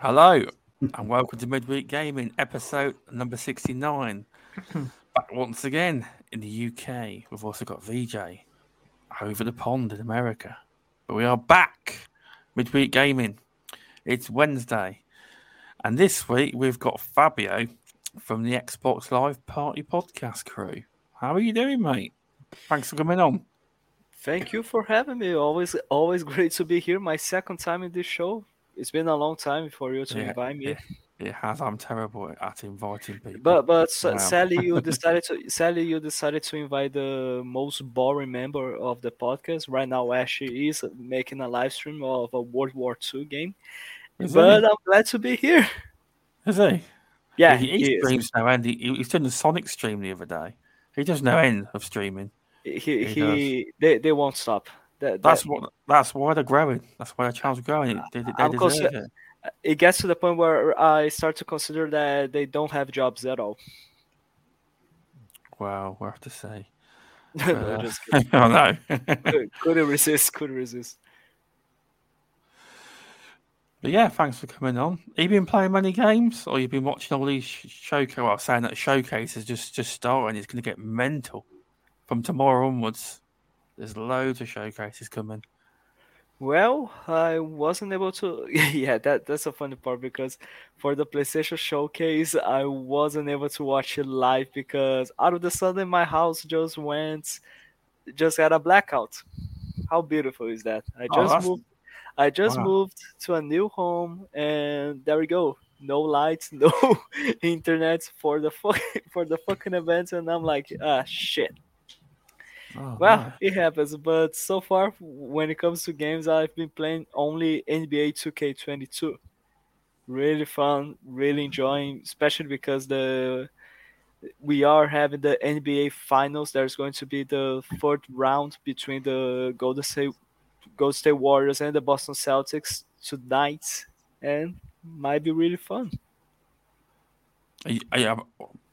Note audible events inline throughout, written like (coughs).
Hello, and welcome to Midweek Gaming, episode number 69. (clears throat) Back once again in the UK. We've also got VJ over the pond in America. But we are back, Midweek Gaming. It's Wednesday. And this week we've got Fabio from the Xbox Live Party podcast crew. How are you doing, mate? Thanks for coming on. Thank you for having me. Always, always great to be here. My second time in this show. It's been a long time for you to Yeah, invite me. It, it has. I'm terrible at inviting people. But but Wow. sadly you (laughs) decided to sadly you decided to invite the most boring member of the podcast. Right now Ash is making a live stream of a World War II game. Is but he? I'm glad to be here. Is he? Yeah, he, he, he is. streams no end. He, he was doing the Sonic stream the other day. He does no end of streaming. he he he, they, they won't stop. That, That's what. That's why they're growing. That's why channels are growing. They, they, they deserve it. it gets to the point where I start to consider that they don't have jobs at all. Wow, what have to say? (laughs) no, Uh, just kidding. (laughs) I know. Could- couldn't resist. Couldn't resist. but yeah, thanks for coming on. Have you been playing many games, or you've been watching all these sh- showcase? Well, saying that showcase is just just starting. It's going to get mental from tomorrow onwards. There's loads of showcases coming. Well, I wasn't able to. (laughs) Yeah, that that's a funny part because for the PlayStation Showcase, I wasn't able to watch it live because out of the sudden my house just went, just got a blackout. How beautiful is that? I Oh, just that's- moved. I just Wow. moved to a new home, and there we go. No lights, (laughs) no internet for the fuck for the fucking event, and I'm like, ah, shit. Oh, Well, it happens, but so far, when it comes to games, I've been playing only NBA 2K22. Really fun, really enjoying, especially because the we are having the NBA Finals. There's going to be the fourth round between the Golden State Golden State Warriors and the Boston Celtics tonight, and might be really fun.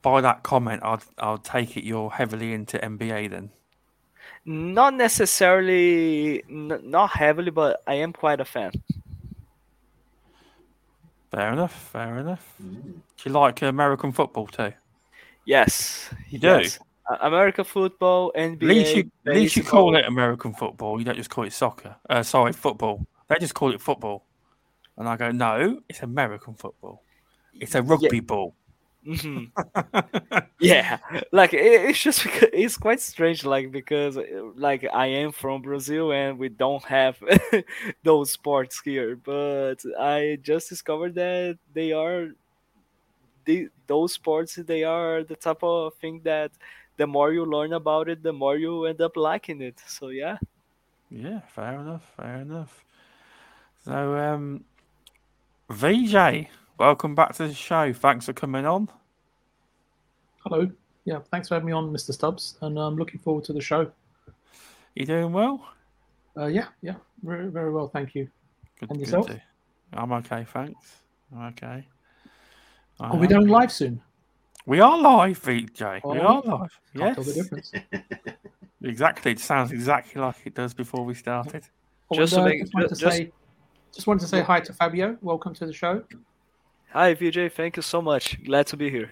By that comment, I'll I'll take it you're heavily into NBA then. Not necessarily, n- not heavily, but I am quite a fan. Fair enough. Fair enough. Do you like American football too? Yes, You do? yes. American football, NBA. At least you, at least you call it American football. You don't just call it soccer. Uh, sorry, football. They just call it football. And I go, no, it's American football. It's a rugby ball. Mhm. (laughs) yeah, like it, it's just because it's quite strange, like because like I am from Brazil and we don't have (laughs) those sports here, but I just discovered that they are the those sports. They are the type of thing that the more you learn about it, the more you end up liking it. So yeah. Yeah, fair enough. Fair enough. So, um, VJ, welcome back to the show. Thanks for coming on. Hello. Yeah, thanks for having me on, Mr. Stubbs, and I'm looking forward to the show. You doing well? Uh, yeah, yeah, very, very well, thank you. Good, And good yourself? to- I'm okay, thanks. I'm okay. I Are we am. going live soon? We are live, VJ. we Oh, are live. Can't tell the Yes, difference. (laughs) exactly. It sounds exactly like it does before we started. Just and, to uh, make- just wanted to just- say, just wanted to say hi to Fabio. Welcome to the show. Hi VJ, thank you so much. Glad to be here.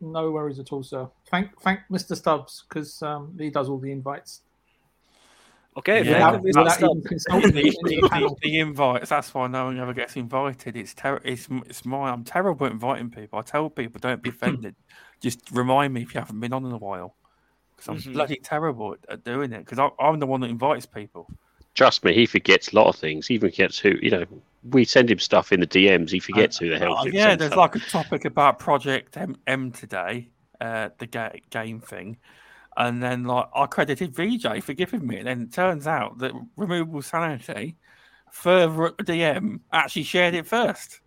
No worries at all, sir. Thank, thank Mr. Stubbs because um, he does all the invites. Okay, Yeah, thank without, without even consulting the, the- the invites. That's why no one ever gets invited. It's ter- it's it's mine. I'm terrible at inviting people. I tell people don't be (clears throat) offended. Just remind me if you haven't been on in a while, because I'm Mhm. bloody terrible at, at doing it. Because I'm the one that invites people. Trust me, he forgets a lot of things. He even forgets who, you know, we send him stuff in the DMs. He forgets who the hell. Oh, to yeah, there's stuff. like a topic about Project M, M today, uh, the ga- game thing, and then like I credited VJ for giving me, and then it turns out that Removable Sanity, further up the DM, actually shared it first.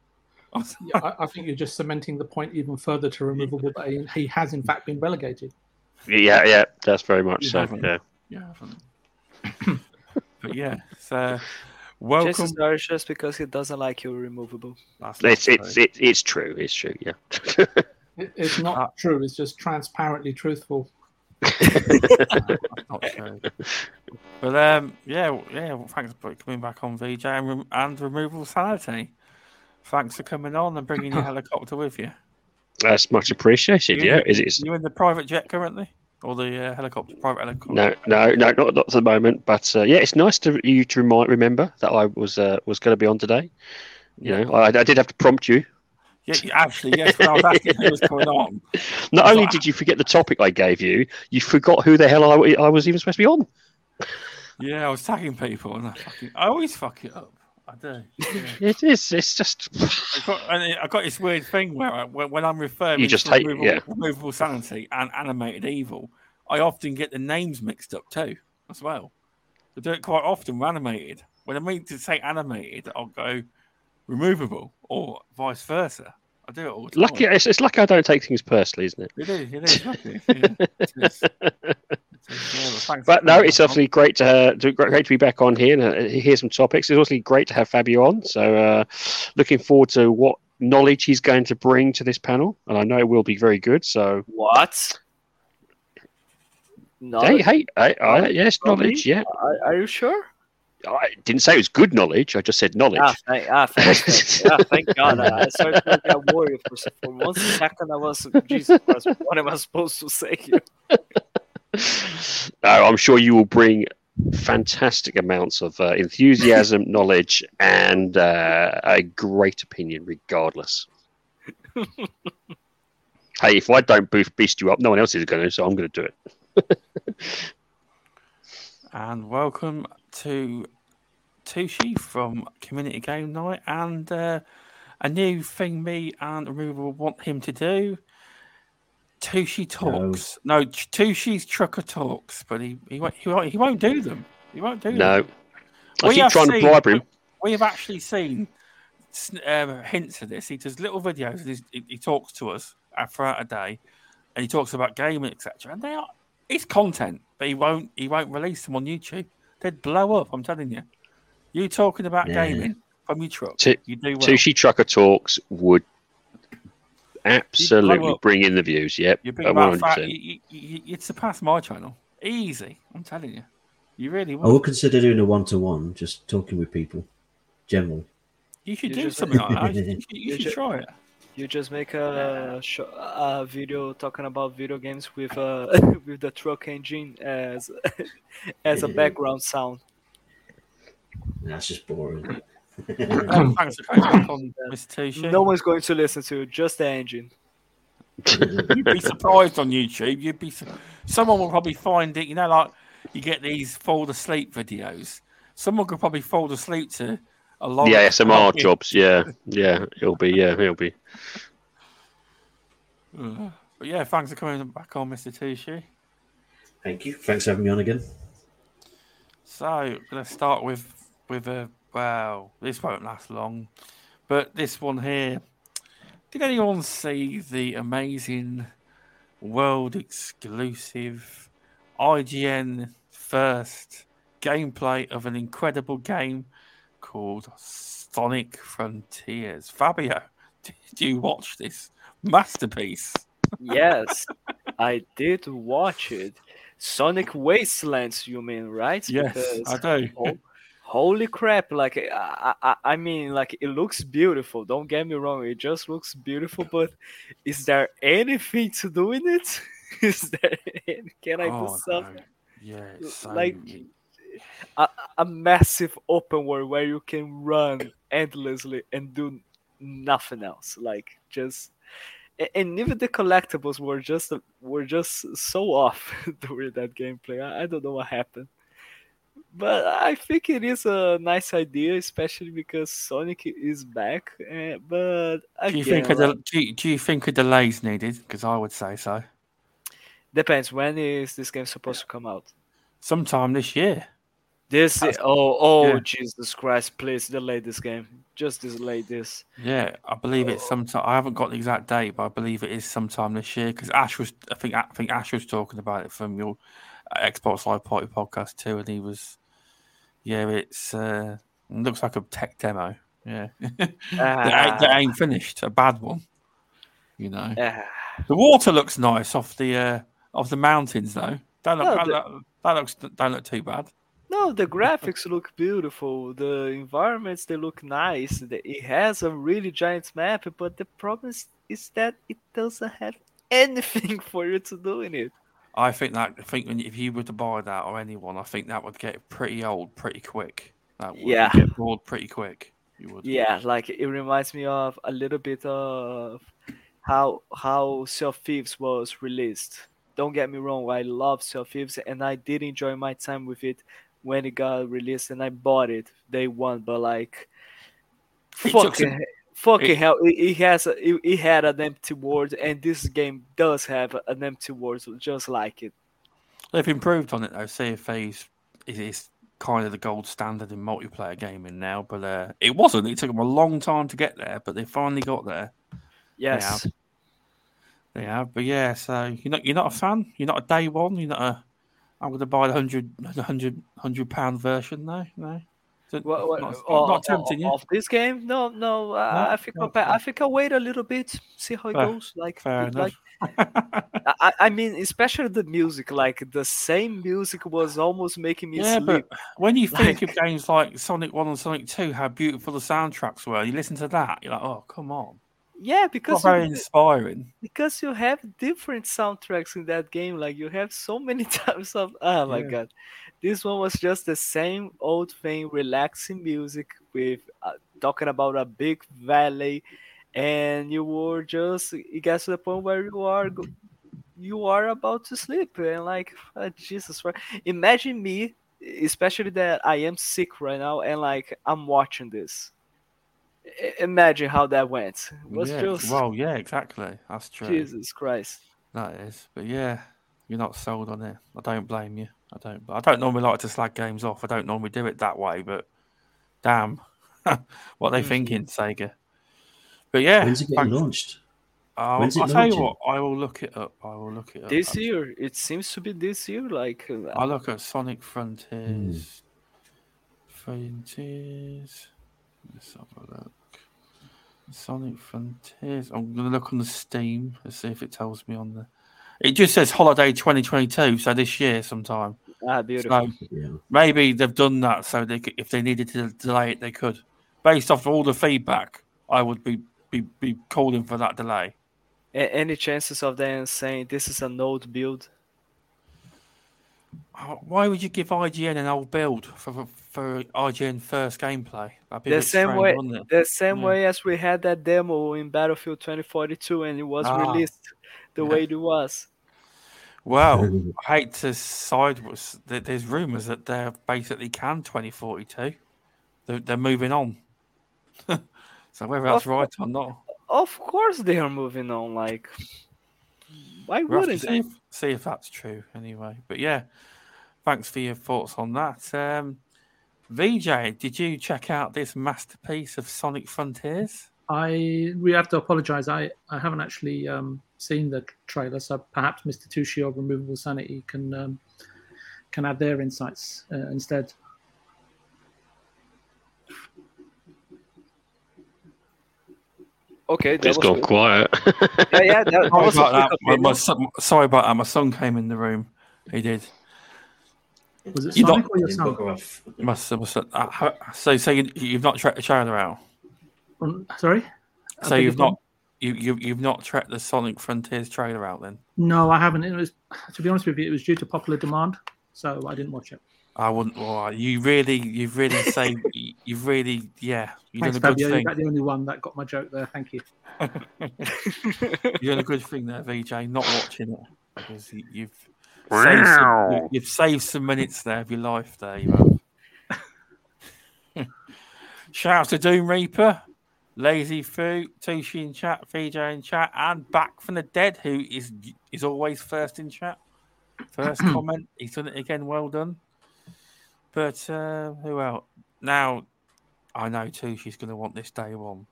I Yeah, I, I think you're just cementing the point even further to removable. That he, he has in fact been relegated. Yeah, yeah, that's very much You so. haven't. Yeah. Yeah, I haven't. (clears throat) but (laughs) yeah, so welcome. Chances are it's just because he doesn't like you removable. That's not It's it's true. it's true. It's true. Yeah. (laughs) It, it's not Uh, true. It's just transparently truthful. (laughs) That's not true. But um, yeah, yeah. Well, thanks for coming back on VJ and, rem- and removal sanity. Thanks for coming on and bringing your helicopter with you. That's much appreciated. You Yeah, in- is it? You in the private jet currently, or the uh, helicopter? Private helicopter. No, no, no, not, not at the moment. But uh, yeah, it's nice to you to remind remember that I was uh, was going to be on today. You know, I, I did have to prompt you. Yeah, yeah, actually, yes. When I was asking who was coming on, (laughs) Not only like- did you forget the topic I gave you, you forgot who the hell I, I was even supposed to be on. yeah, I was tagging people, and I fucking, I always fuck it up. I do. Yeah. It is. It's just. I got, and I got this weird thing where I, when, when I'm referring You just to hate- removable, yeah. removable sanity and animated evil, I often get the names mixed up too, as well. I do it quite often with animated. When I mean to say animated, I'll go removable or vice versa. I do it all the time. Lucky, it's, it's lucky I don't take things personally, isn't it? It is. It is. Lucky. Yeah, (laughs) it is. It is, yeah, but thanks But no, it's on. obviously great to, uh, to great to be back on here and uh, hear some topics. It's also great to have Fabio on. So, uh, looking forward to what knowledge he's going to bring to this panel, and I know it will be very good. So, What? No. hey, hey, I, I, yes, knowledge. Yeah, Are, are you sure? I didn't say it was good knowledge. I just said knowledge. Ah, thank, ah, thanks. (laughs) thanks. ah, thank God. I started to get worried for, for one second. I was, Jesus Christ, what am I supposed to say here? No, I'm sure you will bring fantastic amounts of uh, enthusiasm, (laughs) knowledge, and uh, a great opinion, regardless. (laughs) hey, if I don't boost beast you up, no one else is going to, so I'm going to do it. (laughs) and welcome to Tushi from Community Game Night and uh, a new thing me and Removal want him to do. Tushi talks. No, Ch- Tushi's trucker talks, but he he won't, he won't he won't do them. He won't do No, them. No, I We keep have trying to bribe him. We have actually seen um, hints of this. He does little videos. And he, he talks to us uh, throughout a day, and he talks about gaming, etc. And they are it's content, but he won't he won't release them on YouTube. They'd blow up. I'm telling you. You talking about Yeah. gaming from your truck? Tu- you do well. Sushi Trucker Talks would absolutely up. bring in the views. Yep, You bring uh, about fa- 100%. you, you, you, you'd surpass my channel easy. I'm telling you, you really I would. will consider doing a one to one, just talking with people, general. You should You do just- something like (laughs) that. You should, you You should ju- try it. You just make a, sh- a video talking about video games with uh, (laughs) with the truck engine as (laughs) as a background sound. That's just boring. Thanks for coming back on, Mr. Tushi. No one's going to listen to you, just the engine. You'd be surprised on YouTube. You'd be su- someone will probably find it. You know, like you get these fall asleep videos. Someone could probably fall asleep to a lot. The of- ASMR jobs. Yeah, yeah, it'll be. Yeah, it'll be. Ugh. (sighs) But yeah, thanks for coming back on, Mr. Tushi. Thank you. Thanks for having me on again. So let's start with with a well. This won't last long, but this one here. Did anyone see the amazing world exclusive IGN first gameplay of an incredible game called Sonic Frontiers? Fabio, (laughs) did you watch this masterpiece? Yes, I did watch it. Sonic Wastelands, you mean, right? Yes, Because- I do. Ho- holy crap! Like, I, I, I mean, like, it looks beautiful. Don't get me wrong; it just looks beautiful. But is there anything to do in it? (laughs) Is there? Any, can I do Oh, something? no. So, Like, a, a massive open world where you can run endlessly and do nothing else like just and even the collectibles were just were just so (laughs) off during that gameplay I, I don't know what happened but i think it is a nice idea especially because sonic is back eh, but do you again, think a like, del- do, you, do you think a delay is needed? Because I would say so. depends when is this game supposed to come out Sometime this year. this That's- oh oh yeah. jesus christ please delay this game just delay this Yeah, I believe it's sometime. I haven't got the exact date, but I believe it is sometime this year. Because Ash was, I think, I think Ash was talking about it from your uh, Xbox Live Party podcast too, and he was, yeah, it's uh, looks like a tech demo. Yeah, (laughs) that, ain't, that ain't finished. A bad one. You know, Ah. the water looks nice off the uh, off the mountains though. Don't look, No, that, the- look- that looks don't look too bad. No, the graphics (laughs) look beautiful. The environments they look nice. It has a really giant map, but the problem is, is that it doesn't have anything (laughs) for you to do in it. I think that I think when, if you were to buy that or anyone, I think that would get pretty old pretty quick. That would Yeah. get bored pretty quick. You would. Yeah, like it reminds me of a little bit of how how Sea of Thieves was released. Don't get me wrong, I love Sea of Thieves and I did enjoy my time with it when it got released and I bought it day one, but like It took some- fucking it- hell, it, it has a, it, it had an empty world and this game does have an empty world just like it. They've improved on it though. Thieves is, is kind of the gold standard in multiplayer gaming now, but uh, it wasn't. It took them a long time to get there, but they finally got there. Yes. They have, but yeah. So you're not you're not a fan. You're not a day one. You're not a. I'm going to buy the hundred the (laughs) hundred hundred pound version. No, no. What, what, not, of, not tempting you. of this game? No, no. I, No? I think I'll, Okay. I think I'll wait a little bit, see how it Fair- goes. Like, Fair like enough. (laughs) I, I mean, especially the music. Like the same music was almost making me yeah, sleep. but when you (laughs) think Like- of games like Sonic One and Sonic Two, how beautiful the soundtracks were, you listen to that, you're like, oh, come on, yeah, because very you, inspiring. because you have different soundtracks in that game. Like you have so many (laughs) types of. Oh my Yeah. god, this one was just the same old thing, relaxing music with uh, talking about a big valley, and you were just it gets to the point where you are you are about to sleep and like uh, Jesus Christ. Imagine me, especially that I am sick right now and like I'm watching this. Imagine how that went. Was yeah, just well, yeah, exactly. That's true. Jesus Christ. That is, but yeah, you're not sold on it. I don't blame you. I don't. I don't normally like to slag games off. I don't normally do it that way, but damn, (laughs) what they Mm. thinking, Sega. But yeah, When's it getting thanks. launched? I'll, when's it I'll tell you what. I will look it up. I will look it up. This actually. year, it seems to be this year. Like, uh, I look at Sonic Frontiers. Frontiers. Let's have a look. Sonic Frontiers. I'm gonna look on the Steam and see if it tells me on the. It just says holiday 2022, so this year sometime. Ah, beautiful. So Yeah. maybe they've done that so they could, if they needed to delay it, they could. Based off all the feedback, I would be be, be calling for that delay. A- any chances of them saying this is an old build? Oh, Why would you give IGN an old build for for, for IGN first gameplay? That'd be The same strange, way, wouldn't it? the same Yeah. way as we had that demo in Battlefield 2042, and it was Ah. released the way it was. Well, I hate to side with. there- There's rumours that they're basically can 2042. They're, they're moving on. (laughs) so whether that's Of right or not, Of course, they are moving on. Like, why we'll wouldn't see they? if, see if that's true anyway. But yeah, thanks for your thoughts on that. Um, VJ, did you check out this masterpiece of Sonic Frontiers? I we have to apologise. I, I haven't actually um, seen the trailer, so perhaps Mr. Tushi of Removable Sanity can um, can add their insights uh, instead. Okay, that It's was gone good. quiet. Yeah, yeah, that, that Sorry about that. My, my son, sorry about that. My son came in the room. He did. Was it You Sonic got- or your son? Bugger off. My son, my son, uh, so, so you, you've not tracked the trailer out. Um, sorry. So you've not pardon? You, you you've not tracked the Sonic Frontiers trailer out then? No, I haven't. It was to be honest with you, it was due to popular demand, so I didn't watch it. I wouldn't. Well, you really, you've really (laughs) saved. you- You've really, yeah. You've Thanks, done a good Fabio. thing. You're the only one that got my joke there. Thank you. You've done a good thing there, VJ. Not watching it because you- you've saved some, you- you've saved some minutes there of your life. There you have. (laughs) Shout out to Doom Reaper, Lazy Foo, Tushi in chat, VJ in chat, and back from the dead, who is is always first in chat. First (clears throat) comment. He's done it again. Well done. But uh, who else? Now, I know Tushi's going to want this day one.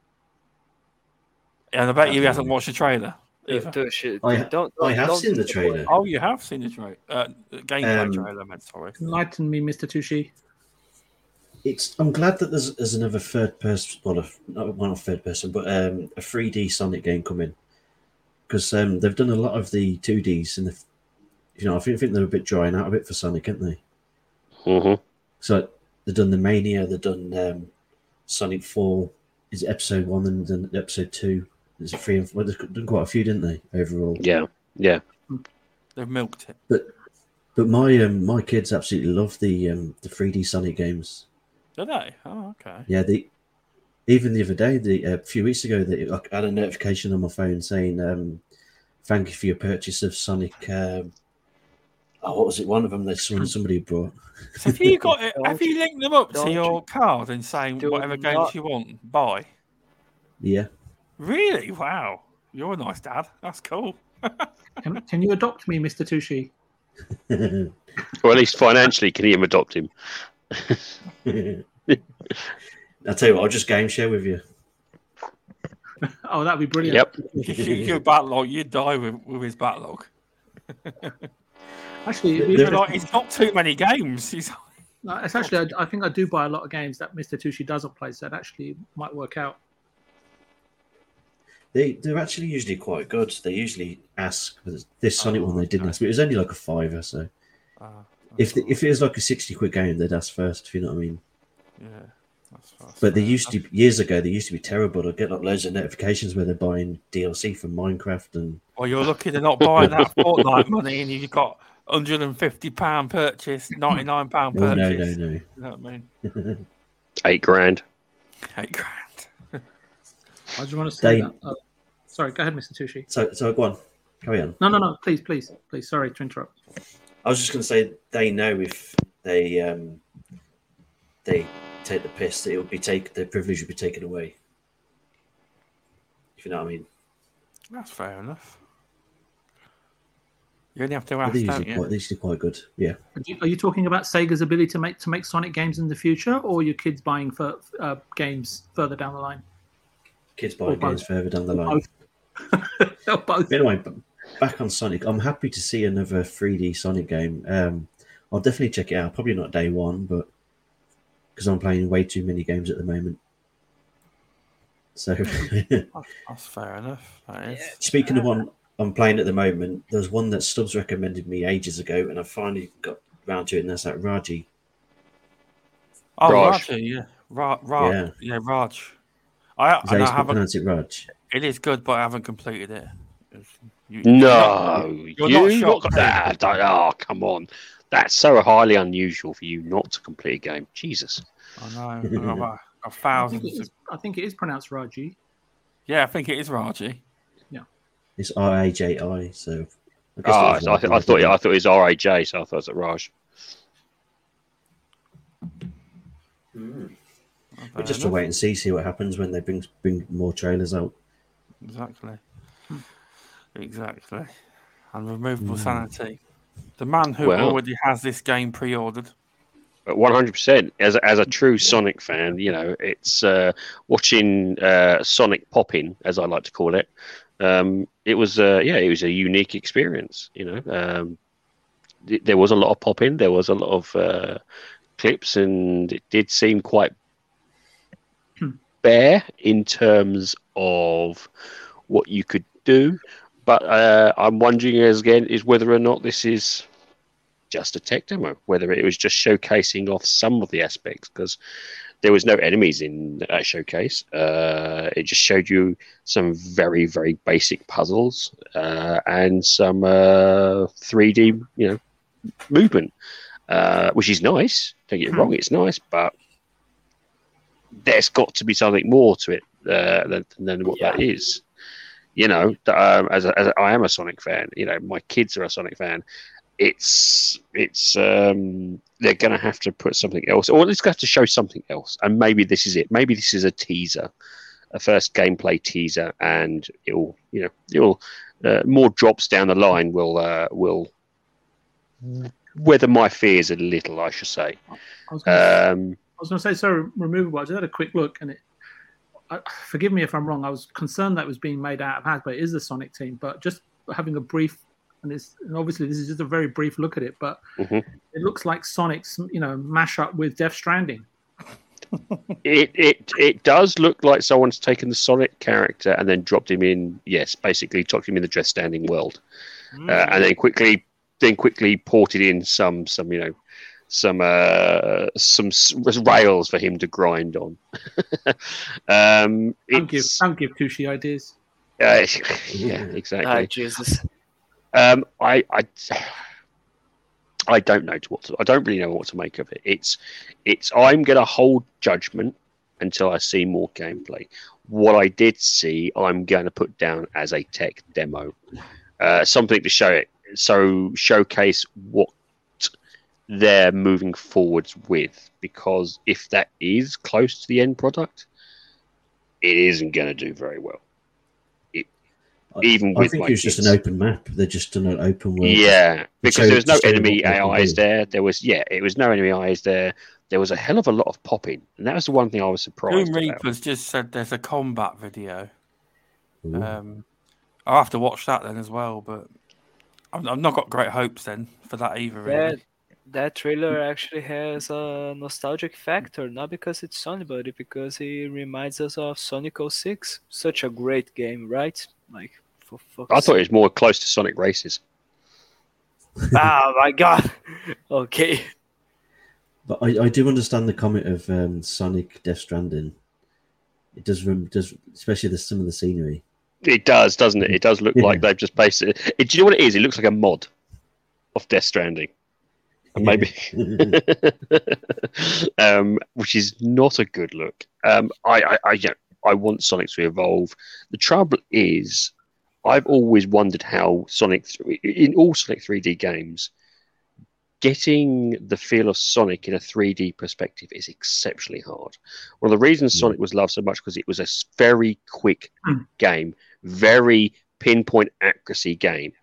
And I bet you he hasn't watched the trailer. either. Dude, shit, I- don't, don't, I have don't seen the trailer. Oh, you have seen the trailer. Uh, gameplay Um, trailer, I meant, sorry. Enlighten me, Mr. Tushi. It's. I'm glad that there's, there's another third person, well, a, not, well, not third person, but um, a 3D Sonic game coming because um, they've done a lot of the 2Ds and the, you know I think, I think they're a bit drying out a bit for Sonic, aren't they? hmm So they've done the Mania, they've done um, Sonic Four, is it episode one and then episode two. There's a three and four. They've done quite a few, didn't they? Overall, Yeah, yeah. They've milked it. but my um, my kids absolutely love the um, the 3D Sonic games. Do they? Oh, okay. Yeah, the even the other day, the a few weeks ago, the, I had a notification on my phone saying, um, "Thank you for your purchase of Sonic." Um, oh, what was it? One of them that someone somebody brought. So have you got (laughs) it? Have you linked them up to your card and saying do whatever games not- you want, buy? Yeah, Really? Wow. You're a nice dad. That's cool. (laughs) Can, can you adopt me, Mr. Tushi? (laughs) Or at least financially, can you adopt him? (laughs) I'll tell you what. I'll just game share with you. (laughs) Oh, that'd be brilliant. Yep. Your backlog, you'd die with, with his backlog. (laughs) Actually, it'd be There- But like, it's not too many games. He's No, it's actually, I, I think I do buy a lot of games that Mr. Tushi doesn't play, so it actually might work out. They they're actually usually quite good. They usually ask. but This Sonic Oh, one they didn't okay. ask, but it was only like a fiver. So Ah, if the, if it was like a sixty quid game, they'd ask first. If you know what I mean. yeah, that's fast. But they used to years ago. They used to be terrible. I'd get like loads of notifications where they're buying DLC from Minecraft and Well, you're lucky they're not buying that Fortnite money, and you've got 150 pound purchase, 99 pound oh no purchase. no no. You know what I mean? (laughs) Eight grand. Eight grand. (laughs) I just want to say They- that. Oh, sorry, go ahead, Mr. Tushi. So so go on, carry on. No, no, no, please, please, please. Sorry to interrupt. I was just going to say they know if they um they take the piss, that it would be take the privilege would be taken away. If you know what I mean. That's fair enough. You only have to But ask, they're don't usually you? quite they're usually quite good. Yeah. Are you, are you talking about Sega's ability to make to make Sonic games in the future, or your kids buying for uh, games further down the line? Kids Or buying games both. further down the line. (laughs) Or both. But anyway, b- back on Sonic, I'm happy to see another 3D Sonic game. Um, I'll definitely check it out. Probably not day one, but because I'm playing way too many games at the moment. So, (laughs) That's fair enough. That is. speaking of one I'm playing at the moment, there's one that Stubbs recommended me ages ago, and I finally got round to it, and that's that Raji. Oh, Raj. Raj, yeah. Ra- Ra- Yeah. yeah. Raj. I, Is that and how I haven't. pronounce it, Raj? It is good, but I haven't completed it. It's- you- No, You're you not not shocked, got that. don't- Oh, come on. That's so highly unusual for you not to complete a game. Jesus. I know. I've got about a (laughs) I think, thousands. it of- is, I think it is pronounced Raji. Yeah, I think it is Raji. Yeah. It's R A J I. So, I, Oh, I, I, right. I thought I thought it was RAJ, so I thought it was Raj. Mm. But just to wait and see, see what happens when they bring bring more trailers out. Exactly. Exactly. And removable Hmm. sanity. The man who Well- already has this game pre-ordered. One hundred percent. As a- as a true Sonic fan, you know it's uh, watching uh, Sonic popping, as I like to call it. Um, it was uh, yeah, it was a unique experience. You know, um, th- there was a lot of popping, there was a lot of uh, clips, and it did seem quite bare in terms of what you could do. But uh, I'm wondering again is whether or not this is just a tech demo, whether it was just showcasing off some of the aspects because there was no enemies in that showcase. Uh, it just showed you some very very basic puzzles uh, and some uh, 3D you know movement, uh, which is nice. Don't get me wrong, it's nice, but there's got to be something more to it uh, than, than what that is. You know, um, as, a, as a, I am a Sonic fan. You know, my kids are a Sonic fan. It's it's um, they're going to have to put something else, or at least have to show something else. And maybe this is it. Maybe this is a teaser, a first gameplay teaser, and it'll you know it'll uh, more drops down the line will uh, will weather my fears a little, I should say. I was going Um, I was going to say, sorry, removable. I just had a quick look, and it. I, forgive me if I'm wrong. I was concerned that it was being made out of Hasbro. It is the Sonic team, but just having a brief, and it's and obviously this is just a very brief look at it, but Mhm. it looks like Sonic's, you know, mash up with Death Stranding. It it it does look like someone's taken the Sonic character and then dropped him in. Yes, basically dropped him in the Death Stranding world, uh, and then quickly then quickly ported in some some you know some uh, some s- rails for him to grind on. (laughs) um, Don't give, it's, don't give Kushi ideas. uh, (laughs) yeah, exactly. Ah, Jesus. Um, I, I, I don't know what to. I don't really know what to make of it. It's, it's. I'm going to hold judgment until I see more gameplay. What I did see, I'm going to put down as a tech demo, uh, something to show it. So showcase what they're moving forwards with. Because if that is close to the end product, it isn't going to do very well. I- Even I with think my it was just an open map. They're just an open world. Yeah, because show- there was no enemy what AIs there. There was yeah, it was no enemy AIs there. There was a hell of a lot of popping, and that was the one thing I was surprised Doom about. Reapers just said there's a combat video. Ooh. Um, I'll have to watch that then as well, but I've, I've not got great hopes then for that either. Really. That that trailer actually has a nostalgic factor, not because it's Sonic, but because it reminds us of Sonic 06. Such a great game, right? Like for fuck's I thought it was more close to Sonic Races. oh my god. (laughs) Okay. But I, I do understand the comment of um, Sonic Death Stranding. It does, rem- does especially the some of the scenery. It does, doesn't it? It does look Yeah. like they've just based it. it. Do you know what it is? It looks like a mod of Death Stranding, and (laughs) maybe, (laughs) um, which is not a good look. Um, I, I, I, yeah, I want Sonic to evolve. The trouble is, I've always wondered how Sonic, in all Sonic 3D games, getting the feel of Sonic in a 3D perspective is exceptionally hard. One of the reasons Yeah. Sonic was loved so much because it was a very quick Mm. (clears throat) game, very pinpoint accuracy game.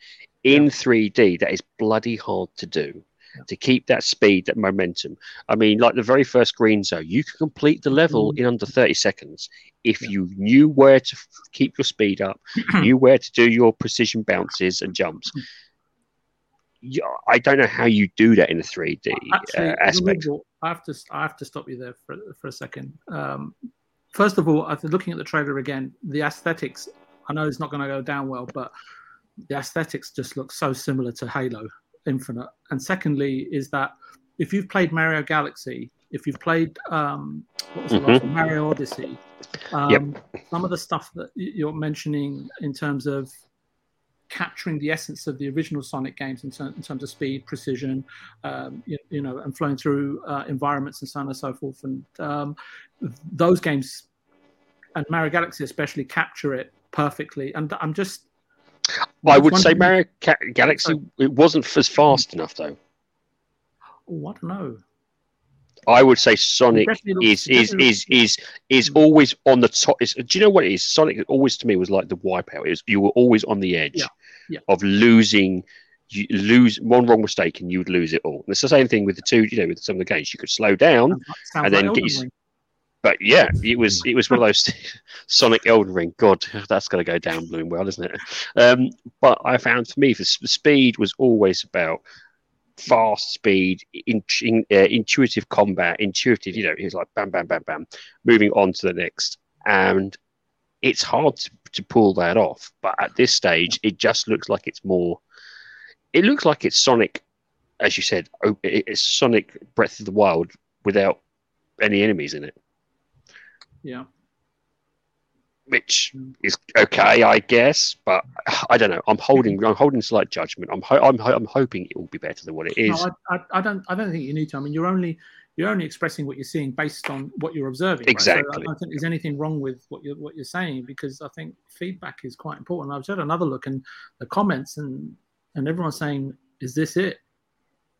In 3D, that is bloody hard to do. To keep that speed, that momentum. I mean, like the very first green zone, you could complete the level in under 30 seconds if Yeah. you knew where to keep your speed up, (clears throat) knew where to do your precision bounces and jumps. Yeah, I don't know how you do that in a 3D Actually, uh, aspect. I have to I have to stop you there for for a second. Um, first of all, after looking at the trailer again, the aesthetics. I know it's not going to go down well, but the aesthetics just look so similar to Halo Infinite. And secondly, is that if you've played Mario Galaxy, if you've played um, what was the last one, Mario Odyssey, um, some of the stuff that you're mentioning in terms of capturing the essence of the original Sonic games in, ter- in terms of speed, precision, um, you, you know, and flowing through uh, environments and so on and so forth. And um, those games, and Mario Galaxy especially, capture it perfectly. And I'm just, I would say Mario Ca- Galaxy it wasn't as fast enough though. oh, I don't know. I would say Sonic is is is is is always on the top. Is, do you know what it is? Sonic always to me was like the wipeout. It was you were always on the edge Yeah, yeah. of losing. You lose one wrong mistake and you would lose it all. And it's the same thing with the two. You know, with some of the games, you could slow down, like- And then get Ring. But yeah, it was it was one of those (laughs) Sonic Elden Ring. God, that's going to go down blooming well, isn't it? Um, but I found for me, the speed was always about fast speed, in, in, uh, intuitive combat, intuitive. You know, it was like bam, bam, bam, bam, moving on to the next, and it's hard to, to pull that off. But at this stage, it just looks like it's more. It looks like it's Sonic, as you said, it's Sonic Breath of the Wild without any enemies in it Yeah. which is okay, I guess. But I don't know. I'm holding. I'm holding slight judgment. I'm. Ho- I'm. Ho- I'm hoping it will be better than what it is. No, I, I, I don't. I don't think you need to. I mean, you're only you're only expressing what you're seeing based on what you're observing. right? So Exactly. I don't think there's anything wrong with what you're what you're saying because I think feedback is quite important. I've had another look and the comments and and everyone's saying, "Is this it?"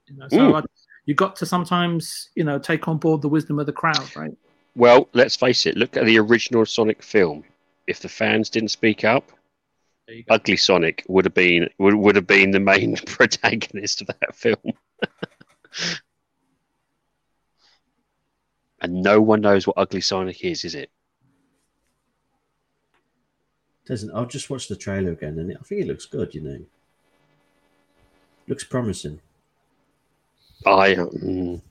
You know, so Mm. I, you got to sometimes you know take on board the wisdom of the crowd, right? Well, let's face it. Look at the original Sonic film. If the fans didn't speak up, There you go. Ugly Sonic would have been would, would have been the main (laughs) protagonist of that film. (laughs) and no one knows what Ugly Sonic is, is it? Doesn't I'll just watch the trailer again, and I think it looks good. You know, looks promising. I. Mm, I'm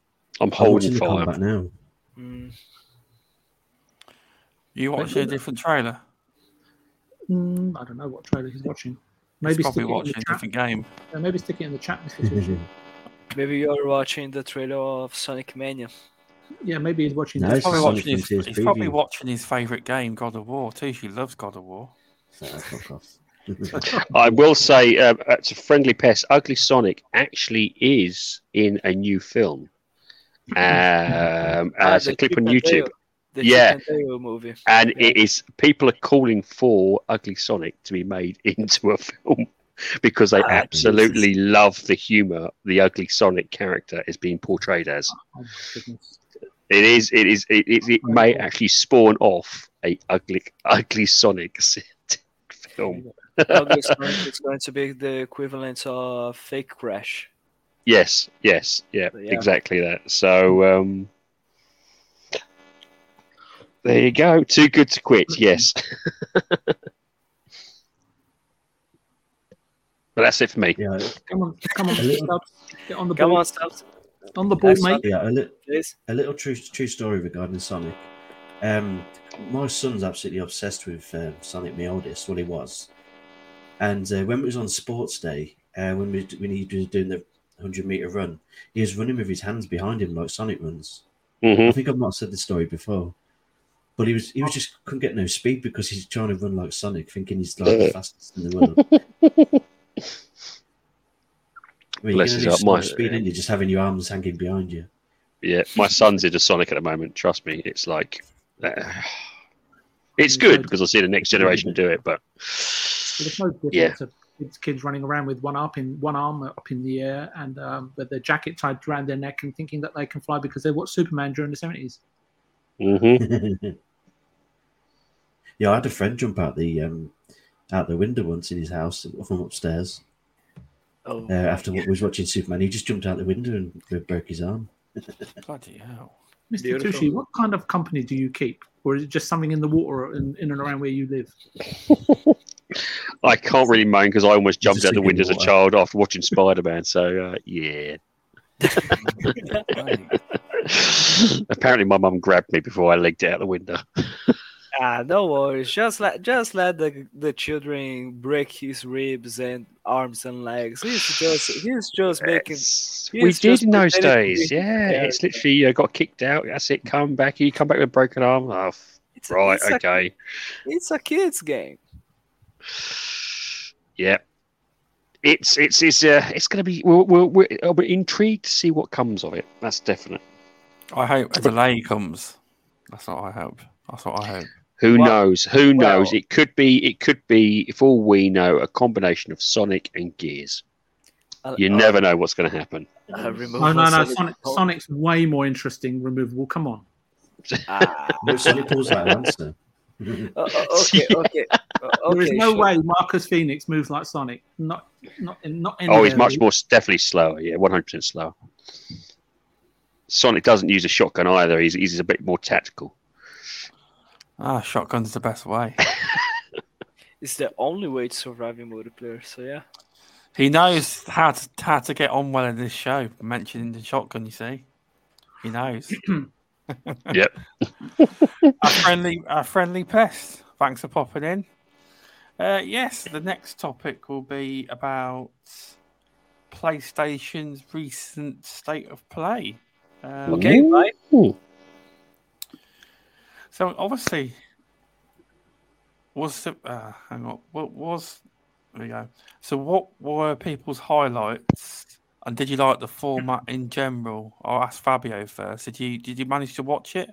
I'm holding watching the fire. combat now. Mm, You watching a different trailer? Mm, I don't know what trailer he's watching. Maybe he's probably stick it in the watching a chat. different game. Yeah, maybe stick it in the chat. Mr. (laughs) Maybe you're watching the trailer of Sonic Mania. Yeah, maybe he's watching. No, this. Probably watching his, Frontiers he's probably watching his favourite game, God of War, Tushi loves God of War. (laughs) So, fuck off. (laughs) I will say, uh, it's a friendly pest. Ugly Sonic actually is in a new film. Um, uh, it's a clip on YouTube, Dale- the Yeah. Movie. and Yeah. it is people are calling for Ugly Sonic to be made (laughs) into a film because they absolutely love the humor the Ugly Sonic character is being portrayed as. Oh. It is. It is. It, it, it may actually spawn off a ugly, ugly Sonic (laughs) film. Ugly Sonic is going to be the equivalent of Fake Crash. Yes. Yes. Yeah. Yeah. Exactly that. So. um there you go. Too good to quit. Yes. (laughs) but that's it for me. Yeah, Come on, come on, A little- Stubbs. get on the Come ball. on, Stubbs, On the ball, That's mate. yeah. A, li- a little true true story regarding Sonic. Um, my son's absolutely obsessed with um, Sonic, my oldest. Well, he was, and uh, when it was on Sports Day, uh, when we when he was doing the hundred meter run, he was running with his hands behind him like Sonic runs. I hmm think I've not said the story before, but he was he was just couldn't get no speed because he's trying to run like Sonic, thinking he's like the fastest in the world. (laughs) I mean, Bless you his heart, only my- stop speed, and you're just having your arms hanging behind you. Yeah. My son's into Sonic at the moment. Trust me. It's like. uh, it's good because I see the next generation do it, but There's no difference Yeah. to kids, kids running around with one up in one arm up in the air and um, with their jacket tied around their neck and thinking that they can fly because they watched Superman during the seventies. Mhm. (laughs) yeah, I had a friend jump out the um, out the window once in his house from upstairs Oh, uh, after what was watching Superman. He just jumped out the window and broke his arm. (laughs) Bloody hell. Mr. Beautiful. Tushi, what kind of company do you keep, or is it just something in the water or in, in and around where you live? (laughs) I can't really moan because I almost jumped out the thinking window as a child after watching Spider Man. So uh, yeah. (laughs) Apparently, my mum grabbed me before I legged out the window. Ah, no worries. Just let just let the the children break his ribs and arms and legs. He's just he's just making. It's- he we is did in those days. Yeah, Yeah. it's literally uh, got kicked out. That's it. Come back. You come back with a broken arm. Oh, f- It's a- right. it's a- okay. It's a kids game. Yeah. It's it's it's uh, it's going to be. We're, we're, we're, we're intrigued to see what comes of it. That's definite. I hope a delay comes. That's what I hope. That's what I hope. Who Well- knows? Who knows? It could be. It could be. For all we know, a combination of Sonic and Gears. Uh, You uh, never know what's going to happen. uh, Oh no, no, Sonic- Sonic, Sonic's way more interesting. Removable. Come on. Ah, (laughs) No, Sonic pulls that answer. uh, uh, okay, (laughs) okay, there is no sure. way Marcus Phoenix moves like Sonic. Not, not, in, not. Oh, he's much more definitely slower. Yeah, one hundred percent slower. Sonic doesn't use a shotgun either. He's he's a bit more tactical. Ah, shotgun's the best way. (laughs) It's the only way to survive in multiplayer. So yeah. He knows how to how to get on well in this show. Mentioning the shotgun, you see, he knows. (clears throat) Yep. (laughs) a friendly, a friendly pest. Thanks for popping in. Uh, yes, the next topic will be about PlayStation's recent state of play. Um, Okay, Ooh. Bye. So obviously, was the, uh, hang on, what was there we go. So what were people's highlights, and did you like the format in general? I'll ask Fabio first. Did you did you manage to watch it?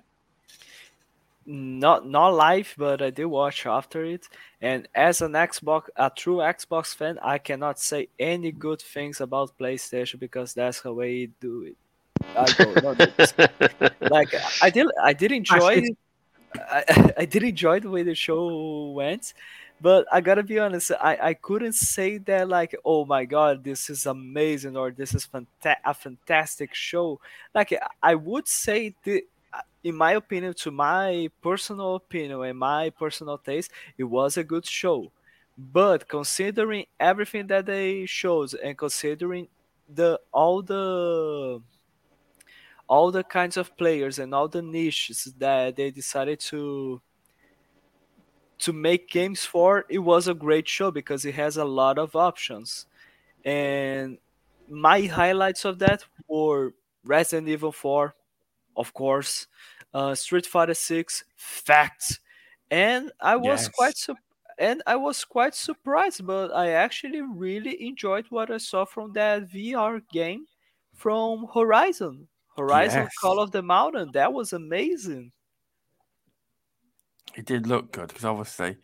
Not not live, but I did watch after it. And as an Xbox, a true Xbox fan, I cannot say any good things about PlayStation because that's the way you do it. I don't know. this. (laughs) like I did, I did enjoy. it's- I, (laughs) I did enjoy the way the show went, but I gotta be honest, I, I couldn't say that like, oh my god, this is amazing or this is fanta- a fantastic show. Like I would say the, uh, in my opinion, to my personal opinion and my personal taste, it was a good show. But considering everything that they showed and considering the all the all the kinds of players and all the niches that they decided to to make games for it was a great show because it has a lot of options and my highlights of that were Resident Evil 4, of course, uh, Street Fighter 6, Facts, and I was Yes. quite su- and I was quite surprised, but I actually really enjoyed what I saw from that VR game from Horizon. Horizon Yes. Call of the Mountain. That was amazing. It did look good because obviously,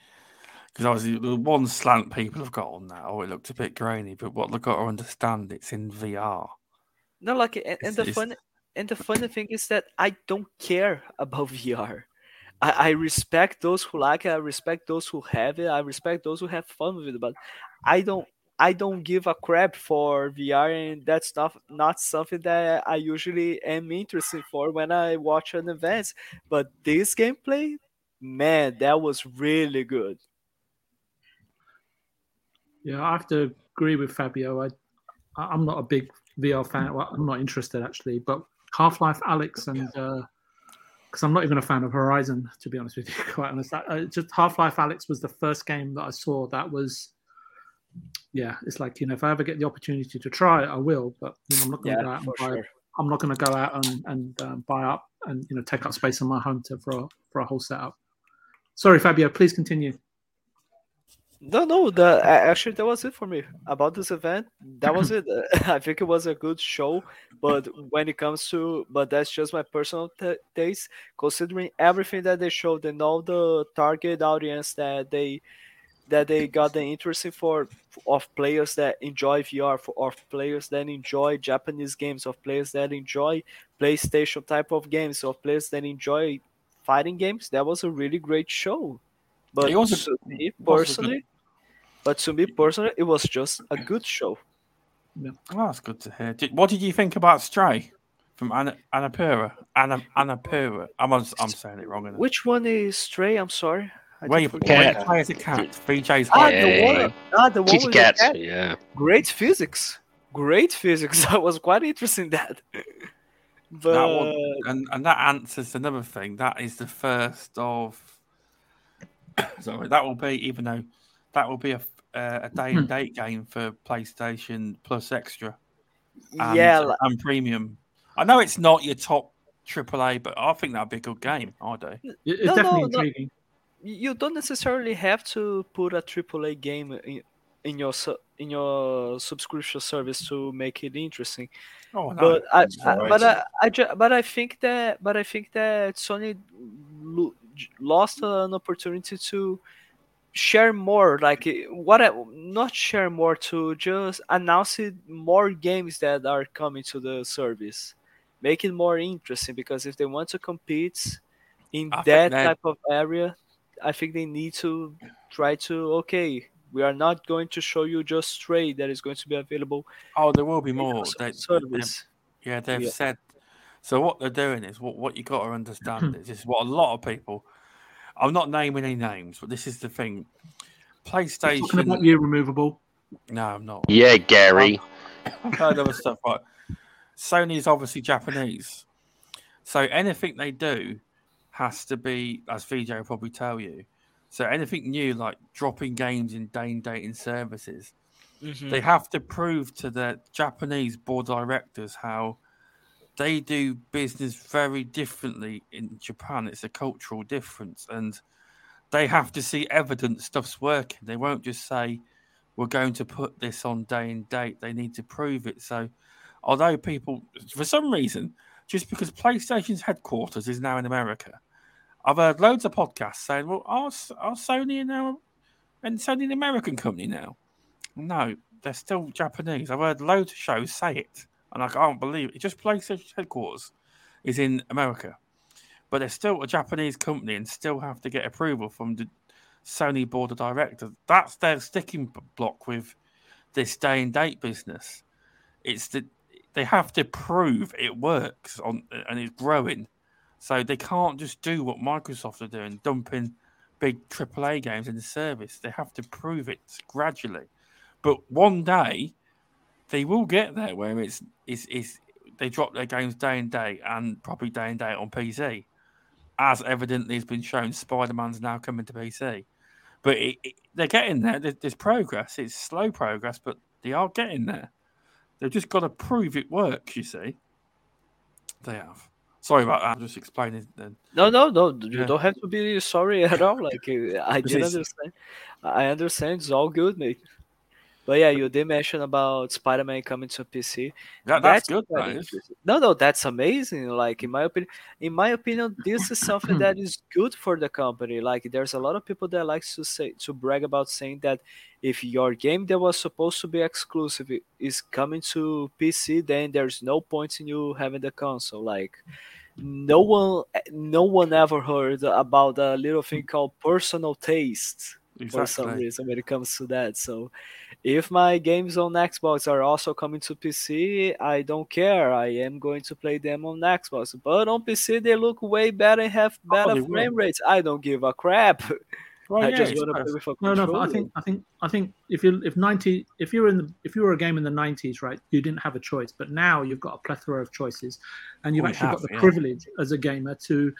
because obviously the one slant people have got on that. Oh, it looked a bit grainy, but what they've got to understand, it's in VR. No, like, and, and the fun, and the funny thing is that I don't care about (laughs) VR. I, I respect those who like it. I respect those who have it. I respect those who have fun with it. But I don't. I don't give a crap for VR, and that's not not something that I usually am interested for when I watch an event. But this gameplay, man, that was really good. Yeah, I have to agree with Fabio. I, I'm not a big VR fan. Well, I'm not interested actually, but Half Life Alyx and uh, because I'm not even a fan of Horizon, to be honest with you, (laughs) quite honest. I, I, just Half Life Alyx was the first game that I saw that was, yeah, it's like you know, if I ever get the opportunity to try it, I will. But you know, I'm not going to go Yeah, out and buy. sure. I'm not going to go out and, and um, buy up and you know take up space in my home to, for a, for a whole setup. Sorry, Fabio. Please continue. No, no. The actually that was it for me about this event. That was it. (laughs) I think it was a good show, but when it comes to, but that's just my personal t- taste. Considering everything that they showed and all the target audience that they that they got the interest in for of players that enjoy VR, for of players that enjoy Japanese games, of players that enjoy PlayStation type of games, of players that enjoy fighting games. That was a really great show. But It was to me was a good- personally, but to me personally, it was just a good show. Oh, that's good to hear. Did, what did you think about Stray from Anna, Annapura? Anna, Annapura. I'm I'm saying it wrong. Which one is Stray? I'm sorry. I Where you, forget. where you Cat. play as a cat. VJ's Ah, the one. Yeah. Ah, the one Kitty with the cat. cat. Yeah. Great physics. Great physics. (laughs) I was quite interested in that. But That one, and, and that answers another thing. That is the first of. (coughs) Sorry, that will be even though that will be a uh, a (laughs) day and date game for PlayStation Plus Extra and, yeah, like, and Premium. I know it's not your top AAA, but I think that'd be a good game. I do. It's No, definitely no, no. intriguing. You don't necessarily have to put a AAA game in, in your in your subscription service to make it interesting. Oh no, but I, I but. I, I ju- but I think that but I think that Sony lo- lost an opportunity to share more like eh, what I, not share more to just announce it more games that are coming to the service make it more interesting because if they want to compete in I think that that- type of area I think they need to try to okay we are not going to show you just Stray that is going to be available oh, there will be in more. your They, service Yeah, they've Yeah. said. So what they're doing is what what you got to understand is, is what a lot of people. I'm not naming any names, but this is the thing. Talking PlayStation. about you, removable. No, I'm not. Yeah, Gary. I've heard other stuff, but Sony's obviously Japanese. So anything they do has to be, as VJ will probably tell you. So anything new, like dropping games in day and dating services, Mhm. they have to prove to the Japanese board directors how they do business very differently in Japan. It's a cultural difference, and they have to see evidence stuff's working. They won't just say, "We're going to put this on day and date." They need to prove it. So, although people, for some reason, just because PlayStation's headquarters is now in America, I've heard loads of podcasts saying, "Well, are, are Sony now and Sony an American company now?" No, they're still Japanese. I've heard loads of shows say it, and I can't believe it. Just PlayStation headquarters is in America, but they're still a Japanese company and still have to get approval from the Sony board of directors. That's their sticking block with this day and date business. It's that they have to prove it works on and it's growing, so they can't just do what Microsoft are doing, dumping big AAA games in the service. They have to prove it gradually. But one day they will get there where it's it's they drop their games day and day and probably day and day on PC. As evidently has been shown, Spider Man's now coming to PC. But it, it, they're getting there. There's progress. It's slow progress, but they are getting there. They've just got to prove it works. You see, they have. Sorry about that. I'm just explaining. Then No, no, no. You Yeah. don't have to be sorry at all. Like I (laughs) did understand. I understand. It's all good, mate. But yeah, you did mention about Spider-Man coming to PC. that, that's, good. quite That is. interesting. No, no, that's amazing. Like in my opinion, in my opinion, this is something that is good for the company. Like there's a lot of people that likes to say to brag about saying that if your game that was supposed to be exclusive is coming to PC, then there's no point in you having the console. Like no one, eh, no one ever heard about a little thing called personal taste for some reason when it comes to that. So if my games on Xbox are also coming to PC, I don't care. I am going to play them on Xbox. But on PC they look way better and have oh, better Oh, they will. frame rates. I don't give a crap. (laughs) Well, I yeah, just want to play with a No, controller. no, but I think I think I think if you if ninety if you were in the if you were a game in the nineties, right, you didn't have a choice. But now you've got a plethora of choices, and you've actually have, got the yeah. privilege as a gamer to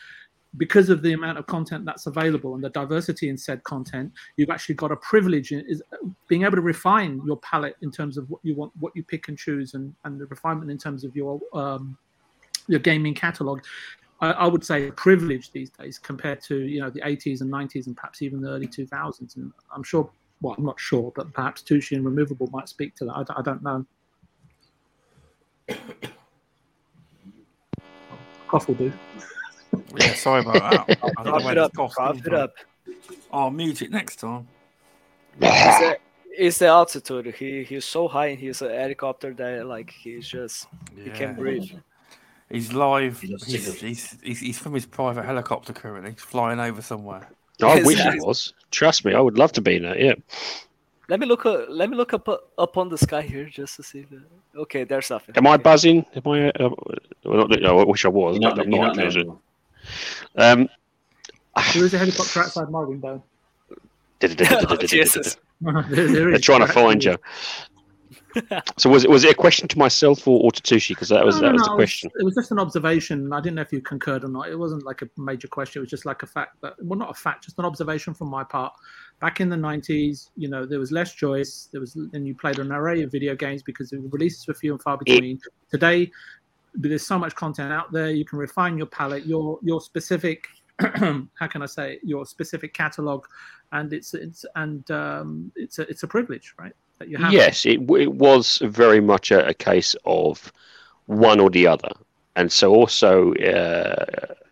because of the amount of content that's available and the diversity in said content, you've actually got a privilege in is being able to refine your palette in terms of what you want, what you pick and choose, and, and the refinement in terms of your um, your gaming catalog. I, I would say a privilege these days compared to you know the 80s and 90s and perhaps even the early 2000s. And I'm sure, well, I'm not sure, but perhaps Tushi and Removable might speak to that. I don't know. (coughs) Cough will do. Yeah, sorry about that. (laughs) I don't know Cough where it this up, cough cough came it from. up. I'll mute it next time. It's the, (laughs) it's the altitude. He he's so high in his uh, helicopter that like he's just he Yeah. can't breathe. He's live. He loves He's, signals. he's, he's, he's from his private helicopter currently. He's flying over somewhere. I wish yes. it was. Trust me, I would love to be in that. Yeah. Let me look. Uh, let me look up uh, up on the sky here just to see. The... Okay, there's nothing. Am I Okay. buzzing? Am I? Uh, well, not, no, I wish I was. You're not, but I'm you're not, not actually. there. Um, There is a helicopter outside my window. (laughs) (laughs) Jesus. there, there They're trying to find you. So was it was it a question to myself or, or to Tushi? Because that was No, that no, was no, the it question. It was just an observation. I didn't know if you concurred or not. It wasn't like a major question. It was just like a fact that, well, not a fact, just an observation from my part. Back in the 90s, you know, there was less choice. There was, and you played an array of video games because the releases were few and far between. Today, there's so much content out there. You can refine your palette, your your specific, (clears throat) how can I say, your specific catalog, and it's it's and um, it's a it's a privilege, right? That you have. Yes, it, it was very much a, a case of one or the other, and so also uh,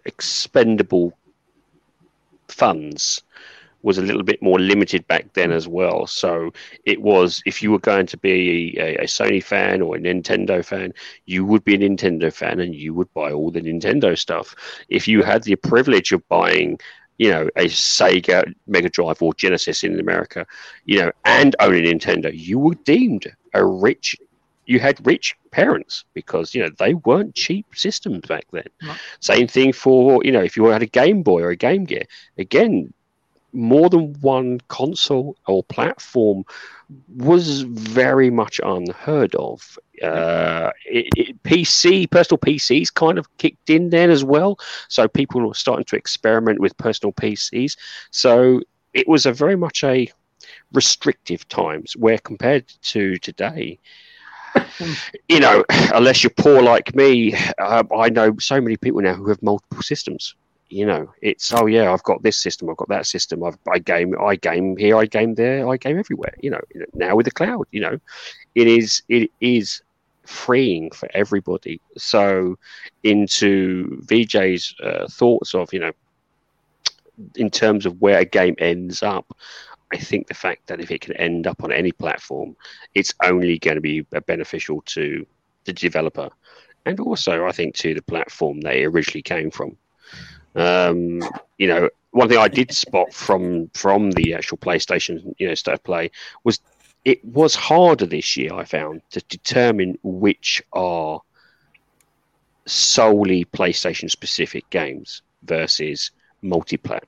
expendable funds was a little bit more limited back then as well. So it was if you were going to be a, a Sony fan or a Nintendo fan, you would be a Nintendo fan and you would buy all the Nintendo stuff. If you had the privilege of buying, you know, a Sega Mega Drive or Genesis in America, you know, and own a Nintendo, you were deemed a rich. You had rich parents because you know they weren't cheap systems back then. No. Same thing for you know if you had a Game Boy or a Game Gear. Again, more than one console or platform was very much unheard of. Uh, it, it, PC, personal PCs kind of kicked in then as well. So people were starting to experiment with personal PCs. So it was a very much a restrictive times where compared to today, you know, unless you're poor like me, uh, I know so many people now who have multiple systems you know, it's oh yeah, I've got this system, I've got that system, I've I game, I game here, I game there, I game everywhere. You know, now with the cloud, you know, it is it is freeing for everybody. So, into VJ's uh, thoughts of you know, in terms of where a game ends up, I think the fact that if it can end up on any platform, it's only going to be beneficial to the developer, and also I think to the platform it originally came from. Um, you know, one thing I did spot from from the actual PlayStation, you know, state of play was it was harder this year. I found to determine which are solely PlayStation specific games versus multiplayer.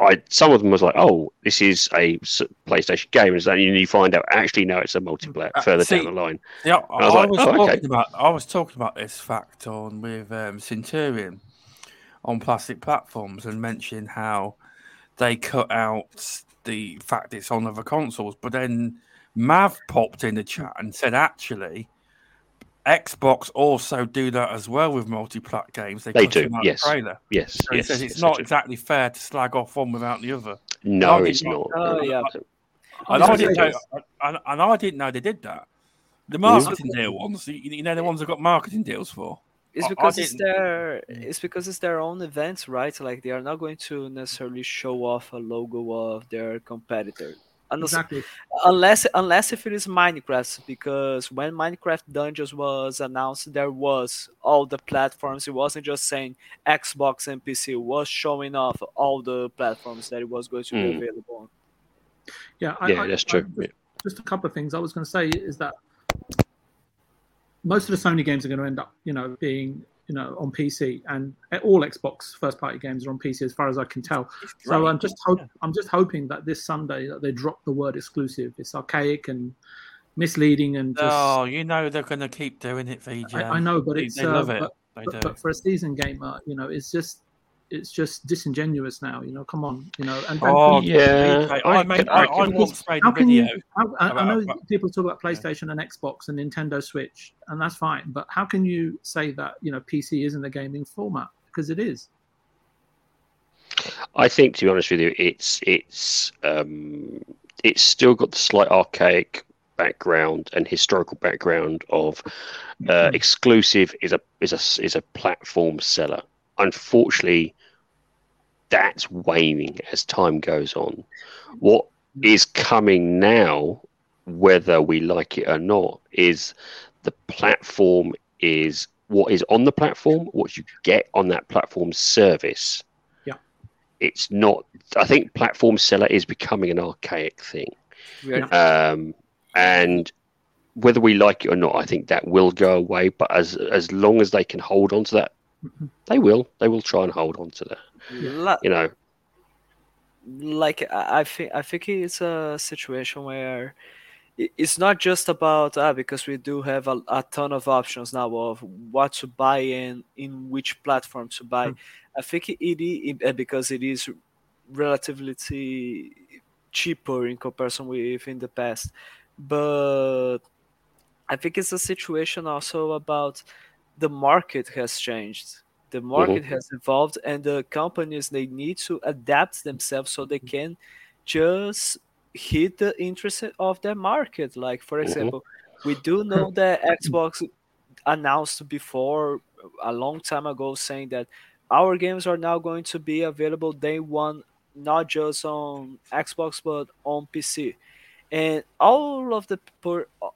I some of them was like, oh, this is a PlayStation game, and then you find out actually no, it's a multiplayer Uh, further see- down the line. Yeah, I, I was I like, was "Oh, okay." talking about I was talking about this fact on with um, Centurion on plastic platforms and mentioned how they cut out the fact it's on other consoles, but then Mav popped in the chat and said actually Xbox also do that as well with multi-plat games. They cut do, them yes. Trailer. Yes, So he says it's yes, not exactly fair to slag off one without the other. No, it's yeah. not. Oh, yeah. And I didn't know, and, and I didn't know they did that. The marketing deal ones, you, you know, the ones I've got marketing deals for. It's I- I because it's their it's because it's their own events, right? Like they are not going to necessarily show off a logo of their competitor. Unless, Exactly. unless unless if it is Minecraft, because when Minecraft Dungeons was announced, there was all the platforms. It wasn't just saying Xbox and PC. It was showing off all the platforms that it was going to be Mm. available on. Yeah, I, Yeah, I- that's I- true. just, just a couple of things I was going to say is that most of the Sony games are going to end up, you know, being you know on PC, and all Xbox first-party games are on PC, as far as I can tell. So I'm just hope I'm just hoping that this Sunday that they drop the word exclusive. It's archaic and misleading and just. Oh, you know they're going to keep doing it, VJ. I, I know, but it's they uh, love it. But, they but, do. but for a season gamer, you know, it's just it's just disingenuous now. You know, come on, you know, and, and Oh, Yeah, I I, made, I, I I once made how a video. you? How, I, I know about- people talk about PlayStation and Xbox and Nintendo Switch, and that's fine. But how can you say that you know PC isn't a gaming format because it is? I think, to be honest with you, it's it's um, it's still got the slight archaic background and historical background of uh, exclusive is a is a is a platform seller. Unfortunately, that's waning as time goes on. What is coming now, whether we like it or not, is the platform is what is on the platform, what you get on that platform service Yeah. it's not i think platform seller is becoming an archaic thing are- um and whether we like it or not i think that will go away but as as long as they can hold on to that Mhm. they will they will try and hold on to that you know like I, think I think it's a situation where it's not just about ah, because we do have a, a ton of options now of what to buy and in which platform to buy. Mm. I think it, it, it because it is relatively cheaper in comparison with in the past, but I think it's a situation also about the market has changed. The market has evolved, and the companies they need to adapt themselves so they can just hit the interest of their market. Like for Mhm. example, we do know (laughs) that Xbox announced before a long time ago saying that our games are now going to be available day one, not just on Xbox but on PC. And all of the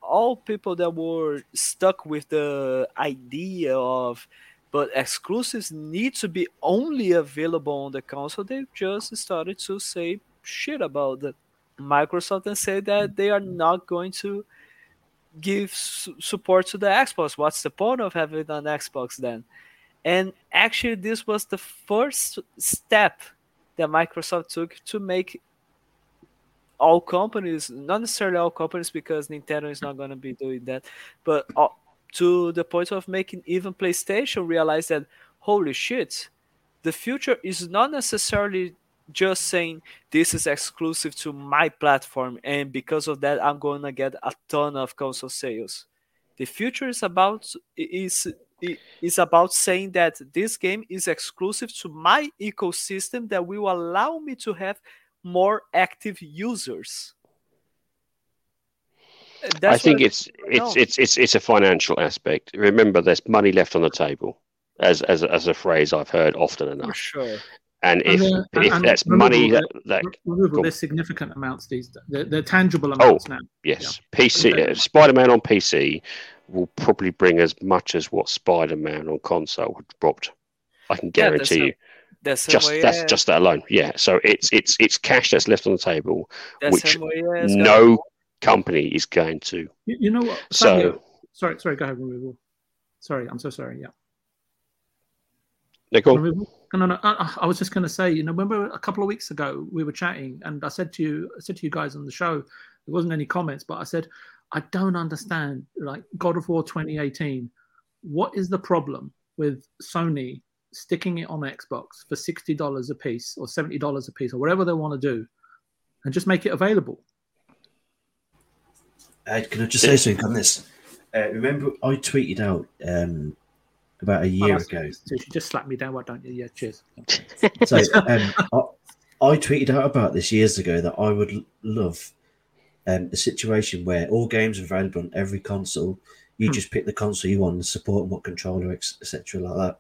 all people that were stuck with the idea of, but exclusives need to be only available on the console, they just started to say shit about the Microsoft and say that they are not going to give su- support to the Xbox. What's the point of having an Xbox then? And actually, this was the first step that Microsoft took to make all companies, not necessarily all companies, because Nintendo is not going to be doing that, but all, to the point of making even PlayStation realize that holy shit, the future is not necessarily just saying this is exclusive to my platform, and because of that, I'm going to get a ton of console sales. The future is about is is about saying that this game is exclusive to my ecosystem that will allow me to have more active users. I think it's it's no. it's it's it's a financial aspect remember there's money left on the table as as as a phrase i've heard often for enough sure. and if And, uh, if and that's remember money that, that- that Removal, there's significant amounts these they're, they're tangible amounts now. Yes, PC Okay. uh, Spider-Man on PC will probably bring as much as what Spider-Man on console had dropped. I can Yeah, that's guarantee a- you. The same Just way that's as- just that alone. Yeah. So it's it's it's cash that's left on the table. the which way as No company is going to. You, you know what? So Fabio, sorry, sorry, go ahead, Removal. Sorry, I'm so sorry. Yeah. No, no, no. I, I was just going to say, you know, remember a couple of weeks ago we were chatting, and I said to you, I said to you guys on the show, there wasn't any comments, but I said, I don't understand, like God of War 2018. What is the problem with Sony sticking it on Xbox for sixty dollars a piece or seventy dollars a piece or whatever they want to do, and just make it available? Uh, can I just say something on this? Uh, remember, I tweeted out um, about a year Oh, ago. So you just slap me down, why don't you? Yeah, cheers. (laughs) So (laughs) um, I, I tweeted out about this years ago that I would love um, a situation where all games are available on every console. You Hmm. just pick the console you want, and support and what controller, etc., like that.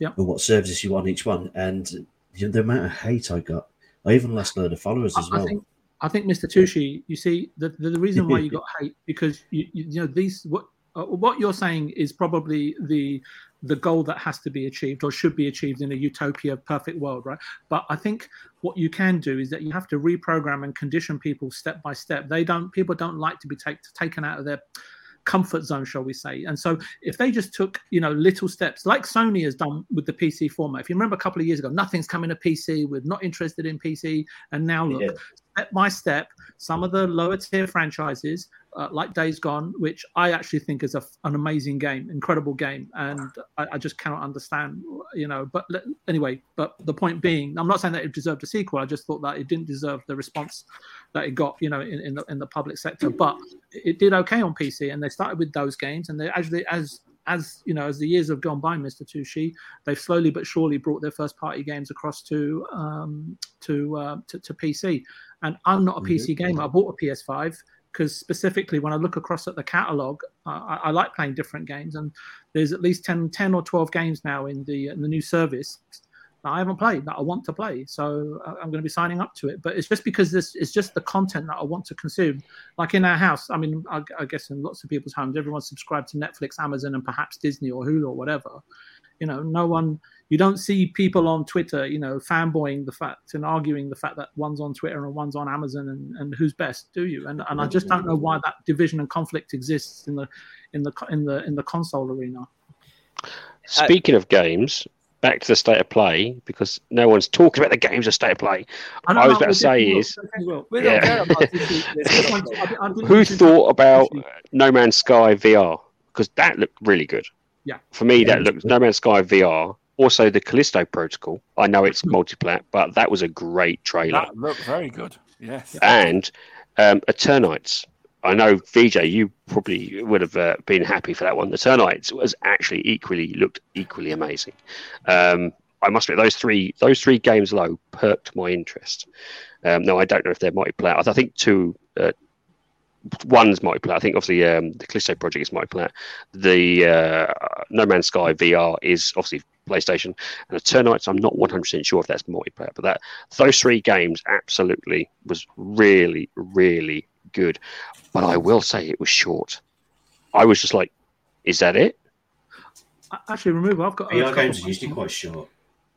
Yep. And what services you want each one. And you know, the amount of hate I got, I even lost a load of followers as I, I well. think I think Mr. Tushi, you see, the, the, the reason why you (laughs) got hate because you, you, you know these what uh, what you're saying is probably the the goal that has to be achieved or should be achieved in a utopia perfect world right but i think what you can do is that you have to reprogram and condition people step by step they don't people don't like to be take, taken out of their comfort zone shall we say and so if they just took you know little steps like sony has done with the pc format if you remember a couple of years ago nothing's coming to pc we're not interested in pc and now look Yeah. Step by step some of the lower tier franchises uh, like days gone which i actually think is a, an amazing game incredible game and I, I just cannot understand you know but le- anyway but the point being i'm not saying that it deserved a sequel i just thought that it didn't deserve the response that it got you know in, in the in the public sector but it did okay on pc and they started with those games and they actually as as you know as the years have gone by mr tushi they've slowly but surely brought their first party games across to um to uh, to, to pc and i'm not a pc gamer i bought a ps5 because specifically when i look across at the catalog uh, I, I like playing different games and there's at least 10, 10 or 12 games now in the in the new service that I haven't played that I want to play. So uh, I'm going to be signing up to it. But it's just because this is just the content that I want to consume. Like in our house, I mean, I, I guess in lots of people's homes, everyone's subscribed to Netflix, Amazon, and perhaps Disney or Hulu or whatever. You know, no one, you don't see people on Twitter, you know, fanboying the fact and arguing the fact that one's on Twitter and one's on Amazon and, and who's best, do you? And and I just don't know why that division and conflict exists in the in the in the in the console arena. Speaking of games, back to the state of play because no one's talking about the games of state of play. I, I was about to say is- definitely will. We Yeah. don't care about this. I this just kind want of to- stuff. I- I didn't Who thought about No Man's Sky VR? Because that looked really good. Yeah. For me, Yeah, that looks No Man's Sky VR. Also, the Callisto Protocol. I know it's (laughs) multiplat, but that was a great trailer. That looked very good. Yes. and um, Eternights. I know VJ, you probably would have uh, been happy for that one. The Eternights was actually equally looked equally amazing. Um, I must admit those three those three games low perked my interest. Um, no, I don't know if they're multiplayer. I think two. Uh, One's multiplayer. I think obviously um, the Callisto project is multiplayer. The uh, No Man's Sky VR is obviously PlayStation, and Eternights. I'm not 100 percent sure if that's multiplayer, but that those three games absolutely was really, really good. But I will say it was short. I was just like, is that it? Actually, remove. I've got. VR games are usually quite short.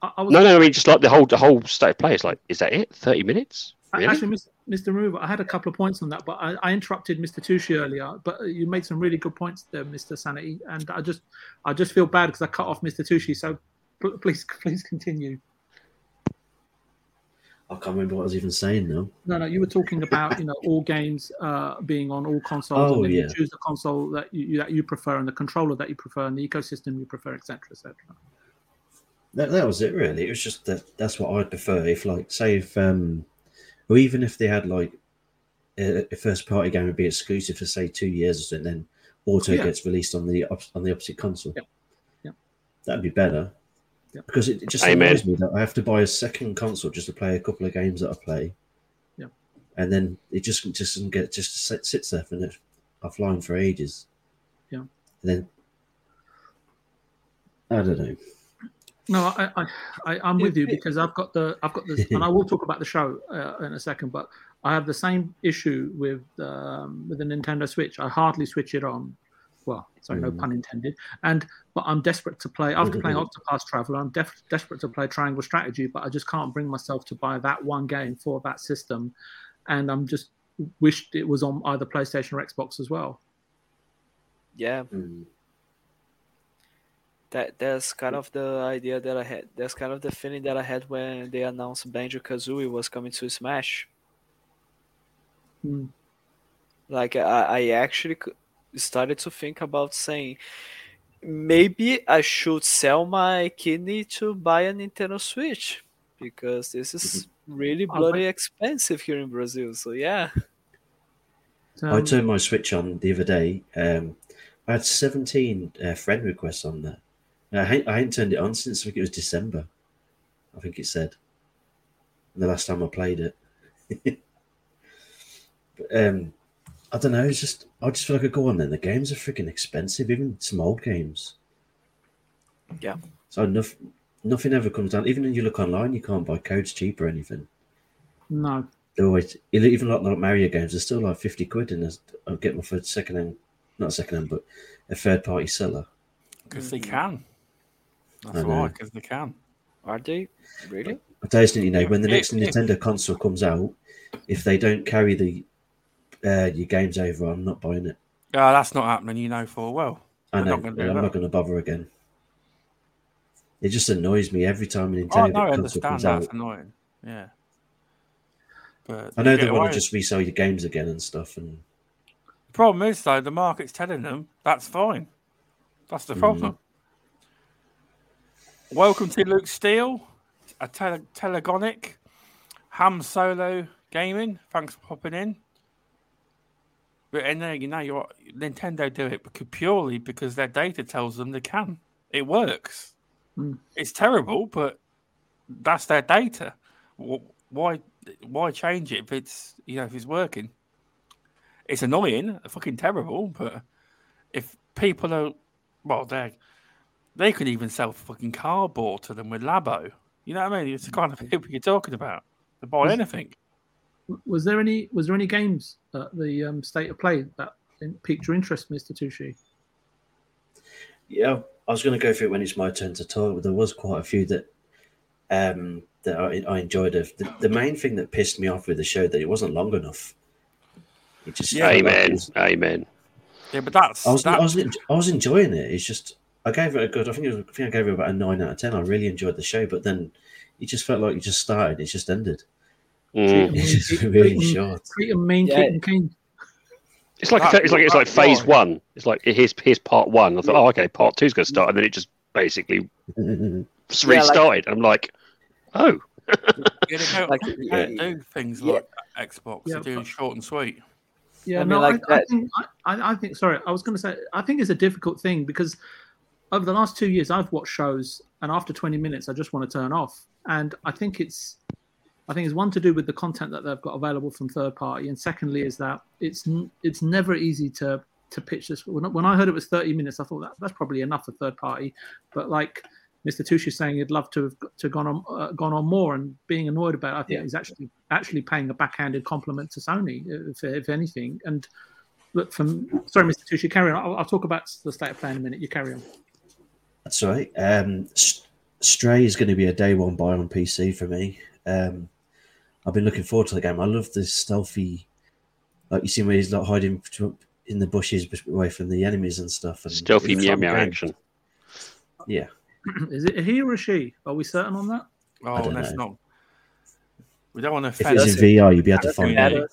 I, I was, No, no, I mean just like the whole the whole state of play is like, is that it? 30 minutes? Really? Actually, Mr. Remover, I had a couple of points on that, but I, I interrupted Mr. Tushi earlier. But you made some really good points there, Mr. Sanity, and I just, I just feel bad because I cut off Mr. Tushi. So pl- please, (laughs) please continue. I can't remember what I was even saying now. No, no, you were talking about you know all games uh, being on all consoles, Oh, and yeah. you choose the console that you, you that you prefer, and the controller that you prefer, and the ecosystem you prefer, etc., etc. That, that was it really. It was just that that's what I'd prefer. If like say if um or even if they had like a, a first party game would be exclusive for say two years and then auto Yeah. gets released on the op- on the opposite console. Yeah. Yeah. That'd be better. Yeah. Because it, it just Amen. annoys me that I have to buy a second console just to play a couple of games that I play. Yeah. And then it just just doesn't get just sit, sits there for it offline for ages. Yeah. And then I don't know. No, I, I, I I'm with you It- it- because I've got the I've got this, and I will talk about the show uh, in a second. But I have the same issue with um, with the Nintendo Switch. I hardly switch it on. Well, sorry, no Mm. pun intended. And but I'm desperate to play after playing (laughs) Octopath Traveler. I'm def- desperate to play Triangle Strategy, but I just can't bring myself to buy that one game for that system. And I'm just wished it was on either PlayStation or Xbox as well. Yeah, Mm. That that's kind of the idea that I had. That's kind of the feeling that I had when they announced Banjo Kazooie was coming to Smash. Mm. Like I, I actually started to think about saying maybe I should sell my kidney to buy a Nintendo Switch because this is really I bloody expensive here in Brazil. So yeah, I Um, turned my Switch on the other day, um, I had 17 uh, friend requests on there. And I, ain't- I ain't turned it on since I think it was December. I think it said the last time I played it. (laughs) but, um, I don't know. It's just I just feel like I go on then. The games are freaking expensive, even some old games. Yeah. So nothing, nothing ever comes down. Even when you look online, you can't buy codes cheap or anything. No, They're always even like, like Mario games. They're still like fifty quid, and I'll get my first second hand, not second hand, but a third party seller. Because they can. That's I know. why, because they can. Are they really? I tell you, you know, when the next If- if- Nintendo console comes out, if they don't carry the uh, your games over, I'm not buying it. Yeah, that's not happening, you know, for well. I know. not I'm that. not going to bother again. It just annoys me every time a Oh, Nintendo no, I console understand comes that's out. annoying. Yeah. But I know they want away- to just resell your games again and stuff, and The problem is, though, the market's telling them that's fine. That's the Mm. Welcome to Luke Steele, a tele- Telegonic, Ham Solo Gaming. Thanks for popping in. But and then you know, you're, Nintendo do it purely because their data tells them they can. It works. Mm. It's terrible, but that's their data. Why? Why change it if it's you know if it's working? it's annoying, fucking terrible, but if people are, well, they they could even sell fucking cardboard to them with Labo. You know what I mean? It's the kind of people you're talking about. They buy Was- anything. was there any was there any games at the um, state of play that piqued your interest, Mister Tushi? yeah, I was going to go through it when it's my turn to talk. But there was quite a few that um, that I, I enjoyed. Of the, the main thing that pissed me off with the show that it wasn't long enough. It just Yeah, felt like Amen. Amen. Yeah, but that's I was, that, I was, I was enjoying it. It's just I gave it a good. I think it was, I think I gave it about a nine out of ten. I really enjoyed the show, but then it just felt like you just started. It just ended. Mm. It's just really short. Treat them mean, Yeah. keep them. It's like That- it's like it's like phase was- one. It's like here's here's part one. I thought, oh, okay, part two's going to start, and then it just basically (laughs) just Yeah, like- restarted. I'm like, oh, (laughs) yeah, they don't, like, they yeah. don't do things Yeah. like Xbox. Yeah, they do but- short and sweet. Yeah, I mean, no, like I, I think I, I I think. Sorry, I was going to say I think it's a difficult thing because over the last two years I've watched shows and after 20 minutes I just want to turn off. And I think it's I think it's one to do with the content that they've got available from third party, and secondly is that it's it's never easy to to pitch this. When, I- when I heard it was 30 minutes, I thought that that's probably enough for third party. But like Mr. Tushi's saying, he'd love to have to gone on uh, gone on more, and being annoyed about. It, I think Yeah. he's actually actually paying a backhanded compliment to Sony, if, if anything. And look, from sorry, Mr. Tushi, carry on. I'll, I'll talk about the state of play in a minute. You carry on. That's right. Um, S- Stray is going to be a day one buy on PC for me. Um, I've been looking forward to the game. I love the stealthy, like you see where he's like hiding in the bushes away from the enemies and stuff. And stealthy meow meow action. Yeah, is it he or a she? Are we certain on that? Oh, that's know. not. We don't want to if offend. it's in VR, you'd be able to Doesn't find matter. out.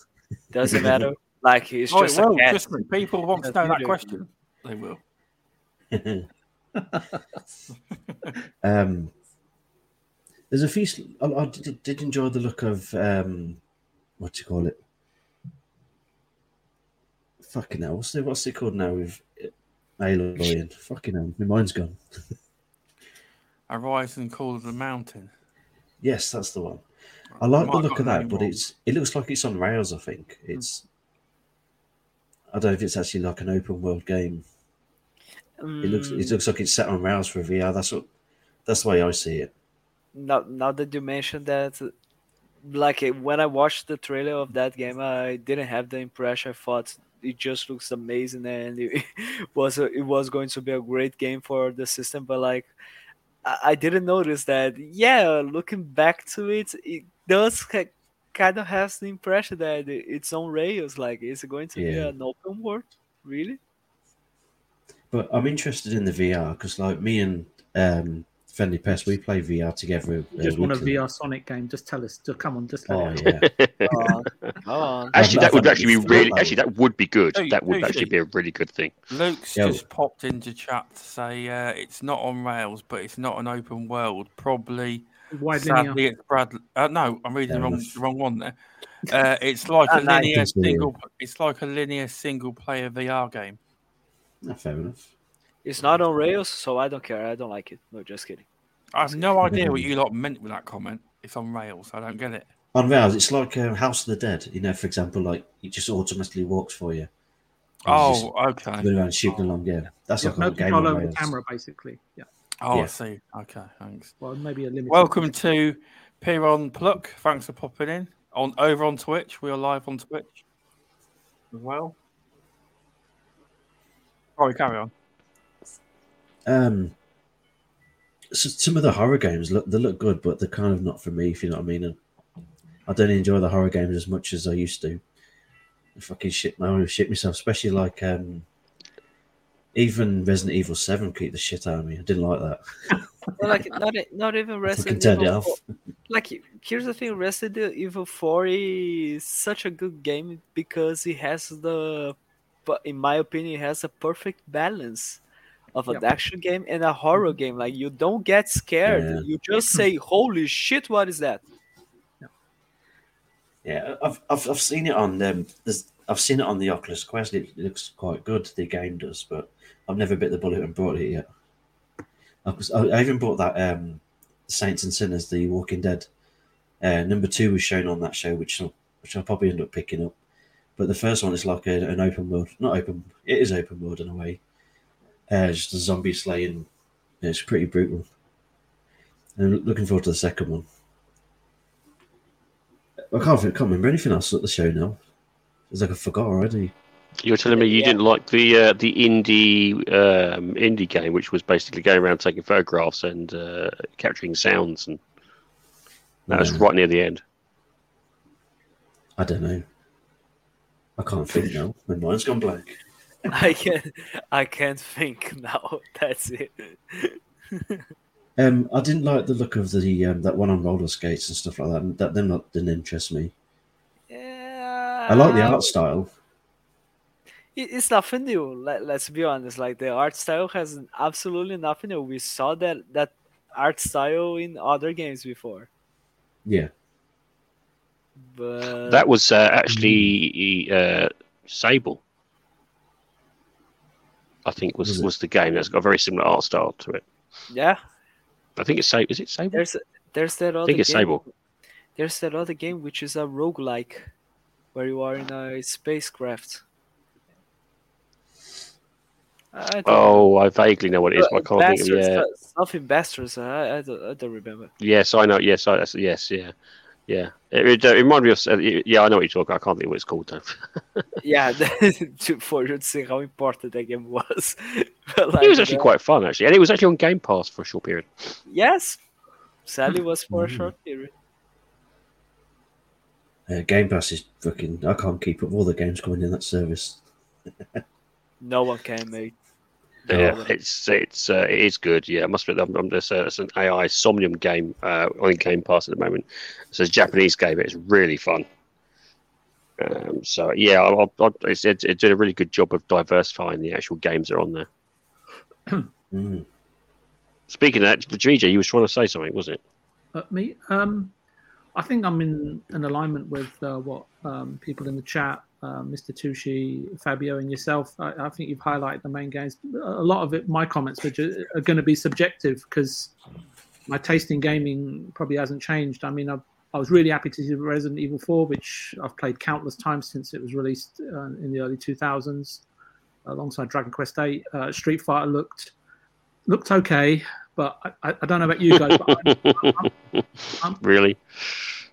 Doesn't (laughs) matter. Like it's Oh, just a will. cat. Trust me. People want to know that question. They will. (laughs) (laughs) um, there's a few. I did, did enjoy the look of um, what do you call it? Fucking hell, what's it, what's it called now with Aloy and fucking hell, my mind's gone. Horizon call of the mountain. Yes, that's the one. I like the look of that, but it's it looks like it's on rails. I think it's. I don't know if it's actually like an open world game. It looks Mm, it looks like it's set on rails for VR. That's what that's the way I see it. now, now that you mentioned that, like when I watched the trailer of that game, I didn't have the impression. I thought it just looks amazing and it (laughs) was a, it was going to be a great game for the system. But like, I, I didn't notice that. Yeah, looking back to it, it does kind of has the impression that it's on rails. Like, is it going to be an open world? Really? But I'm interested in the VR because, like me and um, Friendly Pest, we play VR together. You uh, just want a. VR Sonic game? Just tell us. Just come on. Just let Oh it yeah, (laughs) come. (laughs) Actually, that would actually be really. like- Actually, that would be good. Hey, That would hey, actually hey. be a really good thing. Luke's Yeah. just popped into chat to say uh, it's not on rails, but it's not an open world. Probably, Wide linear. sadly, it's Bradley. Uh, no, I'm reading the wrong, the wrong one there. Uh, it's like a linear think so, yeah. single. It's like a linear single player VR game. Ah, fair enough. It's not on rails, so I don't care. I don't like it. No, just kidding. I have no idea what you lot meant with that comment. It's on rails. I don't get it. On rails, it's like um, House of the Dead. You know, for example, like it just automatically walks for you. Oh, okay. move around shooting along. Yeah, that's Yeah, like no on a game control on over the rails. camera, basically. Yeah. Oh, I see. Okay, thanks. Well, maybe a limit. Welcome to Piron Pluck. Thanks for popping in on over on Twitch. We are live on Twitch as well. Sorry, carry on. Um, so some of the horror games look they look good, but they're kind of not for me. If you know what I mean. And I don't enjoy the horror games as much as I used to. I fucking shit, I always shit myself, especially like um, even Resident Evil Seven keep the shit out of me. I didn't like that. Well, like not not even I fucking Resident it Evil. off. 4 Like here's the thing: Resident Evil Four is such a good game because it has the, but in my opinion, it has a perfect balance of an Yeah. action game and a horror game. Like you don't get scared; Yeah. you just say, "Holy shit, what is that?" Yeah, I've, I've I've seen it on um, I've seen it on the Oculus Quest. It looks quite good. The game does, but I've never bit the bullet and bought it yet. I, was, I, I even bought that um, Saints and Sinners, The Walking Dead. Uh, number two was shown on that show, which I'll- which I'll probably end up picking up. But the first one is like a, an open world, not open. It is open world in a way. Uh, just a zombie slaying. It's pretty brutal. And I'm looking forward to the second one. I can't, I can't remember anything else at the show now. It's like I forgot already. You're telling me you Yeah. didn't like the uh, the indie um, indie game, which was basically going around taking photographs and uh, capturing sounds, and that was right near the end. I don't know. I can't think now. My mind's gone blank. I can't. I can't think now. (laughs) That's it. Um, I didn't like the look of the um, that one on roller skates and stuff like that. That them not didn't interest me. Yeah, I like the art style. it's nothing new. Let, let's be honest. Like the art style has absolutely nothing new. We saw that that art style in other games before, Yeah, but that was uh, actually uh, Sable. I think was Was was the game that's got a very similar art style to it. yeah. I think it's Sable. Is it Sable? There's there's that other I think it's game. Sable. There's that other game which is a roguelike, where you are in a spacecraft. I don't Oh, I vaguely know what it is, but I can't think of it. yeah. uh, Something bastards. I, I, don't, I don't remember. Yes, I know. Yes, I, yes, yeah, yeah. It, it, it reminded me of. uh, Yeah, I know what you're talking. I can't think what it's called though. (laughs) Yeah, (laughs) to, for you to see how important that game was. (laughs) But, it was actually uh, quite fun, actually, and it was actually on Game Pass for a short period. Yes, sadly was for a Mhm. short period. uh, Game Pass is fucking. I can't keep up with all the games coming in that service. No one can, mate. Yeah, Oh. it's it's uh, it is good. Yeah, I must be. I'm, I'm, there's, uh, there's an AI Somnium game uh, on Game Pass at the moment. It's a Japanese game. It's really fun. Um, so yeah, I, I, I, it's, it, it did a really good job of diversifying the actual games that are on there. (clears throat) Mm. Speaking of that, the VJ, you was trying to say something, was it? Uh, me, um, I think I'm in an alignment with uh, what um, people in the chat, uh, Mr. Tushi, Fabio, and yourself. I, I think you've highlighted the main games. A lot of it, my comments, which are, are going to be subjective because my taste in gaming probably hasn't changed. I mean, i I was really happy to see Resident Evil 4, which I've played countless times since it was released uh, in the early 2000s, alongside Dragon Quest 8. Uh, Street Fighter looked looked okay, but I, I, I don't know about you guys. But I, (laughs) really?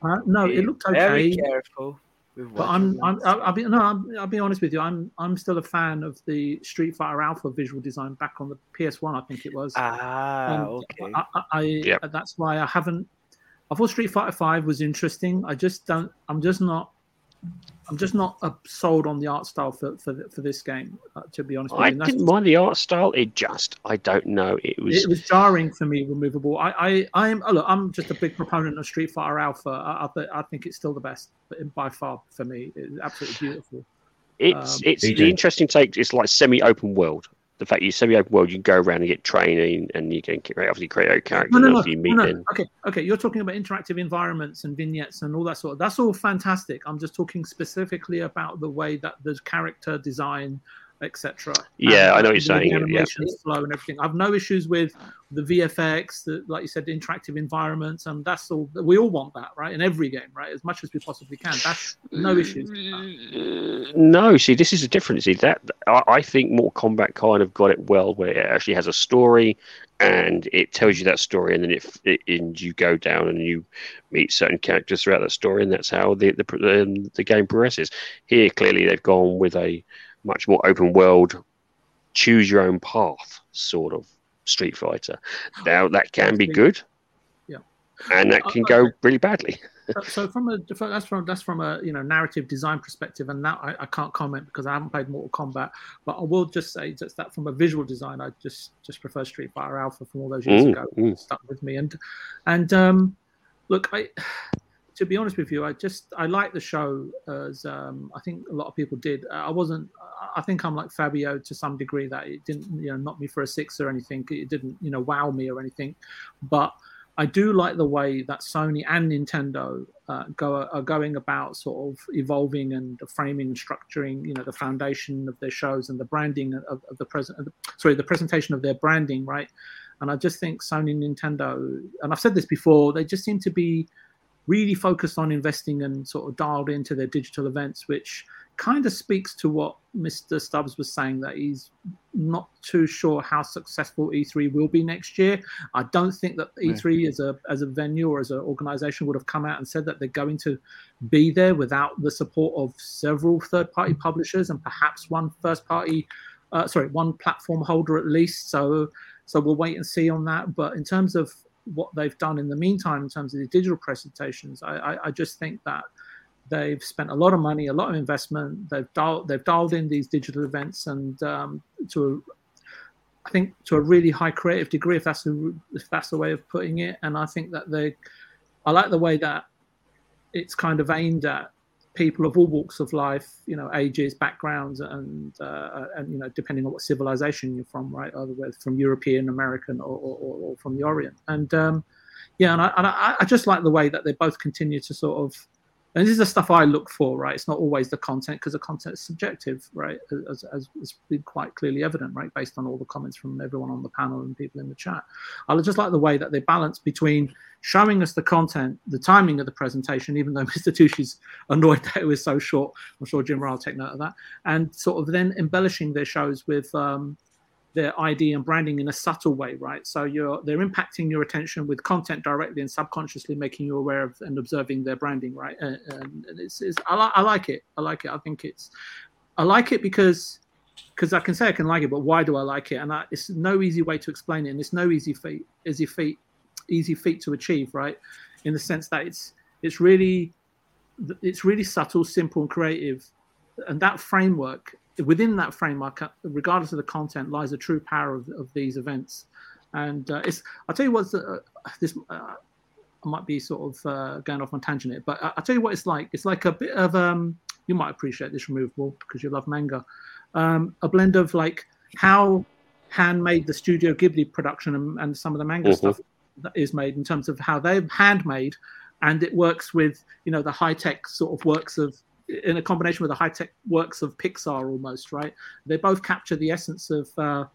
uh, no, it looked okay. Very okay. careful. With But I'm, I'm, I'll I'll be no, I'm, I'll be honest with you. I'm, I'm still a fan of the Street Fighter Alpha visual design back on the PS1. I think it was. Ah, And okay. I, I, I Yep. that's why I haven't. I thought Street Fighter Five was interesting. I just don't. I'm just not. I'm just not uh, sold on the art style for for, for this game. Uh, to be honest with I didn't mind the art style. It just, I don't know. It was. it was jarring for me removable i i i'm oh, look i'm just a big proponent of street fighter alpha i i, I think it's still the best by far for me it's absolutely beautiful It's Um, it's VJ. the interesting take. It's like semi-open world. The fact you semi-open world, you can go around and get training, and you can create, obviously create a character. no, no, no, you no, meet no. them. okay okay you're talking about interactive environments and vignettes and all that sort of that's all fantastic i'm just talking specifically about the way that the character design etc. Yeah, I know what you're the saying. Yeah. Animation flow and everything. I've no issues with the VFX, the, like you said, the interactive environments, and that's all. We all want that, right? In every game, right? As much as we possibly can. That's no issues. No, see, this is a difference. See, that I, I think Mortal Kombat kind of got it well, where it actually has a story, and it tells you that story, and then it, it and you go down and you meet certain characters throughout that story, and that's how the the, the, um, the game progresses. Here, clearly, they've gone with a much more open world, choose your own path sort of Street Fighter. (sighs) Now that can be good, Yeah. and that can go really badly. (laughs) So- from a that's from that's from a you know narrative design perspective, and that I, I can't comment because I haven't played Mortal Kombat. But I will just say just that from a visual design, I just just prefer Street Fighter Alpha from all those years Mm, ago. mm. Stuck with me, and and um, look, I to be honest with you, I just I like the show as um, I think a lot of people did. Uh, I wasn't. I think I'm like Fabio to some degree that it didn't you know knock me for a six or anything. It didn't you know wow me or anything, but I do like the way that Sony and Nintendo uh, go are going about sort of evolving and framing and structuring, you know, the foundation of their shows and the branding of, of the present. Sorry, the presentation of their branding, right? And I just think Sony Nintendo, and I've said this before, they just seem to be really focused on investing and sort of dialed into their digital events, which kind of speaks to what Mr. Stubbs was saying that he's not too sure how successful E3 will be next year. I don't think that E3 as a as a venue or as an organization would have come out and said that they're going to be there without the support of several third party publishers and perhaps one first party uh, sorry one platform holder at least so so we'll wait and see on that but in terms of what they've done in the meantime in terms of the digital presentations I, I, I just think that they've spent a lot of money, a lot of investment. They've dialed, they've dialed in these digital events, and um, to, a, I think, to a really high creative degree, if that's the if that's the way of putting it. And I think that they, I like the way that it's kind of aimed at people of all walks of life, you know, ages, backgrounds, and uh, and you know, depending on what civilization you're from, right? Either whether from European, American, or, or, or from the Orient. And um, yeah, and I, and I, I just like the way that they both continue to sort of and this is the stuff I look for, right? It's not always the content because the content is subjective, right? As, as has been quite clearly evident, right? Based on all the comments from everyone on the panel and people in the chat. I just like the way that they balance between showing us the content, the timing of the presentation, even though (laughs) Mr. Tushi's annoyed that it was so short. I'm sure Jim will take note of that. And sort of then embellishing their shows with um, their ID and branding in a subtle way, right? So you're they're impacting your attention with content directly and subconsciously making you aware of and observing their branding, right? Uh, and, and it's, it's I, li- I like it. I like it. I think it's I like it because because I can say I can like it, but why do I like it? And I, it's no easy way to explain it, and it's no easy feat, easy feat, easy feat to achieve, right? In the sense that it's it's really it's really subtle, simple, and creative, and that framework within that framework, regardless of the content, lies the true power of, of these events. And uh, it's I'll tell you what's uh, this. Uh, I might be sort of uh, going off on tangent here, but I- I'll tell you what it's like. It's like a bit of um, you might appreciate this removable because you love manga. Um, a blend of like how handmade the Studio Ghibli production and, and some of the manga Mhm. stuff that is made in terms of how they're handmade, and it works with you know the high tech sort of works of in a combination with the high tech works of Pixar almost, right? They both capture the essence of uh,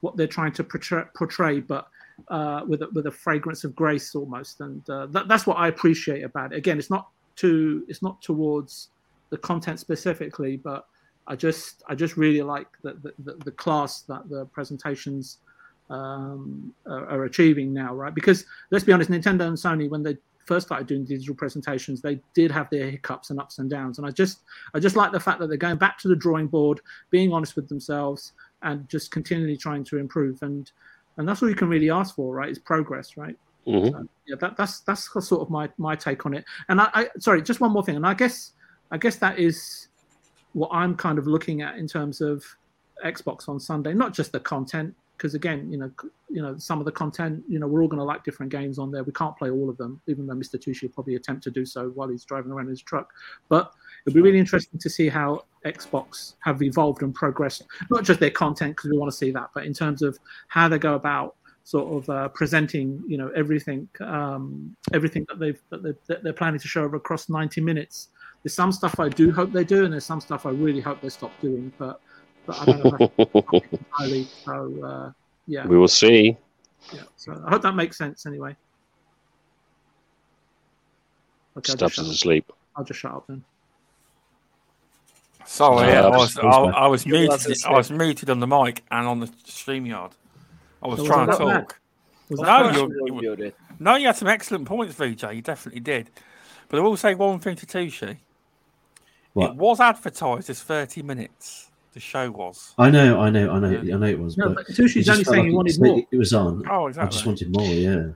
what they're trying to portray, portray but uh, with a, with a fragrance of grace almost, and uh, that, that's what I appreciate about it. Again, it's not to it's not towards the content specifically, but I just I just really like the the, the, class that the presentations um, are, are achieving now, right? Because let's be honest, Nintendo and Sony when they first started doing digital presentations, they did have their hiccups and ups and downs. And I just I just like the fact that they're going back to the drawing board, being honest with themselves, and just continually trying to improve. And and that's all you can really ask for, right? Is progress, right? Mhm. So, yeah, that, that's that's sort of my my take on it. And I, I sorry, just one more thing, and I guess I guess that is what I'm kind of looking at in terms of Xbox on Sunday, not just the content, because again, you know, you know, some of the content, you know, we're all going to like different games on there. We can't play all of them, even though Mr. Tushi will probably attempt to do so while he's driving around in his truck. But it'll be really interesting to see how Xbox have evolved and progressed, not just their content because we want to see that, but in terms of how they go about sort of uh, presenting, you know, everything, um, everything that they've that they're, that they're planning to show over across 90 minutes. There's some stuff I do hope they do, and there's some stuff I really hope they stop doing. But but I don't know (laughs) entirely. So uh, yeah, we will see. yeah. So I hope that makes sense anyway. Okay, I'll just, Stubbs shut is up. asleep. I'll just shut up then. Sorry, Yeah, I I was was- I, I was You were muted. I was muted on the mic and on the StreamYard. I was So was trying to talk. No, that Of course you're- you you- were muted. No, you had some excellent points, VJ. You definitely did. But I will say one thing to Tushi. It was advertised as 30 minutes. The show was. I know, I know, I know, I know it was. no, but but Tushi's it only saying like he wanted was- more. It was on. Oh, exactly. I just wanted more. Yeah.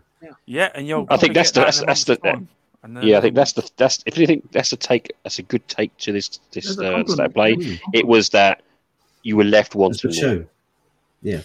Yeah, and you'll. I think that's the- that in a that's the- month's then, Yeah, I think that's the that's if you think that's a take that's a good take to this this There's uh, compliment. stat play. There's It was that you were left It's the wanting more. show. Yeah.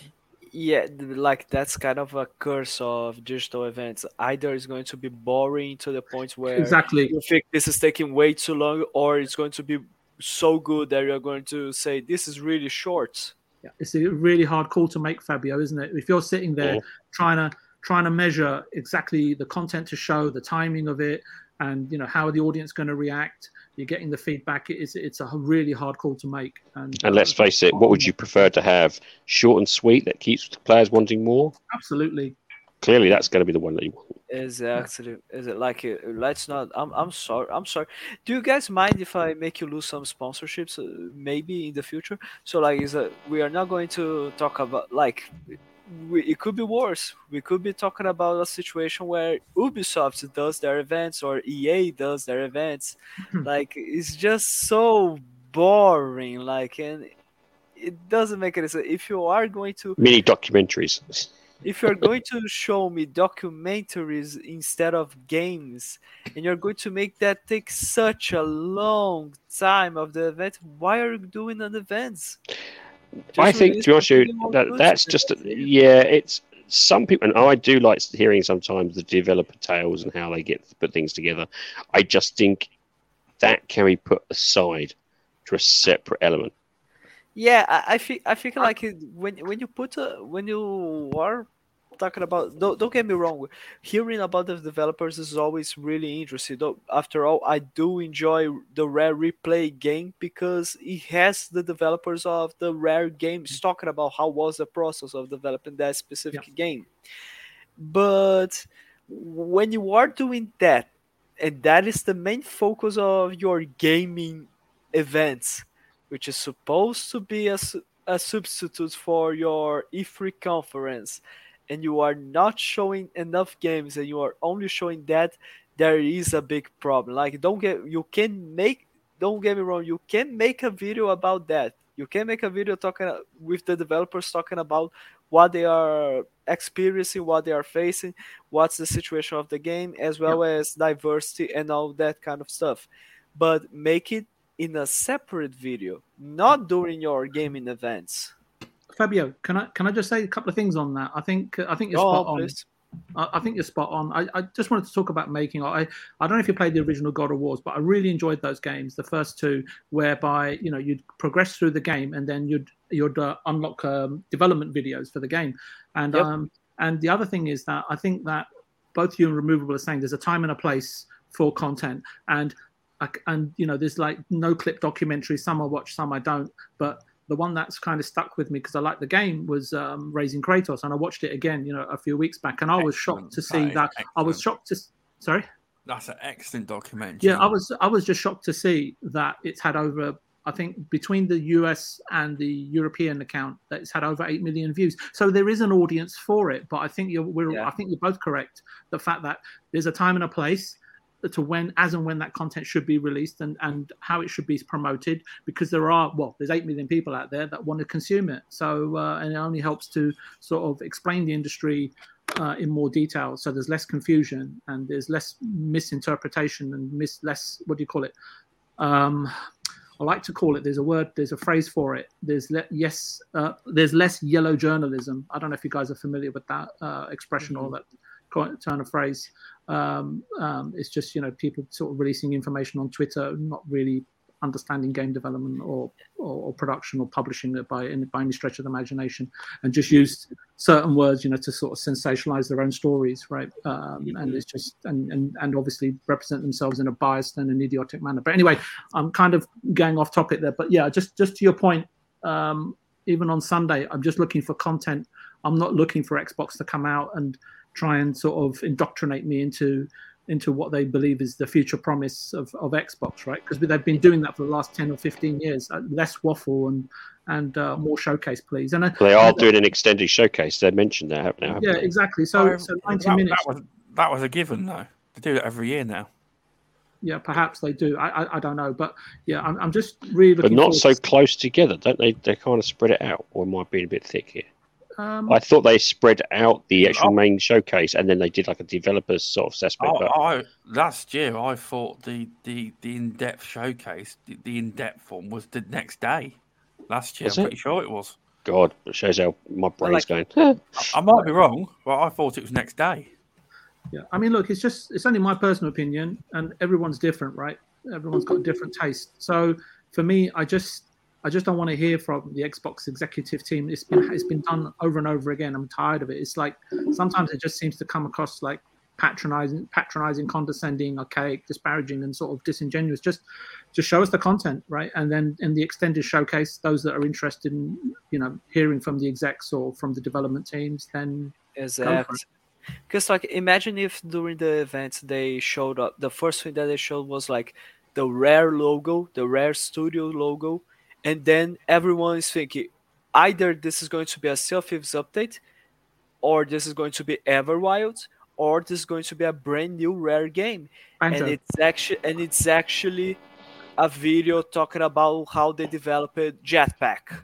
Yeah, like that's kind of a curse of digital events. Either it's going to be boring to the point where exactly. you think this is taking way too long, or it's going to be so good that you're going to say this is really short. Yeah, it's a really hard call to make, Fabio, isn't it? If you're sitting there trying to trying to measure exactly the content to show, the timing of it, and you know how are the audience going to react, you're getting the feedback. It's it's a really hard call to make. And, And let's face it, what would you prefer to have? Short and sweet that keeps the players wanting more? Absolutely. Clearly, that's going to be the one that you want. Exactly. Is it like uh, let's not? I'm I'm sorry. I'm sorry. Do you guys mind if I make you lose some sponsorships? Uh, maybe in the future. So like, is that we are not going to talk about like. We, it could be worse. We could be talking about a situation where Ubisoft does their events or EA does their events. (laughs) like it's just so boring. Like and it doesn't make any sense. If you are going to Mini documentaries. If you're going to show me documentaries instead of games and you're going to make that take such a long time of the event why are you doing an event I think, to be honest with you, that, that's just, a, yeah, it's some people, and I do like hearing sometimes the developer tales and how they get to put things together. I just think that can be put aside to a separate element. Yeah i, I think i think uh, like when when you put a, when you are talking about don't, don't get me wrong hearing about the developers is always really interesting though after all i do enjoy the rare replay game because it has the developers of the rare games mm-hmm. talking about how was the process of developing that specific game. But when you are doing that and that is the main focus of your gaming events which is supposed to be a, a substitute for your E3 conference, and you are not showing enough games, and you are only showing that, there is a big problem. Like, don't get you can make don't get me wrong, you can make a video about that. You can make a video talking with the developers talking about what they are experiencing, what they are facing, what's the situation of the game, as well as diversity and all that kind of stuff. But make it in a separate video, not during your gaming events. Fabio, can I can I just say a couple of things on that? I think I think you're Go spot on, on. I, I think you're spot on. I, I just wanted to talk about making. I I don't know if you played the original God of Wars, but I really enjoyed those games, the first two, whereby you know you'd progress through the game and then you'd you'd uh, unlock um, development videos for the game, and Yep. um and the other thing is that I think that both you and Removable are saying there's a time and a place for content, and like and you know there's like Noclip documentary. Some I watch, some I don't, but the one that's kind of stuck with me because I like the game was um, Raising Kratos, and I watched it again, you know, a few weeks back, and I was shocked to see that. That I was shocked to. Sorry. That's an excellent documentary. Yeah, I was. I was just shocked to see that it's had over. I think between the US and the European account, that it's had over eight million views. So there is an audience for it. But I think you're. We're, Yeah. I think you're both correct. The fact that there's a time and a place to when, as and when that content should be released, and and how it should be promoted. Because there are well, there's eight million people out there that want to consume it. So uh, and it only helps to sort of explain the industry uh, in more detail. So there's less confusion and there's less misinterpretation and mis less what do you call it? Um, I like to call it. There's a word. There's a phrase for it. There's le- yes. Uh, there's less yellow journalism. I don't know if you guys are familiar with that uh, expression or that turn of phrase. Um, um, it's just you know people sort of releasing information on Twitter, not really understanding game development or, or, or production or publishing it by in, by any stretch of the imagination, and just used certain words, you know, to sort of sensationalize their own stories, right? Um, and it's just and, and and obviously represent themselves in a biased and an idiotic manner. But anyway, I'm kind of going off topic there. But yeah, just just to your point, um, even on Sunday, I'm just looking for content. I'm not looking for Xbox to come out and try and sort of indoctrinate me into into what they believe is the future promise of, of Xbox, right? Because they've been doing that for the last ten or fifteen years. Uh, less waffle and and uh, more showcase, please. And uh, They are doing an extended showcase. They mentioned that haven't they? yeah, they? exactly. So Um, so ninety that, minutes. That was, that was a given, though. They do it every year now. Yeah, perhaps they do. I I, I don't know, but yeah, I'm, I'm just really But not so to- close together, don't they? They kind of spread it out, or am I being a bit thick here? Um, I thought they spread out the actual Oh. main showcase, and then they did like a developers sort of assessment. I, but I, last year, I thought the, the, the in depth showcase, the, the in depth one was the next day. Last year, Was I'm it? pretty sure it was. God, it shows how my brain's like- going. (laughs) I, I might be wrong, but I thought it was next day. Yeah, I mean, look, it's just it's only my personal opinion, and everyone's different, right? Everyone's got different taste. So for me, I just I just don't want to hear from the Xbox executive team. It's been it's been done over and over again. I'm tired of it. It's like sometimes it just seems to come across like patronizing, patronizing, condescending, archaic, disparaging, and sort of disingenuous. Just just show us the content, right? And then in the extended showcase, those that are interested in you know hearing from the execs or from the development teams, then Exactly. Because like imagine if during the event they showed up the first thing that they showed was like the rare logo, the rare studio logo, and then everyone is thinking either this is going to be a Sea of Thieves update, or this is going to be Everwild, or this is going to be a brand new rare game. Banjo. And it's actually and it's actually a video talking about how they developed Jetpack.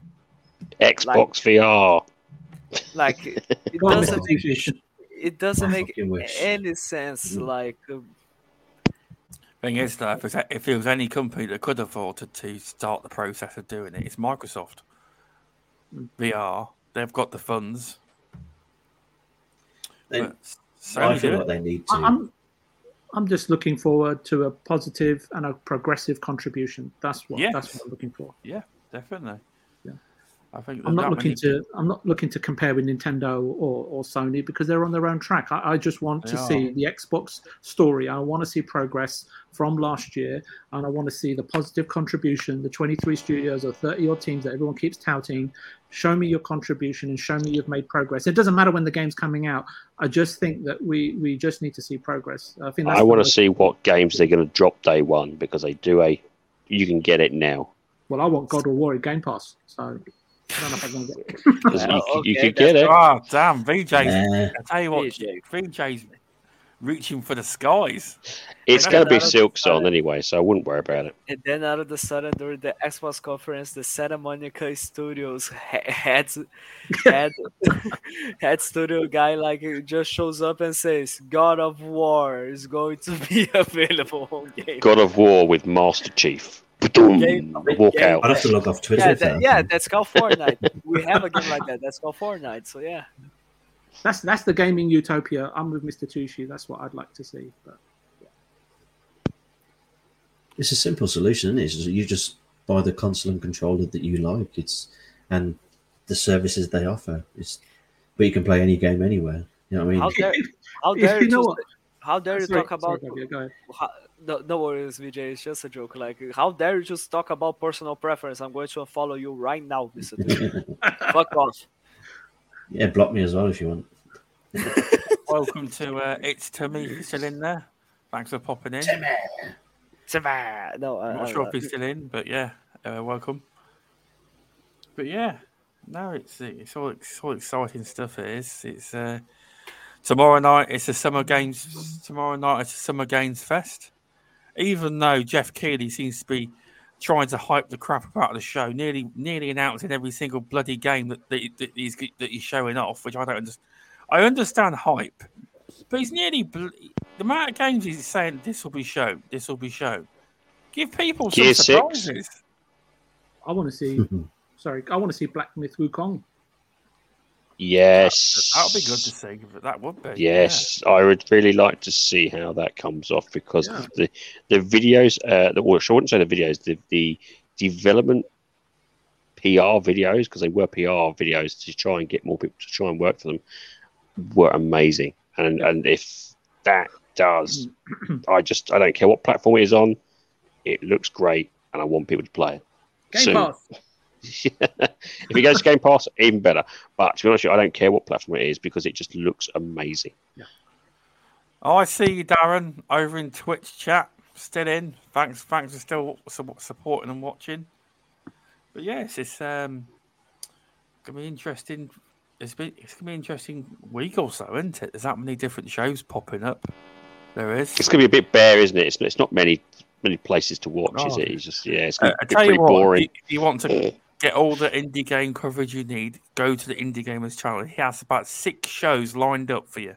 Xbox VR. Like it doesn't Mr. Tushi. it doesn't make any sense. Mm. Like uh, Thing is, though, if, it's, if there was any company that could afford to, to start the process of doing it, it's Microsoft. VR, they've got the funds. They- But I Sony feel like they need to. I- I'm I'm just looking forward to a positive and a progressive contribution. That's what that's what I'm looking for. Yeah, definitely. Yeah. I think I'm not looking many- to I'm not looking to compare with Nintendo or, or Sony because they're on their own track. I, I just want They to see the Xbox story. I want to see progress from last year, and I want to see the positive contribution. The 23 studios or 30 odd teams that everyone keeps touting. Show me your contribution and show me you've made progress. It doesn't matter when the game's coming out. I just think that we we just need to see progress. I think that's I want to see what games they're going to drop day one because they do a. You can get it now. Well, I want God of War in Game Pass, so I don't know if I'm going to get it. 'Cause you, Well, you could get it. Oh, damn. VJ's, Nah, I tell you what, VJ. VJ's reaching for the skies. It's going to be that'll Silk fine. on anyway, so I wouldn't worry about it. and then out of the sudden during the Xbox conference, the Santa Monica Studios he- head head head (laughs) studio guy like just shows up and says, "God of War is going to be (laughs) available on game." God of War with Master Chief. Ba-doom. Game- Walk game- out. I'd have to log off Twitter. Yeah, if that, that yeah, happened. that's called Fortnite. we have a game like that. That's called Fortnite. So yeah. That's that's the gaming utopia. I'm with Mr. Tushi. That's what I'd like to see. But It's a simple solution, isn't it? You just buy the console and controller that you like. It's and the services they offer. It's but you can play any game anywhere. You know what I mean? How dare how dare you you, know just- what- how dare you Sorry- talk about sorry, Gabriel, go ahead. how, no, no worries, VJ. It's just a joke. Like, how dare you just talk about personal preference? I'm going to unfollow you right now, Mr. (laughs) Fuck off. Yeah, block me as well if you want. (laughs) Welcome to uh, It's Timmy still in there. Thanks for popping in. Savannah. No, I'm not sure if he's still in, but yeah, uh, welcome. But yeah, no, it's it's all it's all exciting stuff. It is. It's uh, tomorrow night. It's a summer games. Tomorrow night it's a summer games fest. Even though Geoff Keighley seems to be trying to hype the crap about the show, nearly nearly announcing every single bloody game that, that, that he's that he's showing off, which I don't understand. I understand hype, but he's nearly bl- the amount of games he's saying this will be shown, this will be shown. Give people some Gear six. surprises. I want to see. (laughs) sorry, I want to see Black Myth Wukong. Yes. That would be good to see. but That would be. Yes, I would really like to see how that comes off because Yeah. the the videos, uh, the, well, I wouldn't say the videos, the the development PR videos because they were PR videos to try and get more people to try and work for them were amazing. And and if that does, (clears throat) I just I don't care what platform it is on, it looks great, and I want people to play it. Game soon. Pass. (laughs) if it goes to Game Pass, even better. But to be honest, with you, I don't care what platform it is because it just looks amazing. Oh, I see you, Darren, over in Twitch chat. Still in. Thanks, thanks for still supporting and watching. But yes, it's um gonna be interesting. It's been it's gonna be an interesting week or so, isn't it? There's that many different shows popping up. There is. It's going to be a bit bare, isn't it? It's, it's not many many places to watch, is Oh. it? It's just yeah, it's Uh, I to be you pretty what, boring. if you want to (clears throat) get all the indie game coverage you need, go to the Indie Gamers channel. He has about six shows lined up for you.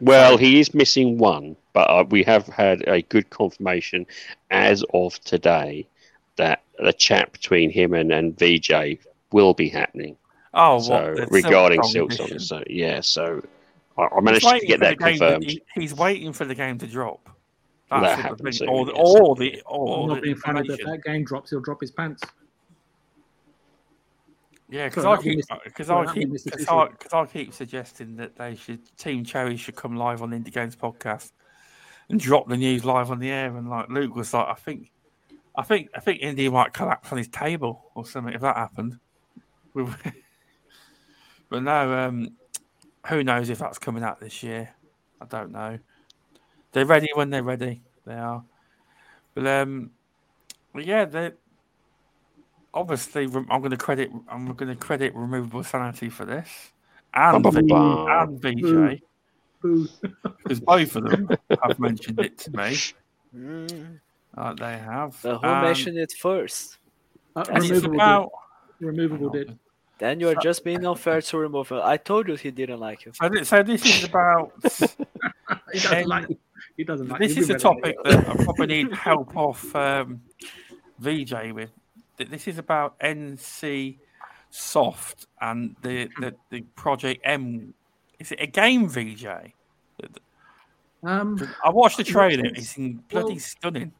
Well, he is missing one, but uh, we have had a good confirmation as of today that the chat between him and, and VJ will be happening. Oh, so what, regarding Silk Silk Song Song, so yeah, so I, I managed to get for the that game to- confirmed. he- he's waiting for the game to drop. That That's what happens the soon, thing. Or the, yes. or the, or I'm not the being funny, but if information. that game drops, he'll drop his pants. Yeah, because I keep because sorry, I keep because Fisher. I keep suggesting that they should Team Cherry should come live on Indie Games podcast and drop the news live on the air. And like Luke was like, I think, I think, I think Indie might collapse on his table or something if that happened. (laughs) but no, um, who knows if that's coming out this year? I don't know. They're ready when they're ready. They are. But um, but yeah, they obviously I'm going to credit I'm going to credit removable sanity for this and Bum, bum, V- bum. and VJ Boo. Boo. (laughs) because both of them have mentioned it to me. Mm, (laughs) Uh, they have. but who Um, mentioned it first? Uh, and it's removable about. did. Removable did. Then you're just being unfair to remove it. I told you he didn't like you. So, so this is about. (laughs) He doesn't Um, like you. He doesn't like this you. is a topic that I probably need help off um, VJ with. Th- This is about NC Soft and the, the, the Project M. Is it a game, VJ? Um, I watched the trailer. Well, It's bloody well, stunning.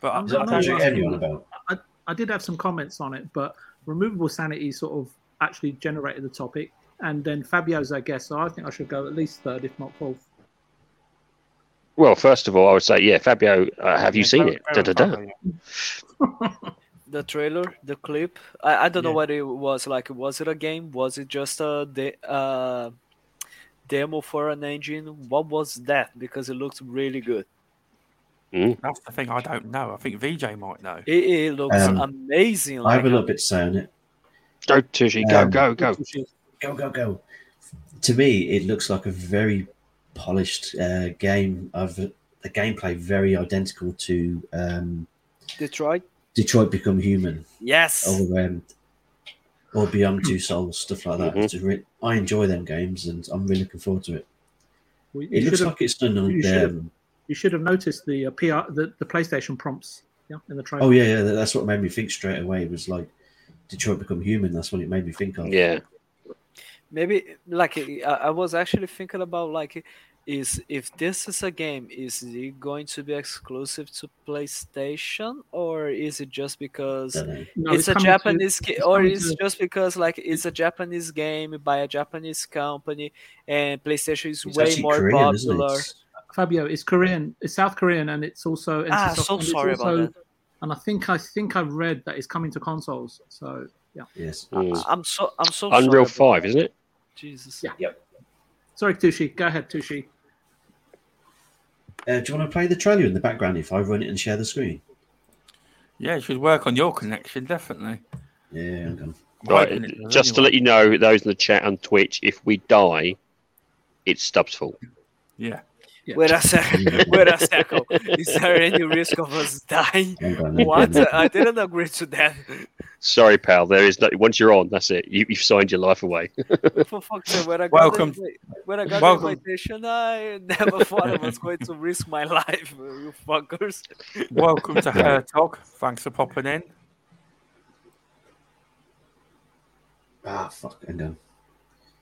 But I, I'm I not don't Project. M you're about? I I did have some comments on it, but removable sanity sort of actually generated the topic, and then Fabio's our guest, so I think I should go at least third, if not fourth. Well, first of all, I would say, yeah, Fabio, uh, have you Yeah, seen it? Da, da, da. (laughs) (laughs) probably. The trailer, the clip. I, I don't know Yeah. what it was like. Was it a game? Was it just a de- uh, demo for an engine? What was that? Because it looks really good. That's the thing I don't know. I think VJ might know. It, it looks Um, amazing. I Like have a little bit to say on it. Go, Tushi, go, Um, go, go. Go, go, go. To me, it looks like a very polished uh, game of the gameplay, very identical to um, Detroit. Detroit Become Human Yes. or, um, or Beyond Two Souls, stuff like that. Mhm. Re- I enjoy them games and I'm really looking forward to it. Well, It looks have- like it's done on you should have- um, You should have noticed the uh, PR, the, the PlayStation prompts, yeah, in the trailer. Oh yeah, yeah, that's what made me think straight away. It was like Detroit Become Human. That's what it made me think of. Yeah. maybe like I, I was actually thinking about like is if this is a game is it going to be exclusive to playstation or is it just because No, it's, a coming to- japanese ga- it's or coming it's to- just because like it's a japanese game by a japanese company and playstation is It's way more Korean, isn't it? popular It's- Fabio, it's Korean, it's South Korean, and it's also NC Ah, Soft, so and it's sorry about that. And I think I think I've read that it's coming to consoles. So yeah, Yes. Mm. i'm so i'm so Unreal sorry about 5, isn't it? jesus Yeah. sorry, Tushi. Go ahead, Tushi. Uh, do you want to play the trailer in the background if I run it and share the screen? Yeah, it should work on your connection, definitely. Yeah. I'm Right. hoping it does Just to let you know, those in the chat on Twitch, if we die, it's Stubbs' fault. Yeah. Yeah. wait a second (laughs) wait a second is there any risk of us dying Hang on, hang what i didn't agree to that Sorry, pal. There is no. Once you're on, that's it. You, you've signed your life away. For fuck's sake, when I got Welcome. the, when I got Welcome. the invitation, I never thought I was going to risk my (laughs) life, you fuckers. Welcome to (laughs) Her Talk. Thanks for popping in. Ah, fuck. Hang on.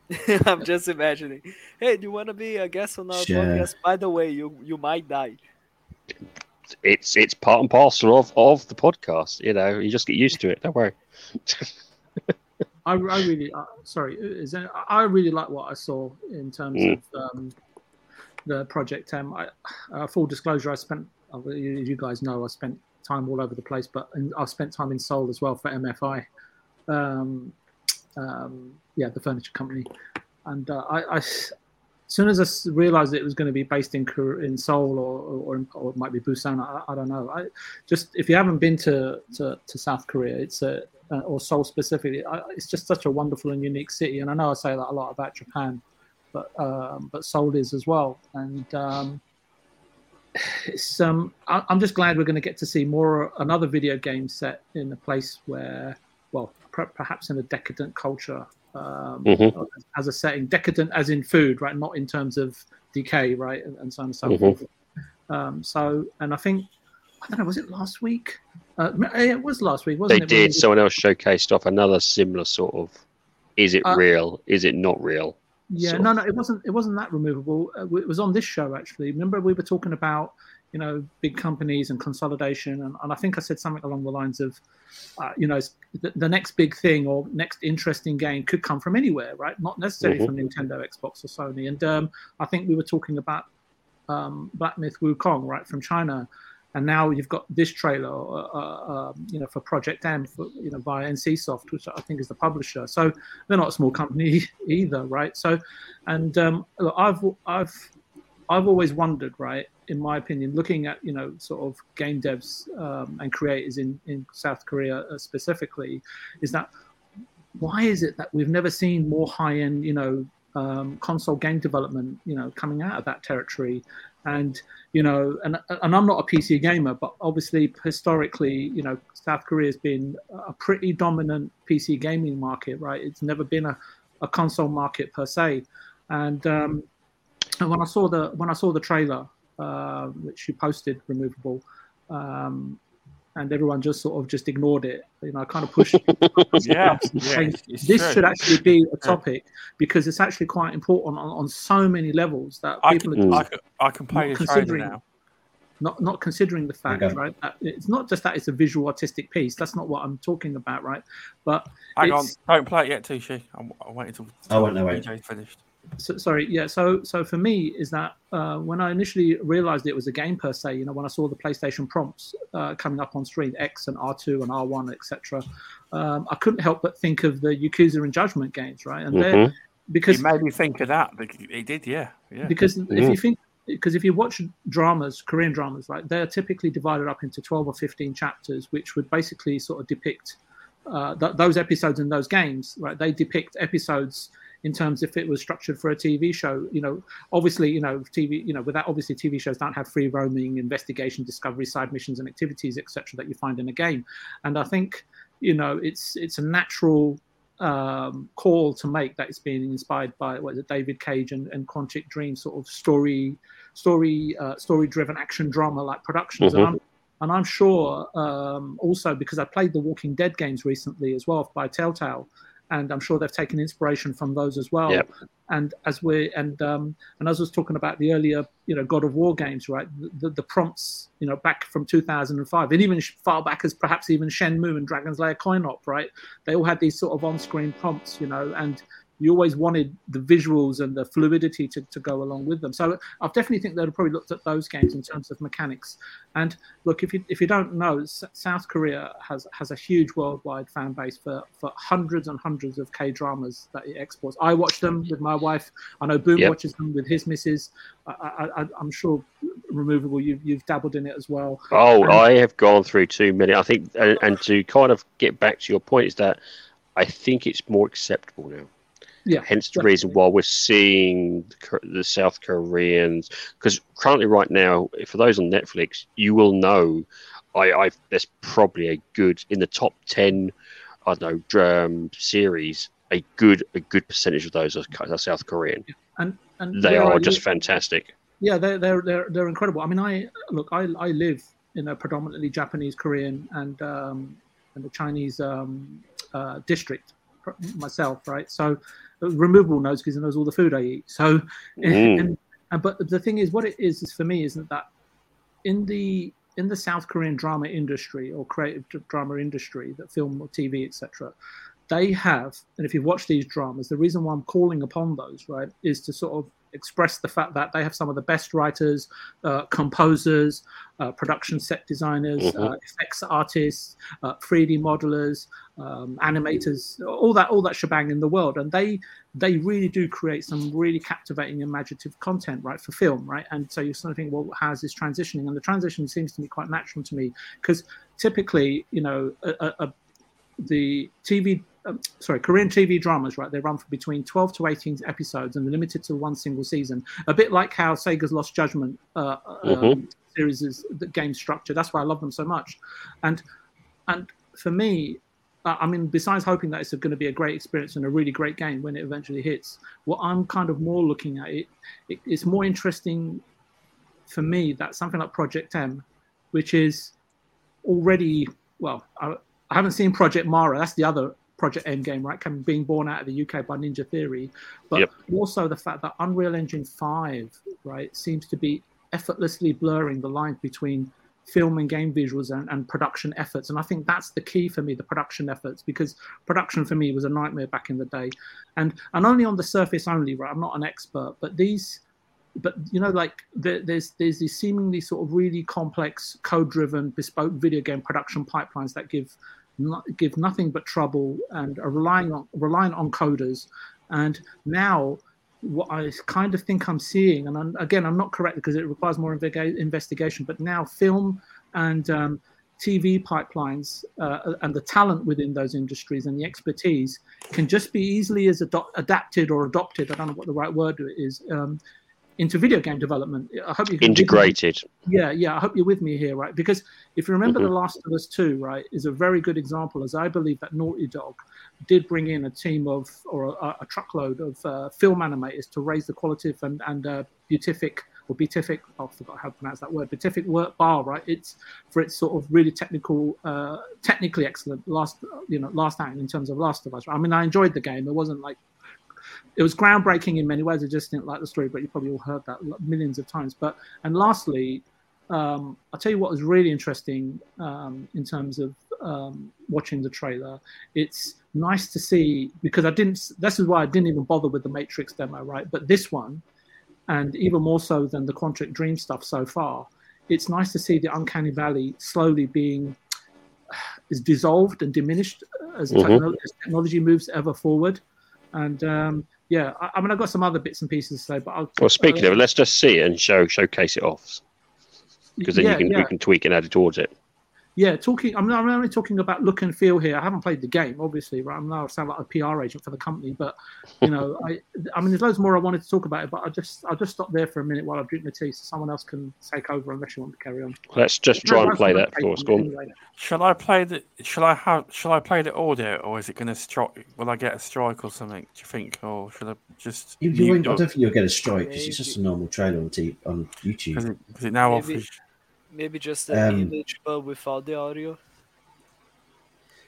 (laughs) I'm just imagining. Hey, do you want to be a guest on our Sure. podcast? By the way, you you might die. It's it's part and parcel of of the podcast. You know, you just get used to it. Don't worry. (laughs) I, I really, uh, sorry, is there, I really like what I saw in terms Mm. of um, the Project M. I, uh, full disclosure, I spent, uh, you you guys know, I spent time all over the place, but and I've spent time in Seoul as well for MFI. um, um, yeah, the furniture company, and uh, I, I, as soon as I realized it was going to be based in in Seoul or or, or, it might be Busan, I, I don't know. I just if you haven't been to to, to South Korea, it's a uh, or Seoul specifically, I, it's just such a wonderful and unique city. And I know I say that a lot about Japan, but um, but Seoul is as well. And um, it's um, I, I'm just glad we're going to get to see more another video game set in a place where, perhaps in a decadent culture. Um, Mhm. As a setting, decadent as in food, right? Not in terms of decay, right, and, and so on and so Mhm. forth. Um, so, and I think I don't know, was it last week? Uh, it was last week, wasn't They it? we did. Someone else showcased off another similar sort of. Is it Uh, real? Is it not real? Yeah, no, no, it wasn't. It wasn't that removable. Uh, It was on this show actually. Remember, we were talking about you know big companies and consolidation, and, and I think I said something along the lines of, uh, you know, the, the next big thing or next interesting game could come from anywhere, right? Not necessarily Mhm. from Nintendo, Xbox, or Sony. And um, I think we were talking about um, Black Myth Wukong, right, from China. And now you've got this trailer, uh, uh, um, you know, for Project M, for, you know, by NCSoft, which I think is the publisher. So they're not a small company (laughs) either, right? So, and um, look, I've I've I've always wondered, right? In my opinion, looking at you know sort of game devs um, and creators in in South Korea uh, specifically, is that why is it that we've never seen more high end, you know, um, console game development, you know, coming out of that territory? And you know, and and I'm not a PC gamer, but obviously historically, you know, South Korea has been a pretty dominant PC gaming market, right? It's never been a, a console market per se. And um, and when I saw the when I saw the trailer, uh, which you posted, removable, um, and everyone just sort of just ignored it. You know, I kind of pushed. (laughs) Yeah, yeah, this true. should actually be a topic because it's actually quite important on, on so many levels that I people can, are I can, I can play Not the trailer considering- now. not not considering the fact, Okay. right? That it's not just that it's a visual artistic piece. That's not what I'm talking about, right? But Hang on, don't play it yet, Tushi. I'm, I'm waiting until I won't know, wait. DJ's finished. So, sorry yeah so so for me is that uh, when i initially realized it was a game per se you know when i saw the playstation prompts uh, coming up on screen x and r2 and r1 etc um, i couldn't help but think of the yakuza and judgment games right and they're Mhm. because It made me think of that. It did, yeah, yeah. because if you think because if you watch dramas korean dramas right they're typically divided up into 12 or 15 chapters which would basically sort of depict uh, th- those episodes in those games right they depict episodes in terms if it was structured for a tv show you know obviously you know tv you know without obviously tv shows don't have free roaming investigation discovery side missions and activities etc that you find in a game and i think you know it's it's a natural um, call to make that it's being inspired by what is it, David Cage and, and Quantic Dream sort of story, story, uh, story-driven action drama like productions. Mhm. And I'm and I'm sure um, also because I played the Walking Dead games recently as well by Telltale, and I'm sure they've taken inspiration from those as well. Yep. And as we and um, and as I was talking about the earlier, you know, God of War games, right? The, the, the prompts, you know, back from 2005, and even far back as perhaps even Shenmue and Dragon's Lair Coin Op, right? They all had these sort of on-screen prompts, you know, and you always wanted the visuals and the fluidity to, to go along with them. So I definitely think they'd have probably looked at those games in terms of mechanics. And look, if you if you don't know, South Korea has has a huge worldwide fan base for, for hundreds and hundreds of K dramas that it exports. I watch them with my wife. I know Boom Yep. watches them with his missus. I, I, I, I'm sure removable. You've you've dabbled in it as well. Oh, Um, I have gone through too many. I think, and, and to kind of get back to your point, is that I think it's more acceptable now. Yeah, Hence the reason why we're seeing the, the South Koreans, because currently, right now, for those on Netflix, you will know, I, I there's probably a good in the top ten, I don't know, drum series. A good a good percentage of those are, are South Korean. and and They are just fantastic. Yeah, they're they're they're they're incredible. I mean, I look, I I live in a predominantly Japanese, Korean, and um, and the Chinese um, uh, district myself, right? So, removable knows because he knows all the food I eat. So, (laughs) Mm. and, and but the thing is, what it is is for me isn't that in the in the South Korean drama industry or creative drama industry, that film or TV, etc. They have, and if you watch these dramas, the reason why I'm calling upon those, right, is to sort of expressed the fact that they have some of the best writers, uh, composers, uh, production set designers, Mhm. uh, effects artists, uh, 3D modelers, um, animators, all that all that shebang in the world, and they they really do create some really captivating, imaginative content, right, for film, right? And so you sort of think, well, how's this transitioning? And the transition seems to be quite natural to me because typically, you know, a, a, the TV, um, sorry, Korean TV dramas, right? They run for between 12 to 18 episodes and they're limited to one single season. A bit like how Sega's Lost Judgment uh, um, Mhm. series is the game structure. That's why I love them so much. And and for me, uh, I mean, besides hoping that it's going to be a great experience and a really great game when it eventually hits, what I'm kind of more looking at it, it it's more interesting for me that something like Project M, which is already well, I, I haven't seen Project Mara. That's the other Project M game, right? Coming being born out of the UK by Ninja Theory, but Yep. also the fact that Unreal Engine Five, right, seems to be effortlessly blurring the lines between film and game visuals and, and production efforts. And I think that's the key for me, the production efforts, because production for me was a nightmare back in the day. And and only on the surface only, right? I'm not an expert, but these but you know, like there, there's there's these seemingly sort of really complex, code-driven, bespoke video game production pipelines that give not, give nothing but trouble and are relying on relying on coders. And now, what I kind of think I'm seeing, and I'm, again, I'm not correct because it requires more investiga- investigation. But now, film and um, TV pipelines uh, and the talent within those industries and the expertise can just be easily as adapted or adopted. I don't know what the right word is. Um, into video game development. I hope you can Integrated. yeah, yeah. I hope you're with me here, right? Because if you remember, The Last of Us Two, right, is a very good example, as I believe that Naughty Dog did bring in a team of or a, a truckload of uh, film animators to raise the qualitative and and uh, beatific or beatific. Oh, I forgot how to pronounce that word. Beatific work bar, right? It's for its sort of really technical, uh, technically excellent last, you know, last act in terms of Last of Us. Right? I mean, I enjoyed the game. It wasn't like it was groundbreaking in many ways. I just didn't like the story, but you probably all heard that millions of times. But and lastly, um, I'll tell you what was really interesting um, in terms of um, watching the trailer. It's nice to see because I didn't. This is why I didn't even bother with the Matrix demo, right? But this one, and even more so than the Quantic Dream stuff so far, it's nice to see the Uncanny Valley slowly being is dissolved and diminished as, Mhm. as technology moves ever forward. And um, yeah, I, I mean, I've got some other bits and pieces to say, but I'll. Well, speaking uh, of it, let's just see it and show showcase it off because then yeah, you can yeah. you can tweak and add it towards it. Yeah, talking. I'm, I'm only talking about look and feel here. I haven't played the game, obviously. Right, I'm now I sound like a PR agent for the company, but you know, (laughs) I, I mean, there's loads more I wanted to talk about it, but I just, I'll just stop there for a minute while I drink my tea, so someone else can take over unless you want to carry on. Let's just try No, and play that that's for us. fine, Go on. Shall I play the? Shall I have? Shall I play the audio, or is it going to strike? Will I get a strike or something? Do you think, or should I just? You, you mute won't, I don't think you'll get a strike because it's just a normal trailer on, t- on YouTube. Because it, 'cause it now Maybe- offers. Maybe just the Um, image, but without the audio.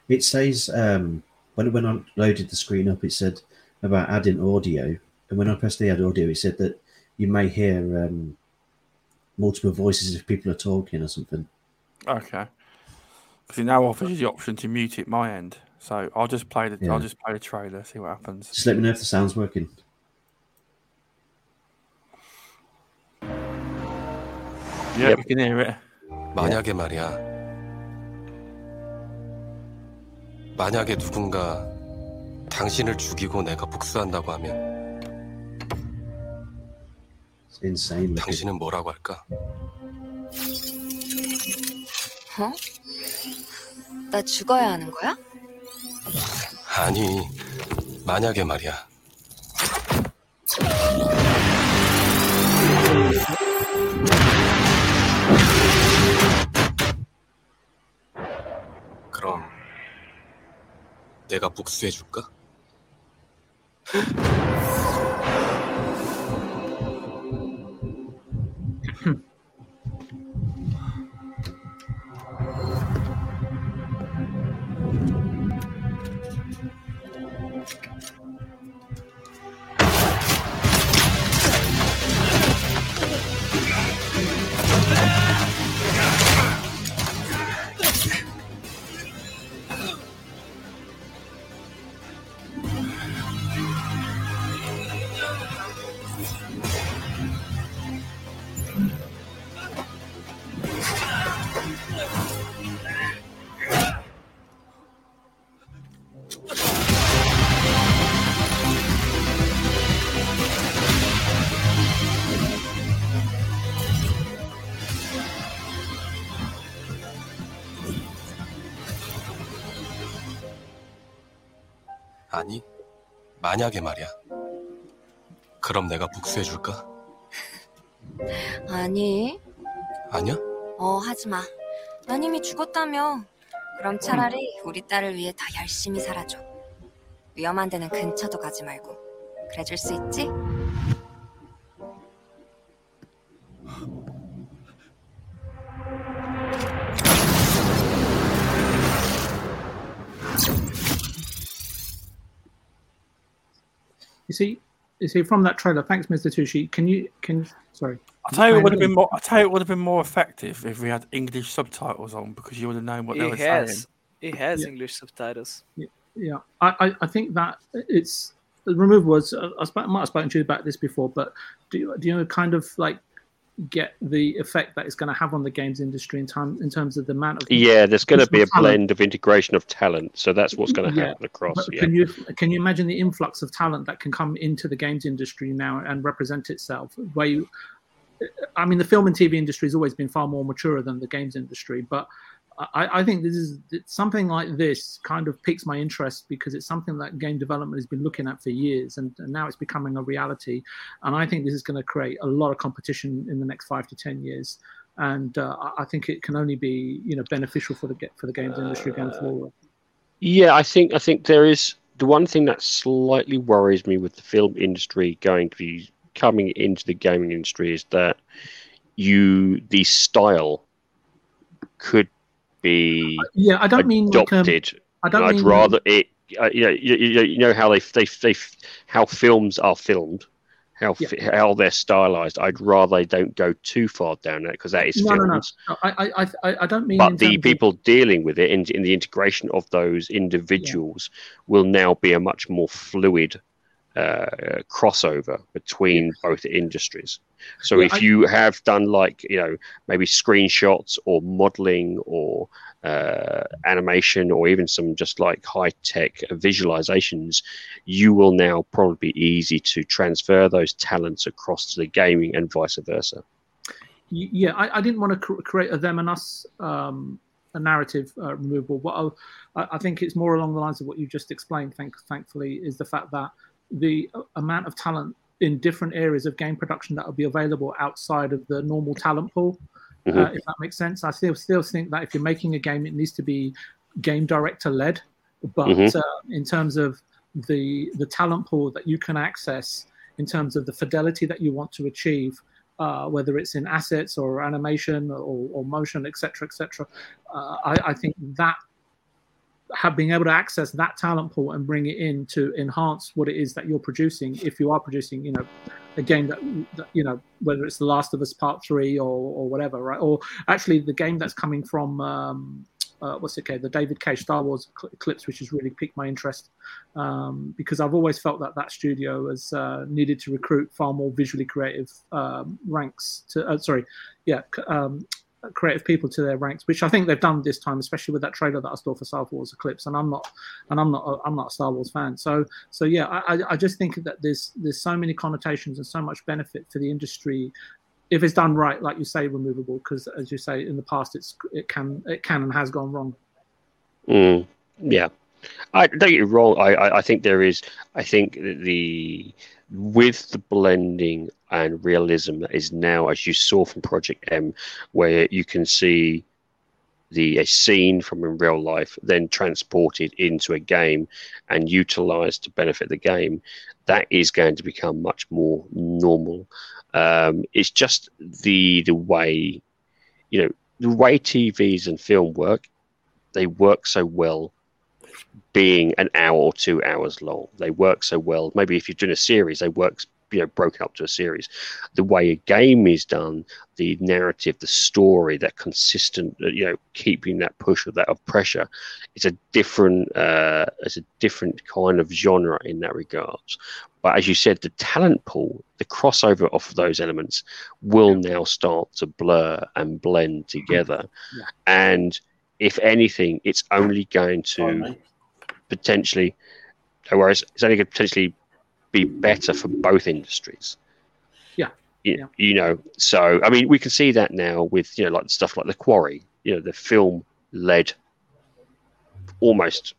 It says um, when when I loaded the screen up, it said about adding audio, and when I pressed the add audio, it said that you may hear um, multiple voices if people are talking or something. Okay. Because it now offers you the option to mute it my end. So I'll just play the. Yeah. I'll just play the trailer. See what happens. Just let me know if the sound's working. Hear it. 만약에 말이야. 만약에 누군가 당신을 죽이고 내가 복수한다고 하면 It's insane. looking. 당신은 뭐라고 할까? 어? 나 죽어야 하는 거야? 아니, 만약에 말이야. 내가 복수해 줄까? 만약에 말이야. 그럼 내가 복수해 줄까? 아니, 아니야? 어, 하지 마. 난 이미 죽었다며. 그럼 차라리 우리 딸을 위해 더 열심히 살아줘. 위험한 데는 근처도 가지 말고. 그래줄 수 있지? You see, you see from that trailer. Thanks, Mr. Tushi. Can you can sorry. I tell you, it would have been more. I tell you, it would have been more effective if we had English subtitles on because you would have known what they were It has. saying. It has Yeah. English subtitles. Yeah, I, I, I think that it's the removal was. uh, I, I might have spoken to you about this before, but do you, do you know kind of like get the effect that it's going to have on the games industry in time in terms of the amount of Yeah, there's going to be a talent. blend of integration of talent, so that's what's going to Yeah, happen across. Yeah. can you can you imagine the influx of talent that can come into the games industry now and represent itself? Where you, I mean, the film and TV industry has always been far more mature than the games industry, but I, I think this is something like this kind of piques my interest because it's something that game development has been looking at for years, and, and now it's becoming a reality. And I think this is going to create a lot of competition in the next five to ten years. And uh, I- I think it can only be, you know, beneficial for the for the games industry going forward. Yeah, I think I think there is the one thing that slightly worries me with the film industry going to be coming into the gaming industry is that you the style could be Yeah, I don't mean like um, adopted. I don't I'd mean rather it. Uh, you, know, you, you, know how they they they how films are filmed, how fi- how they're stylized. I'd rather they don't go too far down that because that is No, no, no. No, I, I, I, don't mean. But the terms of- people dealing with it in, in the integration of those individuals will now be a much more fluid uh, crossover between both industries. So Yeah, if I- you have done like you know maybe screenshots or modeling or uh, animation or even some just like high tech visualizations, you will now probably be easy to transfer those talents across to the gaming and vice versa. Yeah, I, I didn't want to cr- create a them and us um, a narrative uh, removal. What I'll, I, I think it's more along the lines of what you just explained. Thank, thankfully, is the fact that the uh, amount of talent in different areas of game production that will be available outside of the normal talent pool. Uh, Mhm. if that makes sense, I still still think that if you're making a game, it needs to be game director led. But Mhm. uh, in terms of the the talent pool that you can access, in terms of the fidelity that you want to achieve, uh, whether it's in assets or animation or, or motion, etc., etc. Uh, I, I think that have being able to access that talent pool and bring it in to enhance what it is that you're producing. If you are producing, you know, a game that, that you know, whether it's The Last of Us Part Three or or whatever, right? Or actually the game that's coming from. Um, uh, what's it called? The David Cage Star Wars cl- Eclipse, which has really piqued my interest um, because I've always felt that that studio has uh, needed to recruit far more visually creative um, ranks to. Uh, sorry, yeah, um, creative people to their ranks, which I think they've done this time, especially with that trailer that I saw for Star Wars Eclipse. And I'm not, and I'm not, I'm not a Star Wars fan. So, so yeah, I, I- just think that there's there's so many connotations and so much benefit for the industry if it's done right, like you say, removable. Because as you say, in the past, it's it can it can and has gone wrong. Mm, yeah, I don't get you wrong. I, I, I think there is. I think the with the blending and realism that is now, as you saw from Project M, where you can see the a scene from in real life then transported into a game and utilized to benefit the game. That is going to become much more normal. Um, it's just the the way, you know, the way TVs and film work they work so well being an hour or two hours long. They work so well. Maybe if you're doing a series, they work you know broken up to a series. The way a game is done, the narrative, the story, that consistent, you know, keeping that push of that of pressure, it's a different, uh, it's a different kind of genre in that regards. But as you said, the talent pool, the crossover of those elements, will now start to blur and blend together, Yeah. and if anything, it's only going to Fine, mate. potentially, no worries, it's only going to potentially be better for both industries. Yeah. You, Yeah. you know, so I mean, we can see that now with you know, like stuff like The Quarry, you know, the film led almost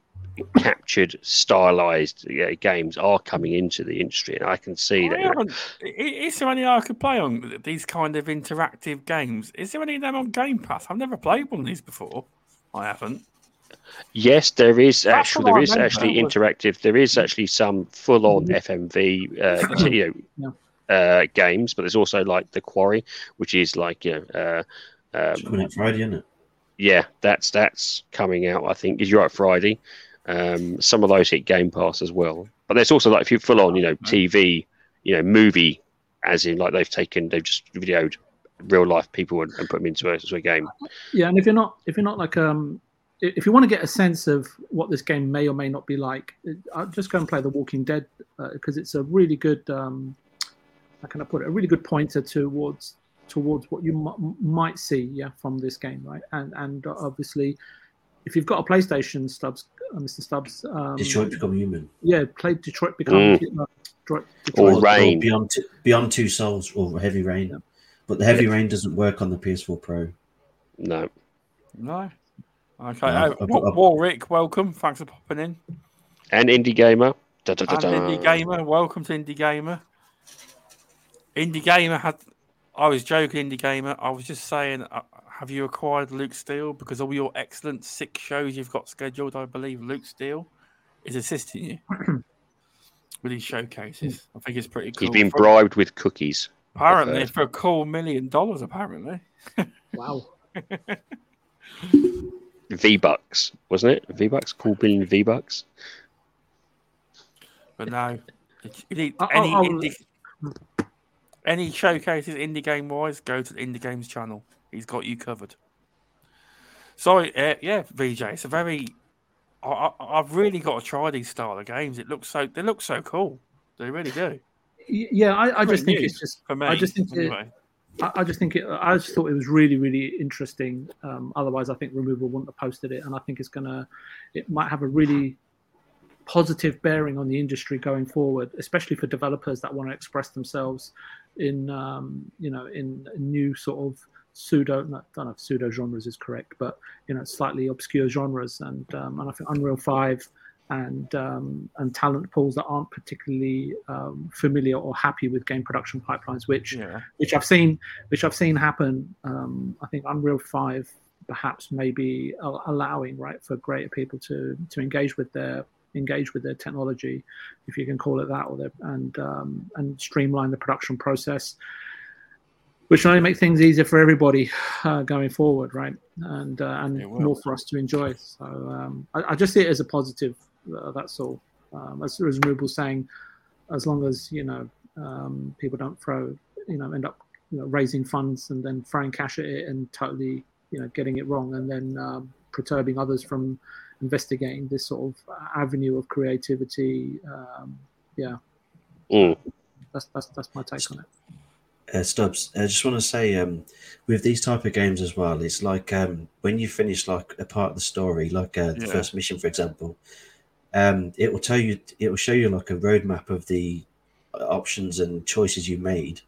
captured, stylized yeah, games are coming into the industry, and I can see I that. you know, haven't- there any I could play on these kind of interactive games? Is there any of them on Game Pass? I've never played one of these before. I haven't. Yes, there is That's actually there is actually that interactive. There is actually some full on FMV uh, (clears throat) you know, uh, games, but there's also like the Quarry, which is like you know. Uh, It's um, coming out Friday, isn't it? yeah, that's that's coming out. I think is you're right Friday. Um, some of those hit Game Pass as well, but there's also like if you full on, you know, TV, you know, movie, as in like they've taken, they've just videoed real life people and, and put them into a, into a game. Yeah, and if you're not if you're not like um if you want to get a sense of what this game may or may not be like, I'll just go and play The Walking Dead because it's a really good um how can I put it a really good pointer towards towards what you m- might see yeah from this game right and and obviously if you've got a PlayStation Stubbs uh, Mr Stubbs um, Detroit Become Human. yeah play Detroit Become uh, Detroit, Or Detroit- Rain. Beyond Two, Beyond Two Souls or Heavy Rain. But the Heavy Rain doesn't work on the PS4 Pro. No, No. Okay. No, oh, I've- I've- Warwick, welcome. Thanks for popping in. and Indie Gamer. Da, da, da, And da. Indie Gamer, welcome to Indie Gamer. Indie Gamer had. I was joking, Indie Gamer. I was just saying, uh, have you acquired Luke Steele? Because all your excellent six shows you've got scheduled, I believe Luke Steele is assisting you (clears throat) with these showcases. I think it's pretty cool. He's been bribed with cookies. Apparently for a cool million dollars. Apparently, wow (laughs) V Bucks, wasn't it? V Bucks, cool billion V Bucks. but no. You need I'll- any I'll- indie, any showcases indie game wise, go to the Indie Games channel. He's got you covered. Sorry, uh, yeah, VJ. It's a very. I, I, I've really got to try these style of games. It looks so. They look so cool. They really do. Yeah I, I just think it's just For me, I just think it, anyway. I, I just think it. I just thought it was really, really interesting. Um, otherwise, I think Removal wouldn't have posted it, and I think it's gonna. It might have a really positive bearing on the industry going forward, especially for developers that want to express themselves in, um, you know, in new sort of pseudo. Not, I don't know if pseudo genres is correct, but you know, slightly obscure genres, and um, and I think Unreal Five. And um, and talent pools that aren't particularly um, familiar or happy with game production pipelines, which Yeah. which I've seen, which I've seen happen. Um, I think Unreal Five perhaps maybe allowing right for greater people to to engage with their engage with their technology, if you can call it that, or their, and um, and streamline the production process, which will only make things easier for everybody uh, going forward, right? And uh, and more for us to enjoy. So um, I, I just see it as a positive. Uh, that's all. Um, as as Ruble saying, as long as you know um, people don't throw, you know, end up you know, raising funds and then throwing cash at it and totally, you know, getting it wrong and then um, perturbing others from investigating this sort of avenue of creativity. Um, yeah, Mm. that's that's that's my take on it. Uh, Stubbs, I just want to say, um, with these type of games as well, it's like um, when you finish like a part of the story, like uh, the Yeah. first mission, for example, um, it will tell you, it will show you like a roadmap of the options and choices you made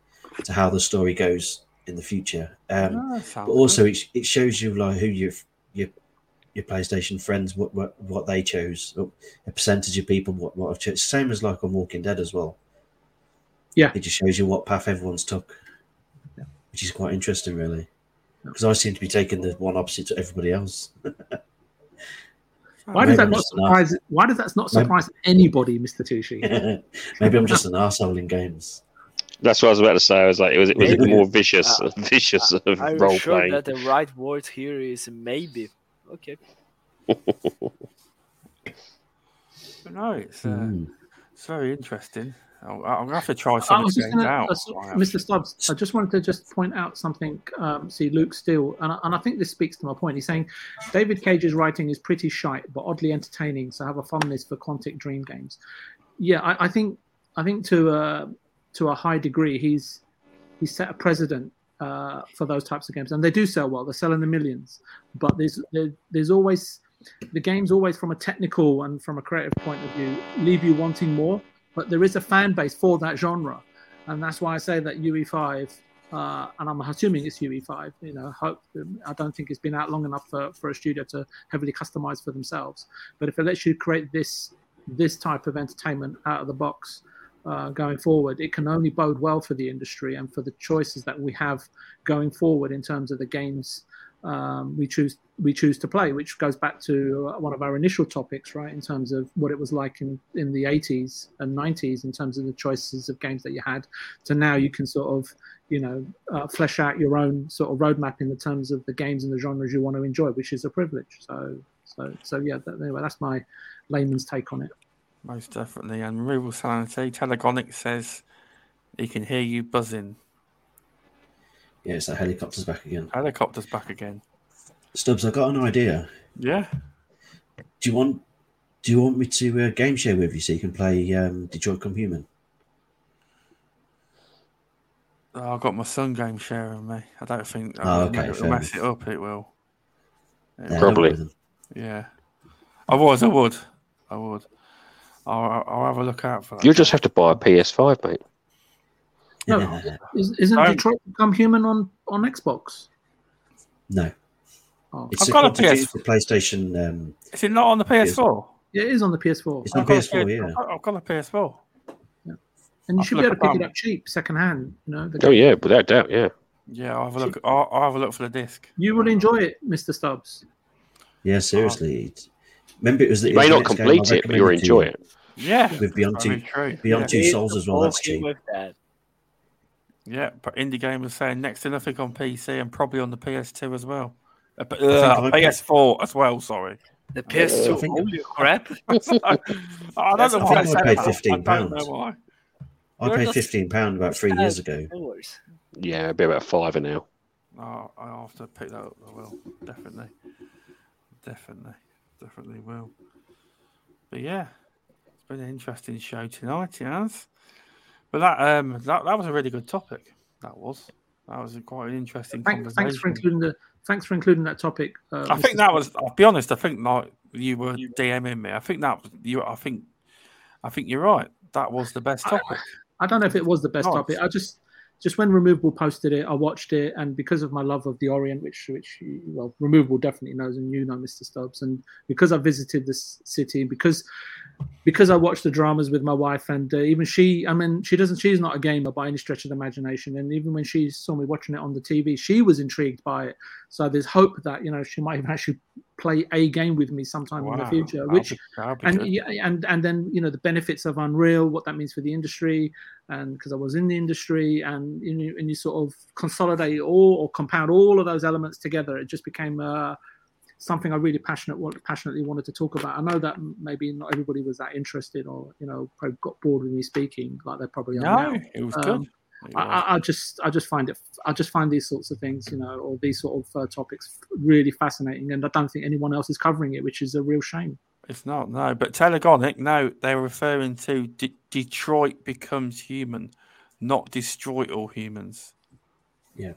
to how the story goes in the future. Um, sounds but also good. it, it shows you like who your your your PlayStation friends what what, what they chose, a percentage of people what what have chose. Same as like on Walking Dead as well. Yeah. it just shows you what path everyone's took, which is quite interesting, really. Because I seem to be taking the one opposite to everybody else. (laughs) Why does that I'm not surprise? Why does that not Maybe- surprise anybody, Mister Tushi? (laughs) Maybe I'm just an arsehole in games. That's what I was about to say. I was like, it was it was Maybe. more vicious, Uh, (laughs) vicious of I'm role sure playing. that the right word here is maybe. Okay. (laughs) But no, it's uh, Mm. it's very interesting. I'll, I'm gonna have to try some of was the just games going out. I Mr. Stubbs. I just wanted to just point out something. Um, see, Luke Steele, and I, and I think this speaks to my point. He's saying David Cage's writing is pretty shite, but oddly entertaining. So have a fondness for Quantic Dream games. Yeah, I, I think I think to a to a high degree, he's he's set a precedent uh, for those types of games, and they do sell well. They're selling the millions, but there's there, there's always the games always from a technical and from a creative point of view leave you wanting more. But there is a fan base for that genre, and that's why I say that UE5 uh, and I'm assuming it's UE5. You know, hope, I don't think it's been out long enough for, for a studio to heavily customize for themselves. But if it lets you create this this type of entertainment out of the box uh, going forward, it can only bode well for the industry and for the choices that we have going forward in terms of the games um, we choose we choose to play, which goes back to one of our initial topics, right? In terms of what it was like in, in the 80s and 90s, in terms of the choices of games that you had, to now you can sort of, you know, uh, flesh out your own sort of roadmap in the terms of the games and the genres you want to enjoy, which is a privilege. So, so, so yeah. That, anyway, that's my layman's take on it. Most definitely. And Removal Sanity, Telegonic says he can hear you buzzing. Yeah, it's that helicopter's back again. Helicopter's back again. Stubbs, I've got an idea. Yeah. Do you want do you want me to uh, game share with you so you can play um, Detroit Become Human? Oh, I've got my son game sharing me. I don't think Oh, I okay, it'll fair mess enough. it up. It will. It Yeah. Probably. Yeah. I was. I would. I would. I'll, I'll have a look out for that. You'll just have to buy a PS5, mate. No, is, isn't Don't- Detroit Become Human on on Xbox? no, Oh, it's I've a got a Call of PS for PlayStation. Um, Is it not on the PS4? yeah, it is on the PS4, it's on I've PS4, PS yeah. I've got a PS4. and you I'll should be able to pick it it up. up cheap, second hand. You know, the Oh yeah, without doubt, yeah. Yeah, I'll have a look. I'll, I'll have a look for the disc. You will enjoy it, Mr. Stubbs. Yeah, seriously. It's- Remember, it was the, You may not complete it, but you'll enjoy it. Yeah, With Beyond Two. Beyond yeah. Two Souls as well. That's cheap. With that. Yeah, but Indie Game was saying next to nothing on PC and probably on the PS2 as well. Uh, but, uh, PS4 as well. Sorry. The PS2, think- holy crap! (laughs) I don't That's- know I why think I said paid £15 I don't. I paid just- fifteen pound about three years ago. Yeah, it'd be about five now. Oh, I'll have to pick that up. I will definitely, definitely, definitely will. But yeah, it's been an interesting show tonight, yes. But that um that, that was a really good topic. That was that was quite an interesting Thank, conversation. thanks for including the thanks for including that topic. Uh, I think that was. I'll be honest. I think like you were DMing me. I think that was you. I think. I think you're right. That was the best topic. I don't know if it was the best Nice. topic. I just just when Removable posted it, I watched it, and because of my love of the Orient, which which well, Removable definitely knows, and you know, Mr. Stubbs, and because I visited this city, because because I watched the dramas with my wife, and uh, even she, I mean, she doesn't, she's not a gamer by any stretch of the imagination, and even when she saw me watching it on the TV, she was intrigued by it. So there's hope that you know she might even actually play a game with me sometime in the Wow, future, which be- be and good. and and then you know the benefits of Unreal, what that means for the industry, and because I was in the industry, and you know, and you sort of consolidate all or compound all of those elements together, it just became uh, something I really passionate passionately wanted to talk about. I know that maybe not everybody was that interested, or you know, probably got bored with me speaking, like they probably are no, now. it was Um, good. It I. I, I just I just find it I just find these sorts of things you know or these sort of uh, topics really fascinating and I don't think anyone else is covering it which is a real shame. It's not no, but Telegonic. No, they were referring to D- Detroit becomes human, not destroy all humans. Yeah.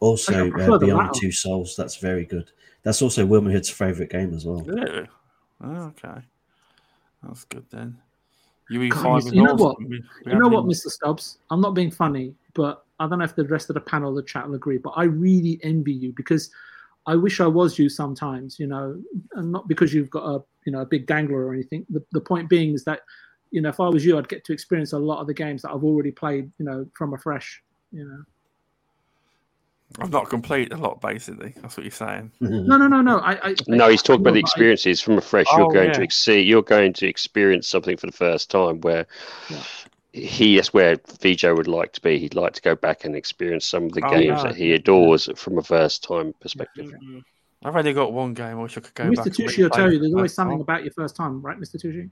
Also, uh, Beyond. Two Souls. That's very good. That's also Wilma Hood's favourite game as well. Yeah. Oh, okay, that's good then. UE five. you- know what? We- we You know what, Mr. Stubbs? I'm not being funny, but I don't know if the rest of the panel, the chat will agree, but I really envy you because I wish I was you sometimes, you know, and not because you've got a, you know, a big dangler or anything. The, the point being is that, you know, if I was you, I'd get to experience a lot of the games that I've already played, you know, from afresh, you know. I've not completed a lot, basically. That's what you're saying. (laughs) No, no, no, no. I, I No, he's talking about the I- experiences from a fresh. Oh, you're going to yeah. exceed. You're going to experience something for the first time where Yeah. he is where VJ would like to be. He'd like to go back and experience some of the Oh, games no. that he adores from a first time perspective. I've only got one game. I wish I could go back. Mr. and Tushi will tell it you there's always something time. about your first time, right, Mr. Tushi?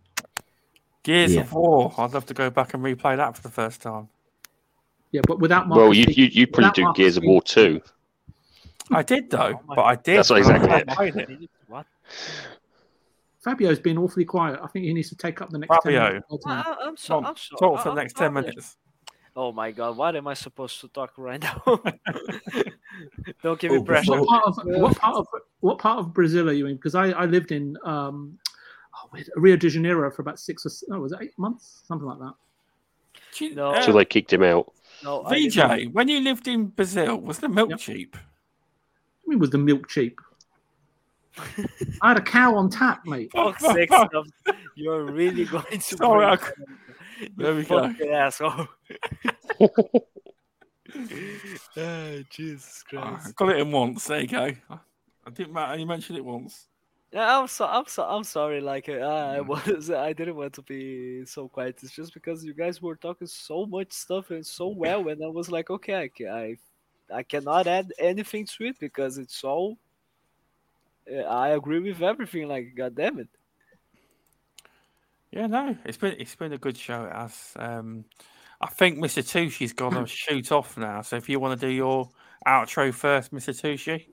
Gears Yeah. of War. I'd love to go back and replay that for the first time. Yeah, but without Marcus Well, you being- you you probably do Marcus Gears of War too. I did though, Oh but I did. That's but I exactly it. played it. What? Fabio's been awfully quiet. I think he needs to take up the next 10 Fabio. minutes. of time. I, I'm so, Come on, I'm so, Talk for the I'm next ten minutes. Oh my god, what am I supposed to talk right now? (laughs) Don't give me Oh, pressure. What part of what part of what part of Brazil are you in? Because I, I lived in um, oh, wait, Rio de Janeiro for about six or s- oh, was it eight months, something like that. No. uh, Until they kicked him out. No, VJ, when you lived in Brazil, was the milk Yep. cheap? I mean, was the milk cheap? (laughs) I had a cow on tap, mate. (laughs) Fuck's sake, Stubbs, you're really (laughs) going to. Sorry, I bring- c- There we go. asshole. Ah, Jesus I Christ. got it in once. There you go. I didn't matter. You mentioned it once. Yeah, I'm so I'm so I'm sorry. Like uh, I Mm. was, I didn't want to be so quiet. It's just because you guys were talking so much stuff and so well, and I was like, okay, I I, I cannot add anything to it because it's all. uh, I agree with everything. Like, god damn it. Yeah, no, it's been it's been a good show. Has. Um, I think Mr. Tushi's to shoot off now. So if you want to do your outro first, Mr. Tushi.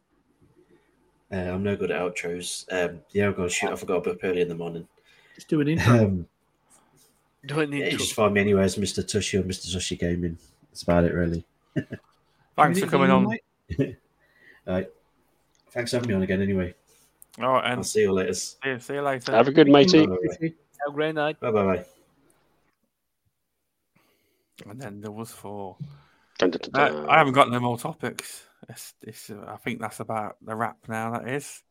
Uh, I'm no good at outros. Um, yeah, I'm going to shoot. I forgot up early in the morning. Just do an (laughs) intro. Um, Do I need yeah, just find me anywhere as Mr. Tushi or Mr. Tushi Gaming. That's about it, really. (laughs) Thanks for coming on. like? (laughs) Right. Thanks for having me on again, anyway. All right, And I'll see you later. see you, see you later. Have a good matey. Bye Tushi. Have a great night. bye. bye. And then there was four. Dun, dun, dun, Uh. I haven't got no more topics. It's, it's, uh, I think that's about the wrap now. That is.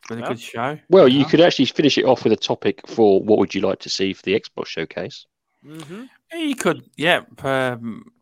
It's been a Yeah. good show. Well, you Yeah. could actually finish it off with a topic for what would you like to see for the Xbox showcase? Mm-hmm. You could, yeah. Um,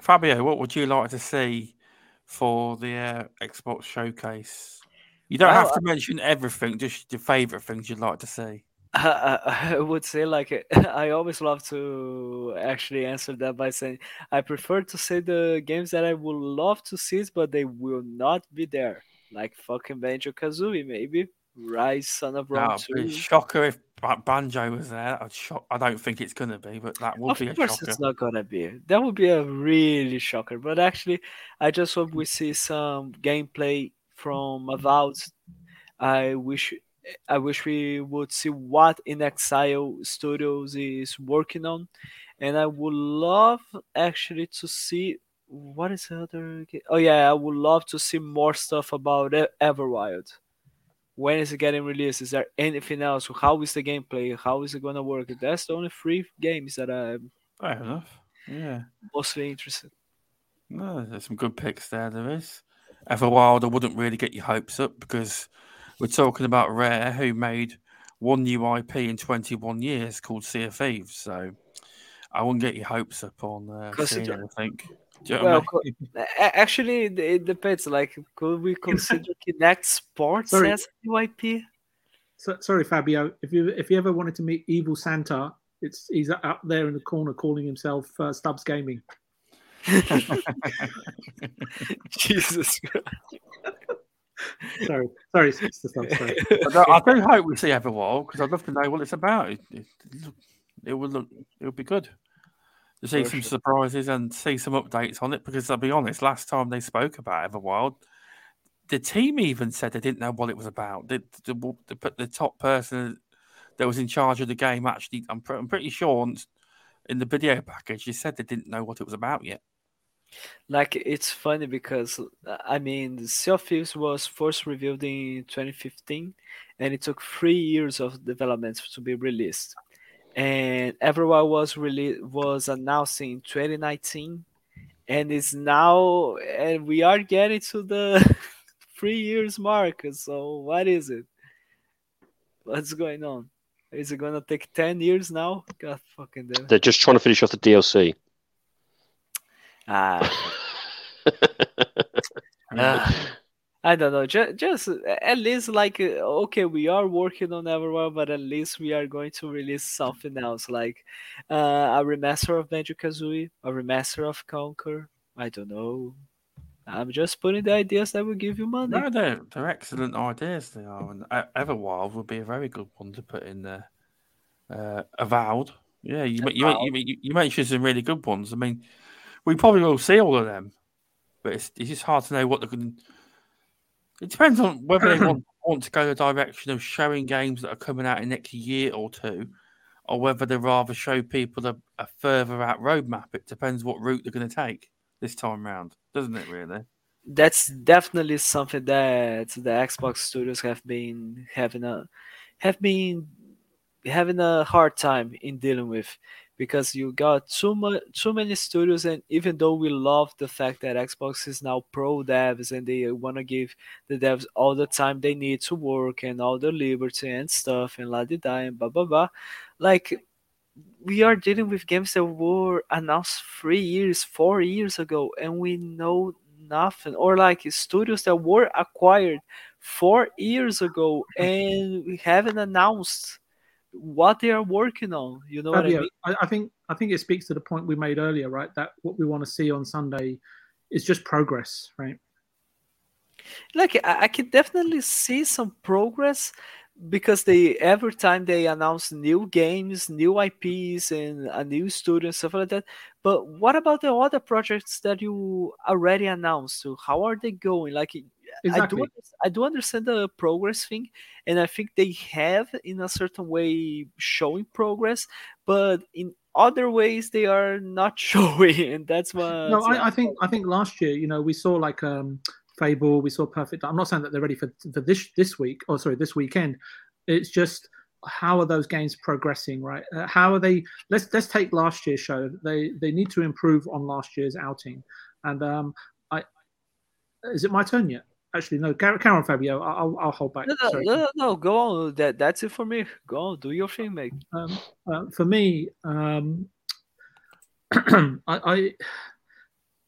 Fabio, what would you like to see for the uh, Xbox showcase? You don't Well, have to mention everything, just your favourite things you'd like to see. I, (laughs) I would say like (laughs) I always love to actually answer that by saying I prefer to say the games that I would love to see, but they will not be there. Like fucking Banjo Kazooie, maybe Ryse, Son of Rome That'd be a Two. shocker if Banjo was there. I'd shock. I don't think it's gonna be, but that would Of be a course, shocker. it's not gonna be. That would be a really shocker. But actually, I just hope we see some gameplay from Avowed. I wish, I wish we would see what inXile Studios is working on, and I would love actually to see what is the other. Oh yeah, I would love to see more stuff about Everwild. When is it getting released? Is there anything else? How is the gameplay? How is it gonna work? That's the only three games that I'm Fair enough. Yeah. mostly interested. No, there's some good picks there. There is. Everwild, I wouldn't really get your hopes up because we're talking about Rare, who made one new IP in 21 years called Sea of Thieves. So I wouldn't get your hopes up on uh, seeing Consider- anything. Do you know Well, I mean? co- actually, it it depends. Like, could we (laughs) consider Kinect Sports Sorry. as UIP? So, sorry, Fabio. If you if you ever wanted to meet Evil Santa, it's he's up there in the corner calling himself uh, Stubbs Gaming. (laughs) (laughs) Jesus. (laughs) Sorry, sorry. Stubbs. Sorry. I, do hope we see Everwild because I'd love to know what it's about. It, it, it would look, it would be good to see some surprises and see some updates on it. Because I'll be honest, last time they spoke about Everwild, the team even said they didn't know what it was about. The the, the, the, the top person that was in charge of the game actually, I'm, pre- I'm pretty sure in the video package, he said they didn't know what it was about yet. Like, it's funny because, I mean, Sea of Thieves was first revealed in 2015, and it took three years of development to be released. And everyone was really was announced in 2019, and it's now, and we are getting to the (laughs) three years mark. So what is it? What's going on? Is it gonna take ten years now? God fucking damn. They're just trying to finish off the DLC. Ah, ah, I don't know. Just, just at least like uh, okay, we are working on Everwild, but at least we are going to release something else, like uh, a remaster of Banjo Kazooie, a remaster of Conker. I don't know. I'm just putting the ideas that will give you money. No, they're, they're excellent ideas. They are, and E- Everwild would be a very good one to put in there. Uh, Avowed, yeah, you, you, you, you, you mentioned some really good ones. I mean, we probably will see all of them, but it's, it's just hard to know what they're going. It depends on whether they want, (clears throat) want to go the direction of showing games that are coming out in next year or two, or whether they rather show people a, a further out roadmap. It depends what route they're going to take this time round, doesn't it? Really? that's definitely something that the Xbox studios have been having a have been having a hard time in dealing with because you got too much too many studios and even though we love the fact that Xbox is now pro devs and they want to give the devs all the time they need to work and all the liberty and stuff and la di da and blah blah blah like we are dealing with games that were announced three years four years ago and we know nothing. Or like studios that were acquired four years ago (laughs) and we haven't announced what they are working on. You know what I mean? I, I think I think it speaks to the point we made earlier, right? That what we want to see on Sunday is just progress, right? Like I, I can definitely see some progress because they every time they announce new games, new IPs, and a new studio and stuff like that. But what about the other projects that you already announced? So how are they going? Like I do, I do understand the progress thing, and I think they have, in a certain way, showing progress, but in other ways they are not (laughs) showing, and that's what. No, I, I think I think last year, you know, we saw like um Fable, we saw Perfect. I'm not saying that they're ready for for this this week or sorry this weekend. It's just how are those games progressing, right? Uh, how are they? Let's let's take last year's show. They they need to improve on last year's outing, and um, I is it my turn yet? Actually, no. Karen Fabio, I'll I'll hold back. No, no, no, no, no, go on. That that's it for me. Go on, do your thing, mate. um, uh, for me, um, (clears throat) I, I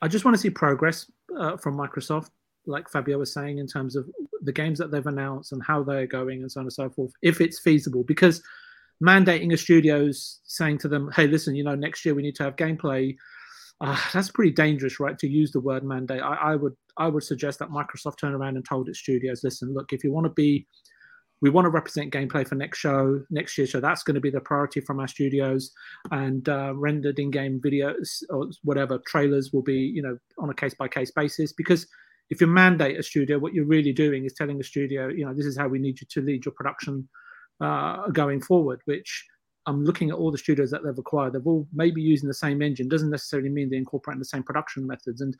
I just want to see progress uh, from Microsoft, like Fabio was saying, in terms of the games that they've announced and how they're going and so on and so forth, if it's feasible. Because mandating a studios saying to them, "Hey, listen, you know, next year we need to have gameplay." Uh, that's pretty dangerous, right? To use the word mandate, I, I would I would suggest that Microsoft turn around and told its studios, "Listen, look, if you want to be we want to represent gameplay for next show next year so that's going to be the priority from our studios and uh, rendered in-game videos or whatever trailers will be you know on a case-by-case basis. Because if you mandate a studio what you're really doing is telling the studio you know this is how we need you to lead your production uh, going forward which i'm looking at all the studios that they've acquired. They've all maybe using the same engine. Doesn't necessarily mean they're incorporating the same production methods. And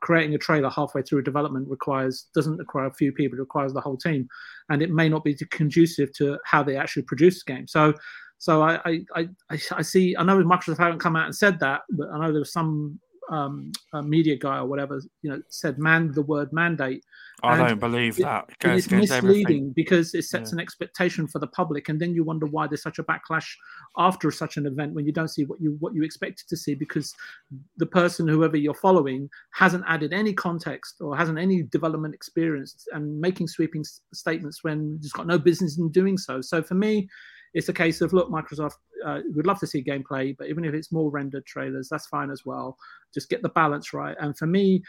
creating a trailer halfway through development requires doesn't require a few people it requires the whole team and it may not be conducive to how they actually produce the game so so I, I I I see. I know Microsoft haven't come out and said that, but I know there was some um, uh, media guy or whatever, you know, said man the word mandate. I And don't believe it- that. It goes it's misleading everything. because it sets Yeah. an expectation for the public, and then you wonder why there's such a backlash after such an event when you don't see what you what you expected to see because the person whoever you're following hasn't added any context or hasn't any development experience and making sweeping s- statements when it's got no business in doing so. So for me, it's a case of look, Microsoft, uh, we'd love to see gameplay, but even if it's more rendered trailers, that's fine as well. Just get the balance right. And for me,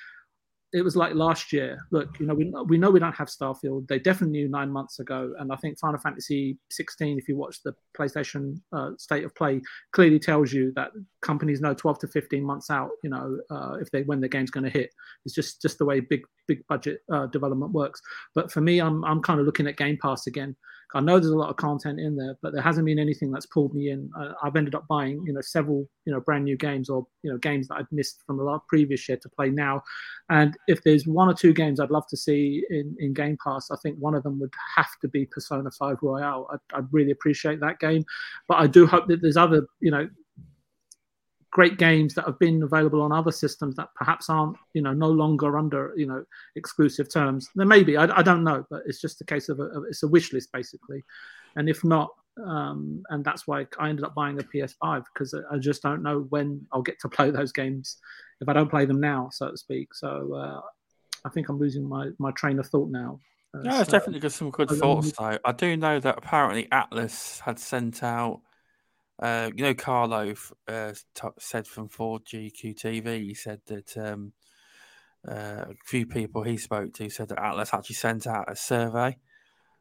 it was like last year. Look, you know, we, we know we don't have Starfield. They definitely knew nine months ago. And I think Final Fantasy 16, if you watch the PlayStation uh, State of Play, clearly tells you that companies know 12 to 15 months out. You know, uh, if they when the game's going to hit. It's just just the way big big budget uh, development works. But for me, I'm I'm kind of looking at Game Pass again. I know there's a lot of content in there, but there hasn't been anything that's pulled me in. I've ended up buying, you know, several, you know, brand new games or you know games that I'd missed from the last previous year to play now. And if there's one or two games I'd love to see in, in Game Pass, I think one of them would have to be Persona 5 Royal. I'd, I'd really appreciate that game, but I do hope that there's other, you know, great games that have been available on other systems that perhaps aren't, you know, no longer under, you know, exclusive terms. There may be, I, I don't know, but it's just a case of a, of- it's a wish list basically. And if not, um, and that's why I ended up buying a PS5 because I- I just don't know when I'll get to play (laughs) those games if I don't play them now, so to speak. So uh, I think I'm losing my, my train of thought now. Uh, Yeah, it's so- definitely got some good I thoughts though. I do know that apparently Atlus had sent out, uh, you know, Carlo uh, t- said from 4GQ TV, he said that um, uh, a few people he spoke to said that Atlus actually sent out a survey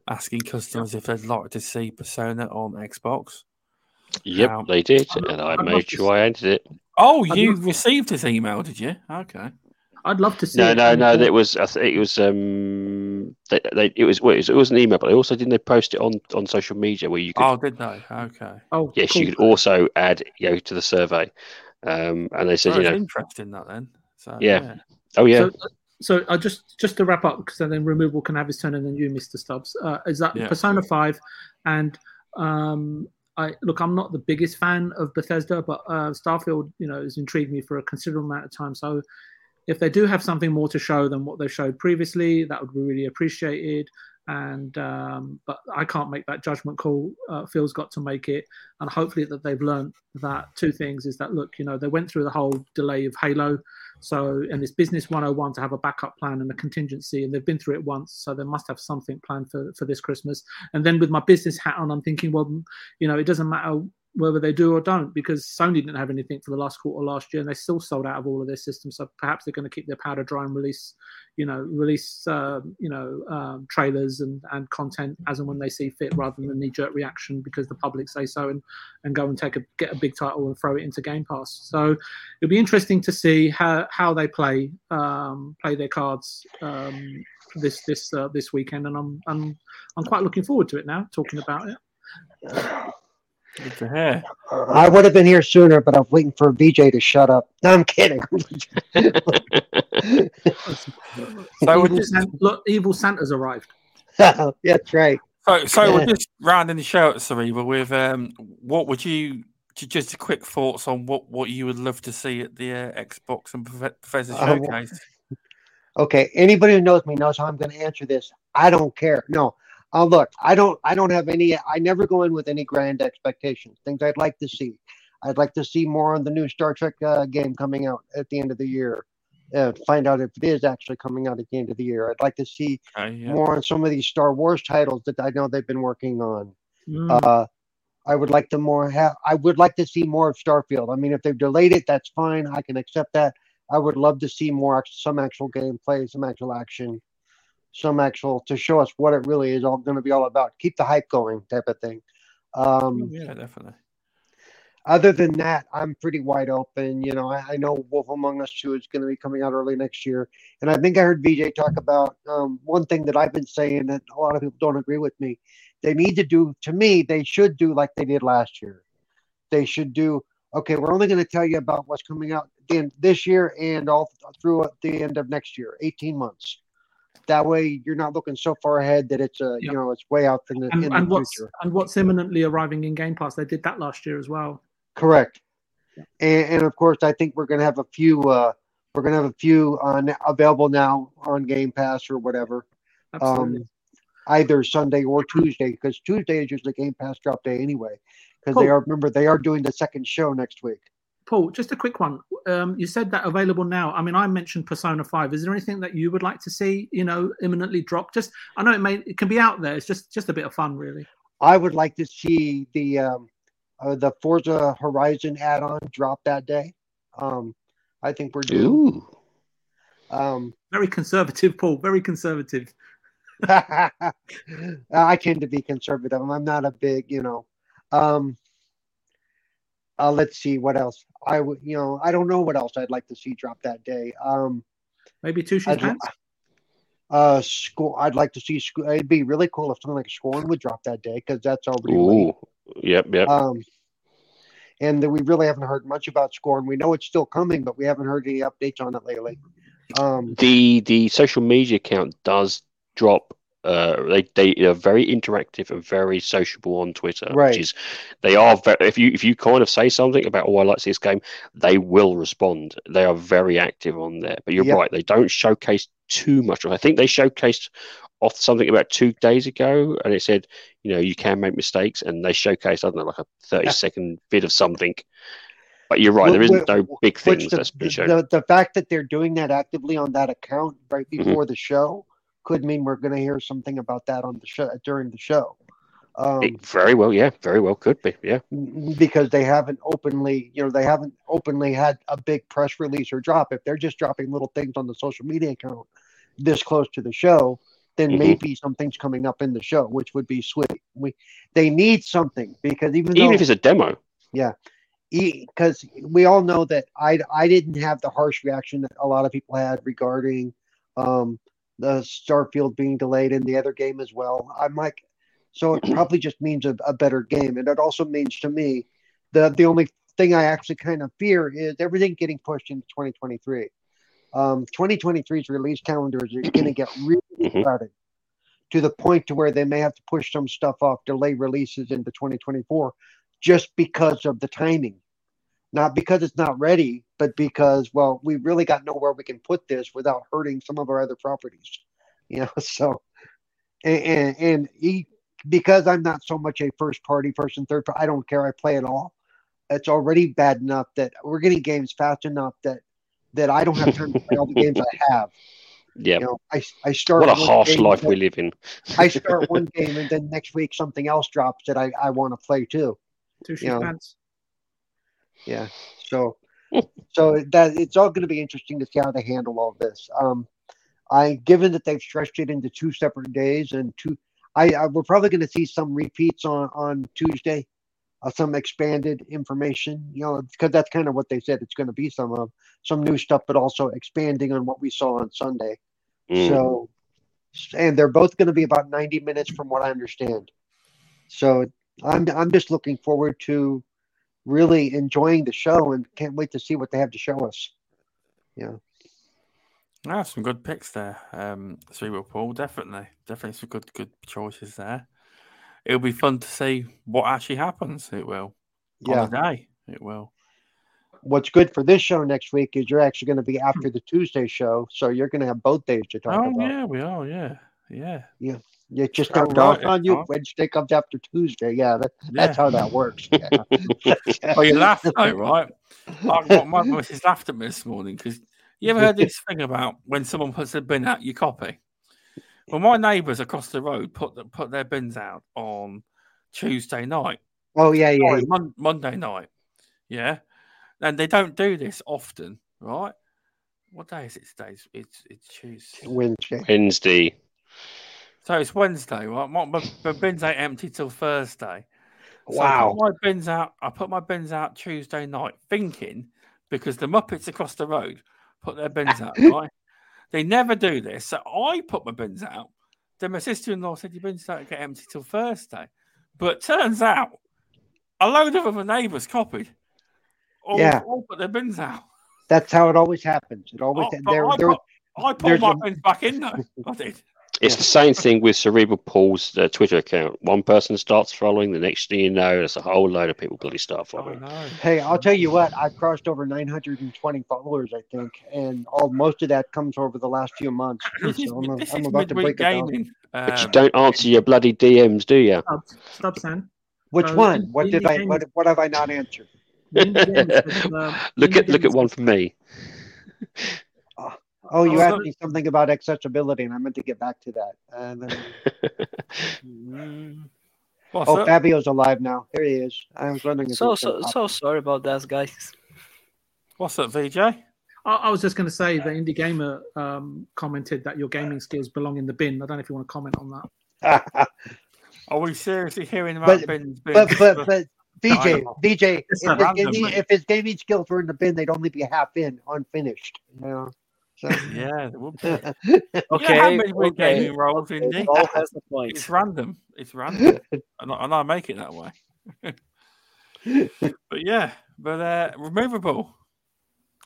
asking customers if they'd like to see Persona on Xbox. Yep, Now- they did, I'd- and I made sure I ended it. Oh, you received his email, did you? Okay. I'd love to see. No, it. no, And, no. That was I think it was um they, they it was well, it was, it was an email, but they also didn't they post it on on social media where you could Oh, did they? Okay. Oh, yes cool. you could also add you know to the survey, um and they said Well, you it's know interesting that then. So Yeah. oh yeah So, so I just just to wrap up because then removal can have his turn and then you, Mr. Stubbs. Uh, is that Yeah. Persona Five, and um, I look, I'm not the biggest fan of Bethesda, but uh, Starfield, you know, has intrigued me for a considerable amount of time. So if they do have something more to show than what they showed previously, that would be really appreciated. And um, but I can't make that judgment call. Uh, Phil's got to make it, and hopefully that they've learned that two things is that look, you know, they went through the whole delay of Halo, so and this business 101 to have a backup plan and a contingency, and they've been through it once, so they must have something planned for for this Christmas. And then with my business hat on, I'm thinking, well, you know, it doesn't matter whether they do or don't, because Sony didn't have anything for the last quarter last year, and they still sold out of all of their systems. So perhaps they're going to keep their powder dry and release, you know, release, uh, you know, um, trailers and, and content as and when they see fit, rather than knee jerk reaction because the public say so, and and go and take a get a big title and throw it into Game Pass. So it'll be interesting to see how how they play um, play their cards. Um, this this uh, this weekend, and I'm I'm I'm quite looking forward to it now. Talking about it. Good to hear. I would have been here sooner, but I'm waiting for VJ to shut up. No, I'm kidding. (laughs) So we're evil, just, San- look, evil Santa's arrived. (laughs) Yeah, that's right. so, so we're just rounding the show at Cerebral with um, what would you just a quick thoughts on what, what you would love to see at the uh, Xbox and Beth- Bethesda Uh, showcase? Okay. Anybody who knows me knows how I'm going to answer this. I don't care. No. Uh, look, I don't. I don't have any. I never go in with any grand expectations. Things I'd like to see. I'd like to see more on the new Star Trek uh, game coming out at the end of the year. Uh, find out if it is actually coming out at the end of the year. I'd like to see Okay, yeah. more on some of these Star Wars titles that I know they've been working on. Mm. Uh, I would like to more have. I would like to see more of Starfield. I mean, if they've delayed it, that's fine. I can accept that. I would love to see more, some actual gameplay, some actual action, some actual to show us what it really is all going to be all about. Keep the hype going, type of thing. Um, yeah, definitely. other than that, I'm pretty wide open. You know, I, I know Wolf Among Us 2 is going to be coming out early next year. And I think I heard VJ talk about um, one thing that I've been saying that a lot of people don't agree with me. They need to do, to me, they should do like they did last year. They should do, okay, we're only going to tell you about what's coming out in this year and all through the end of next year, 18 months. That way, you're not looking so far ahead that it's a, Yeah. you know, it's way out in the, and, in and the what's future. and what's imminently arriving in Game Pass. They did that last year as well. Correct. And, and of course, I think we're going to have a few. Uh, we're going to have a few on available now on Game Pass or whatever, Absolutely. um, either Sunday or Tuesday, because Tuesday is usually Game Pass drop day anyway. Because they are remember they are doing the second show next week. Paul, just a quick one. Um, you said that available now. I mean, I mentioned Persona Five. Is there anything that you would like to see, you know, imminently drop? Just, I know it may, it can be out there. It's just, just a bit of fun, really. I would like to see the um, uh, the Forza Horizon add-on drop that day. Um, I think we're due. Um, Very conservative, Paul. Very conservative. (laughs) I tend to be conservative. I'm not a big, you know. Um, uh, let's see what else. I would, you know, I don't know what else I'd like to see drop that day. Um, Maybe two shoes pants. uh, score. I'd like to see. Sc- It'd be really cool if something like Scorn would drop that day because that's already. late. Yep, yep. Um, and that we really haven't heard much about Scorn. We know it's still coming, but we haven't heard any updates on it lately. Um, the the social media account does drop uh they they are very interactive and very sociable on twitter Right. which is they are very, if you if you kind of say something about oh i like this game they will respond they are very active on there but you're Yep. right they don't showcase too much i think they showcased off something about two days ago and it said you know you can make mistakes and they showcased i don't know like a 30 Yeah. second bit of something but you're right there isn't no big things the, that's been the, shown the, the fact that they're doing that actively on that account right Mhm. before the show could mean we're going to hear something about that on the show during the show. Um, very well yeah very well could be yeah because they haven't openly, you know, they haven't openly had a big press release or drop. If they're just dropping little things on the social media account this close to the show, then Mhm. maybe something's coming up in the show, which would be sweet. We they need something because even, even though if it's a demo yeah, because we all know that I I didn't have the harsh reaction that a lot of people had regarding um, the Starfield being delayed and the other game as well. I'm like, so it probably just means a, a better game, and it also means to me the the only thing I actually kind of fear is everything getting pushed into 2023. Um, 2023's release calendars are going to get really Mhm. crowded to the point to where they may have to push some stuff off, delay releases into 2024 just because of the timing, not because it's not ready, but because well, we really got nowhere we can put this without hurting some of our other properties. (laughs) You know, (laughs) so and and, and he, because I'm not so much a first party person, third party, I don't care. I play it all. It's already bad enough that we're getting games fast enough that that I don't have time to play all the games I (laughs) have. Yeah. You know, I, I start What a harsh life then- we live in. I start one game and then next week something else drops that I, I want to play too. Two Yeah. pants. Yeah. So so that it's all going to be interesting to see how they handle all this. Um, I given that they've stretched it into two separate days and two, I, I we're probably going to see some repeats on on Tuesday, uh, some expanded information. You know, because that's kind of what they said. It's going to be some of some new stuff, but also expanding on what we saw on Sunday. Mm. So, and they're both going to be about 90 minutes from what I understand. So I'm I'm just looking forward to really enjoying the show and can't wait to see what they have to show us. Yeah. Ah, some good picks there. Um, Cerebral Paul, definitely, definitely some good, good choices there. It'll be fun to see what actually happens. It will. Yeah. On the day, it will. What's good for this show next week is you're actually going to be after the Tuesday show, so you're going to have both days to talk Oh about. yeah, we are. Yeah, yeah, yeah. You just Oh, don't knock right, on you. huh? Wednesday comes after Tuesday. Yeah, that, that's Yeah. how that works. (laughs) Yeah. Oh, you laughed though, right? Like, what my (laughs) missus laughed at me this morning because you ever heard this thing about when someone puts a bin out, you copy. Well, my neighbours across the road put the, put their bins out on Tuesday night. Oh yeah, yeah. Sorry, Mon- Monday night. Yeah, and they don't do this often, right? What day is it today? It's it's, it's Tuesday. Wednesday. Wednesday. So it's Wednesday, right? My, my, my bins ain't empty till Thursday. So I Wow. put my bins out. I put my bins out Tuesday night, thinking because the Muppets across the road put their bins out. (laughs) Right? They never do this, so I put my bins out. Then my sister-in-law said your bins don't get empty till Thursday, but turns out a load of other neighbours copied. All, Yeah. all put their bins out. That's how it always happens. It always Oh, there I, put, I there's my a- bins back in though. (laughs) I did. It's the same thing with Cerebral Paul's uh, Twitter account. One person starts following, the next thing you know, there's a whole load of people bloody start I following. know. Hey, I'll tell you what. I've crossed over 920 followers, I think, and all most of that comes over the last few months. (laughs) This is, So I'm, this I'm is about to midweek break a thousand. gaming. But you Um, don't answer your bloody DMs, do you? Stop, stop, Sam. Which Uh, one? What did I? What, what have I not answered? The indie (laughs) uh, look at look at one for me. (laughs) Oh, you asked look- me something about accessibility, and I meant to get back to that. And then, Mm. (laughs) what's oh, up? Fabio's alive now. There he is. I was wondering if So so so sorry about that, guys. What's up, VJ? I, I was just going to say the indie gamer um, commented that your gaming skills belong in the bin. I don't know if you want to comment on that. (laughs) Are we seriously hearing about But- bins? but bins? but but I VJ know. VJ, It's if his, gaming, if his gaming skills were in the bin, they'd only be half in, unfinished. You know. So, (laughs) yeah, there would be. Okay, (laughs) you know how many okay. gaming rolls in It there? all has a point. It's random. It's random, (laughs) and I, and I make it that way. but yeah, but uh, removable.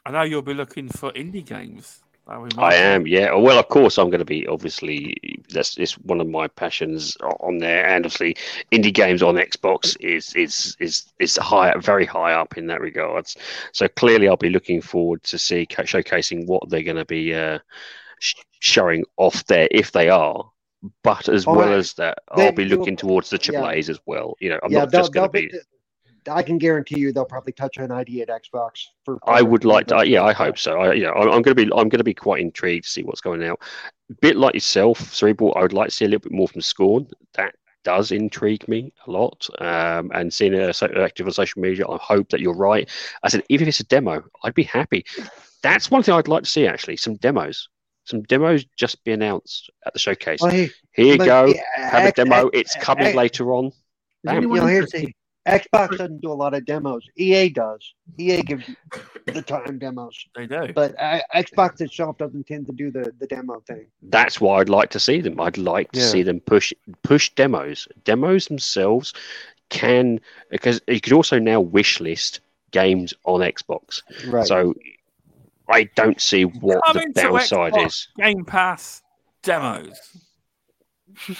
I know you'll be looking for indie games. That we I am, yeah. Well, of course, I'm going to be. Obviously, that's it's one of my passions on there, and obviously, indie games on Xbox is is is is high, very high up in that regards. So clearly, I'll be looking forward to see showcasing what they're going to be uh, sh- showing off there if they are. But as Oh, well I- as that, I'll be looking towards the yeah. A's as well. You know, I'm yeah, not just going to be. be. I can guarantee you they'll probably touch on ID at Xbox. For I would like to. but- Yeah, I hope so. I, you know, I'm, I'm going to be. I'm going to be quite intrigued to see what's going out. bit like yourself, Cerebral. I would like to see a little bit more from Scorn. That does intrigue me a lot. Um, and seeing it so active on social media, I hope that you're right. I said, even if it's a demo, I'd be happy. That's one thing I'd like to see. Actually, some demos. Some demos just be announced at the showcase. Well, hey, Here you go. yeah, Have a demo. X- It's coming X- later on. Is Bam. anyone You know, here's interested? the Xbox doesn't do a lot of demos. EA does. EA gives the time demos, (laughs) They do. but uh, Xbox itself doesn't tend to do the, the demo thing. that's why I'd like to see them. I'd like to Yeah. see them push push demos. Demos themselves can because you could also now wish list games on Xbox. Right. So I don't see what the Coming to downside Xbox. is. Game Pass demos.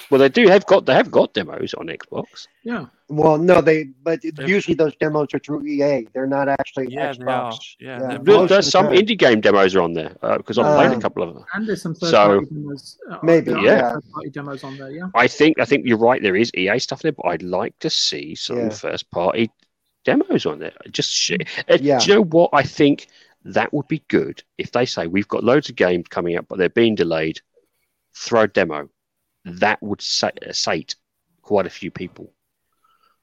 Well, they do have got they have got demos on Xbox. Yeah. Well, no, they but They've- usually those demos are through EA. They're not actually Yeah, they are. Xbox. Yeah, Yeah. they're Most There- of There's some indie game demos are on there because I've played a Uh, couple of them. And there's some third So- party demos. uh, Maybe, yeah. third party demos on there. Yeah. I think I think you're right. There is EA stuff there, but I'd like to see some Yeah. first party demos on there. Just sh- uh, Yeah. Do you know what? I think that would be good if they say we've got loads of games coming up, but they're being delayed. Throw a demo. That would sate quite a few people.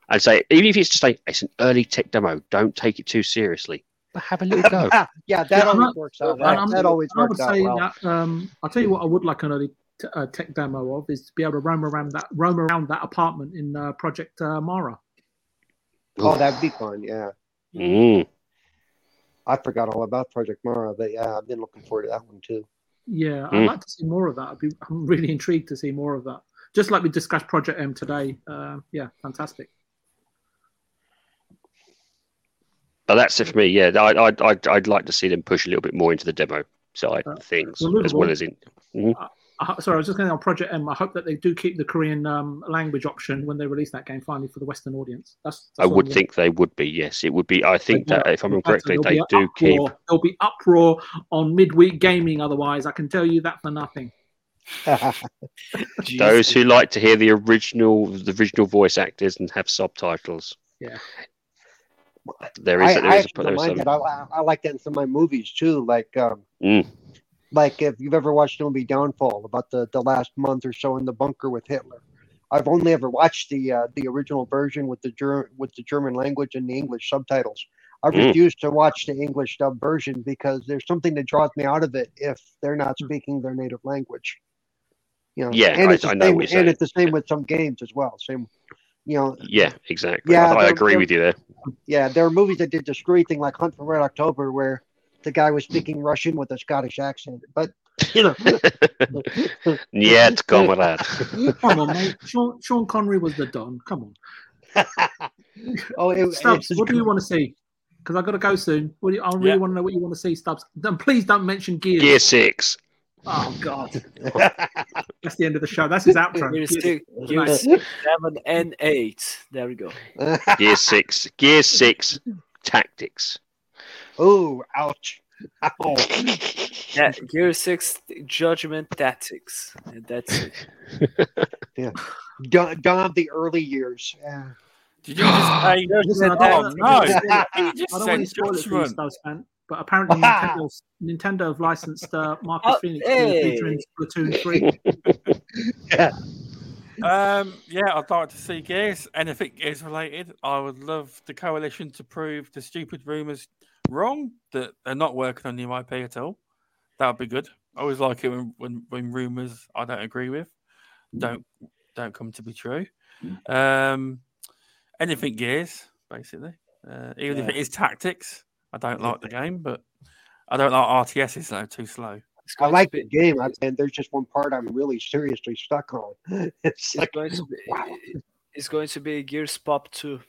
And say even if it's just like it's an early tech demo, don't take it too seriously. But have a little go. (laughs) yeah, that Yeah, I'm always not- works out. And That, I'm- that always I would works out say well. that um, I'll tell you what I would like an early t- uh, tech demo of is to be able to roam around that roam around that apartment in uh, Project uh, Mara. Oh, that'd be fun. Yeah, Mm. I forgot all about Project Mara, but yeah, I've been looking forward to that one too. Yeah, Mm. I'd like to see more of that. I'd be, I'm really intrigued to see more of that. Just like we discussed Project M today. Uh, yeah, fantastic. But that's it for me. Yeah, I, I'd, I'd I'd like to see them push a little bit more into the demo side Uh, things well, as well as in. Uh, sorry, I was just going on Project M. I hope that they do keep the Korean um, language option when they release that game finally for the Western audience. That's, I that's all would think they would be. Yes, it would be. I think Yeah, that if I'm In fact, correctly, there'll they be do keep. uproar- There'll be uproar on midweek gaming. Otherwise, I can tell you that for nothing. (laughs) (laughs) Those who like to hear the original, the original voice actors and have subtitles. Yeah. There I, there I is a, actually there don't is mind some, that. I, I- I like that in some of my movies too. Like, um, Mm. like if you've ever watched the movie Downfall about the, the last month or so in the bunker with Hitler. I've only ever watched the uh, the original version with the Ger- with the German language and the English subtitles. I Mm. refuse to watch the English dub version because there's something that draws me out of it if they're not speaking their native language. You know, Yeah, and I- it's the I know same, what you're and it's the same with some games as well. Same, you know, Yeah, exactly. Yeah, I, I agree they're- with you there. yeah, there are movies that did the screwy thing, like Hunt for Red October, where the guy was speaking Russian with a Scottish accent. But you know, (laughs) Yet, comrade. (laughs) Come on, mate. Sean, Sean Connery was the Don. Come on. (laughs) oh, it, Stubbs, it's- what do you want to see? Because I've got to go soon. What do you, I really Yeah. want to know what you want to see, Stubbs. Then please don't mention Gear. Gear six. Oh God, that's the end of the show. That's his outro. Gears Gears. Nice. Gears six, seven, and eight. There we go. (laughs) Gear six. Gear six. Tactics. oh, ouch! Ow. Yeah, Gear six, Judgment Tactics. And that's it. Dawn, dawn of the early years. Yeah. Did you just say? (gasps) Listen, I oh don't, no! (laughs) I don't just want any said spoilers for you, judgment. Stubbs, man. But apparently, Nintendo, Nintendo have licensed uh, Marcus Oh, Phoenix hey. to feature in Splatoon 3. (laughs) Um, yeah, I'd like to see Gears. Anything Gears related. I would love the coalition to prove the stupid rumors wrong that they're not working on new IP at all. That would be good. I always like it when, when, when rumors I don't agree with don't don't come to be true. Um, anything Gears, basically. Uh, even if it is tactics, I don't like the game, but I don't like RTSs though. Too slow. It's I like the game, and there's just one part I'm really seriously stuck on. (laughs) It's It's like, going to be. It's going to be Gears Pop 2.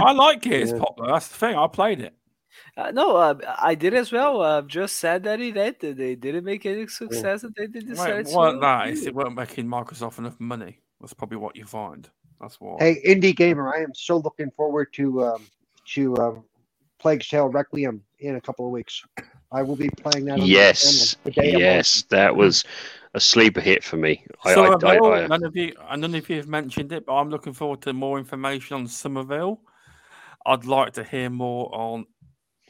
I like Gears Yeah. Pop though. That's the thing. I played it. Uh, no, uh, I did as well. Uh, just sad that it ended. They didn't make any success, and they did Well, decide it weren't to. that. It's it weren't making Microsoft enough money. That's probably what you find. That's why. hey, indie gamer, I am so looking forward to um, to um, Plague's Tale Requiem in a couple of weeks. I will be playing that. on Yes. the day I'm Yes. That was a sleeper hit for me. I, So I, I, I, none of you, none of you have mentioned it, but I'm looking forward to more information on Somerville. I'd like to hear more on.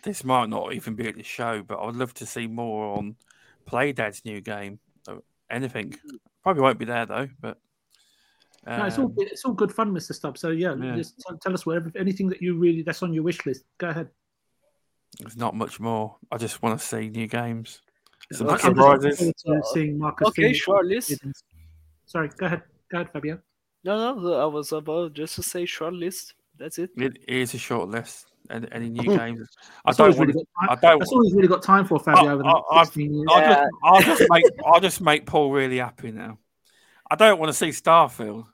This might not even be at the show, but I would love to see more on Playdead's new game. Uh, Anything. Probably won't be there though, but. No, it's all um, it's all good fun, Mr. Stubbs. So yeah, Yeah. just tell, tell us whatever anything that you really that's on your wish list. Go ahead. There's not much more. I just want to see new games. Some I- I'm surprises. forward to uh, seeing Marcus. Okay, Phoenix. short list. Sorry, go ahead. Go ahead, Fabio. No, no, I was about just to say short list. That's it. It is a short list. Any, any new hmm. games? I don't want. really got I don't. That's all he's really got time for, Fabio. over the I- next 16 years. I'll, Yeah. just, I'll just (laughs) make. I'll just make Paul really happy now. I don't want to see Starfield.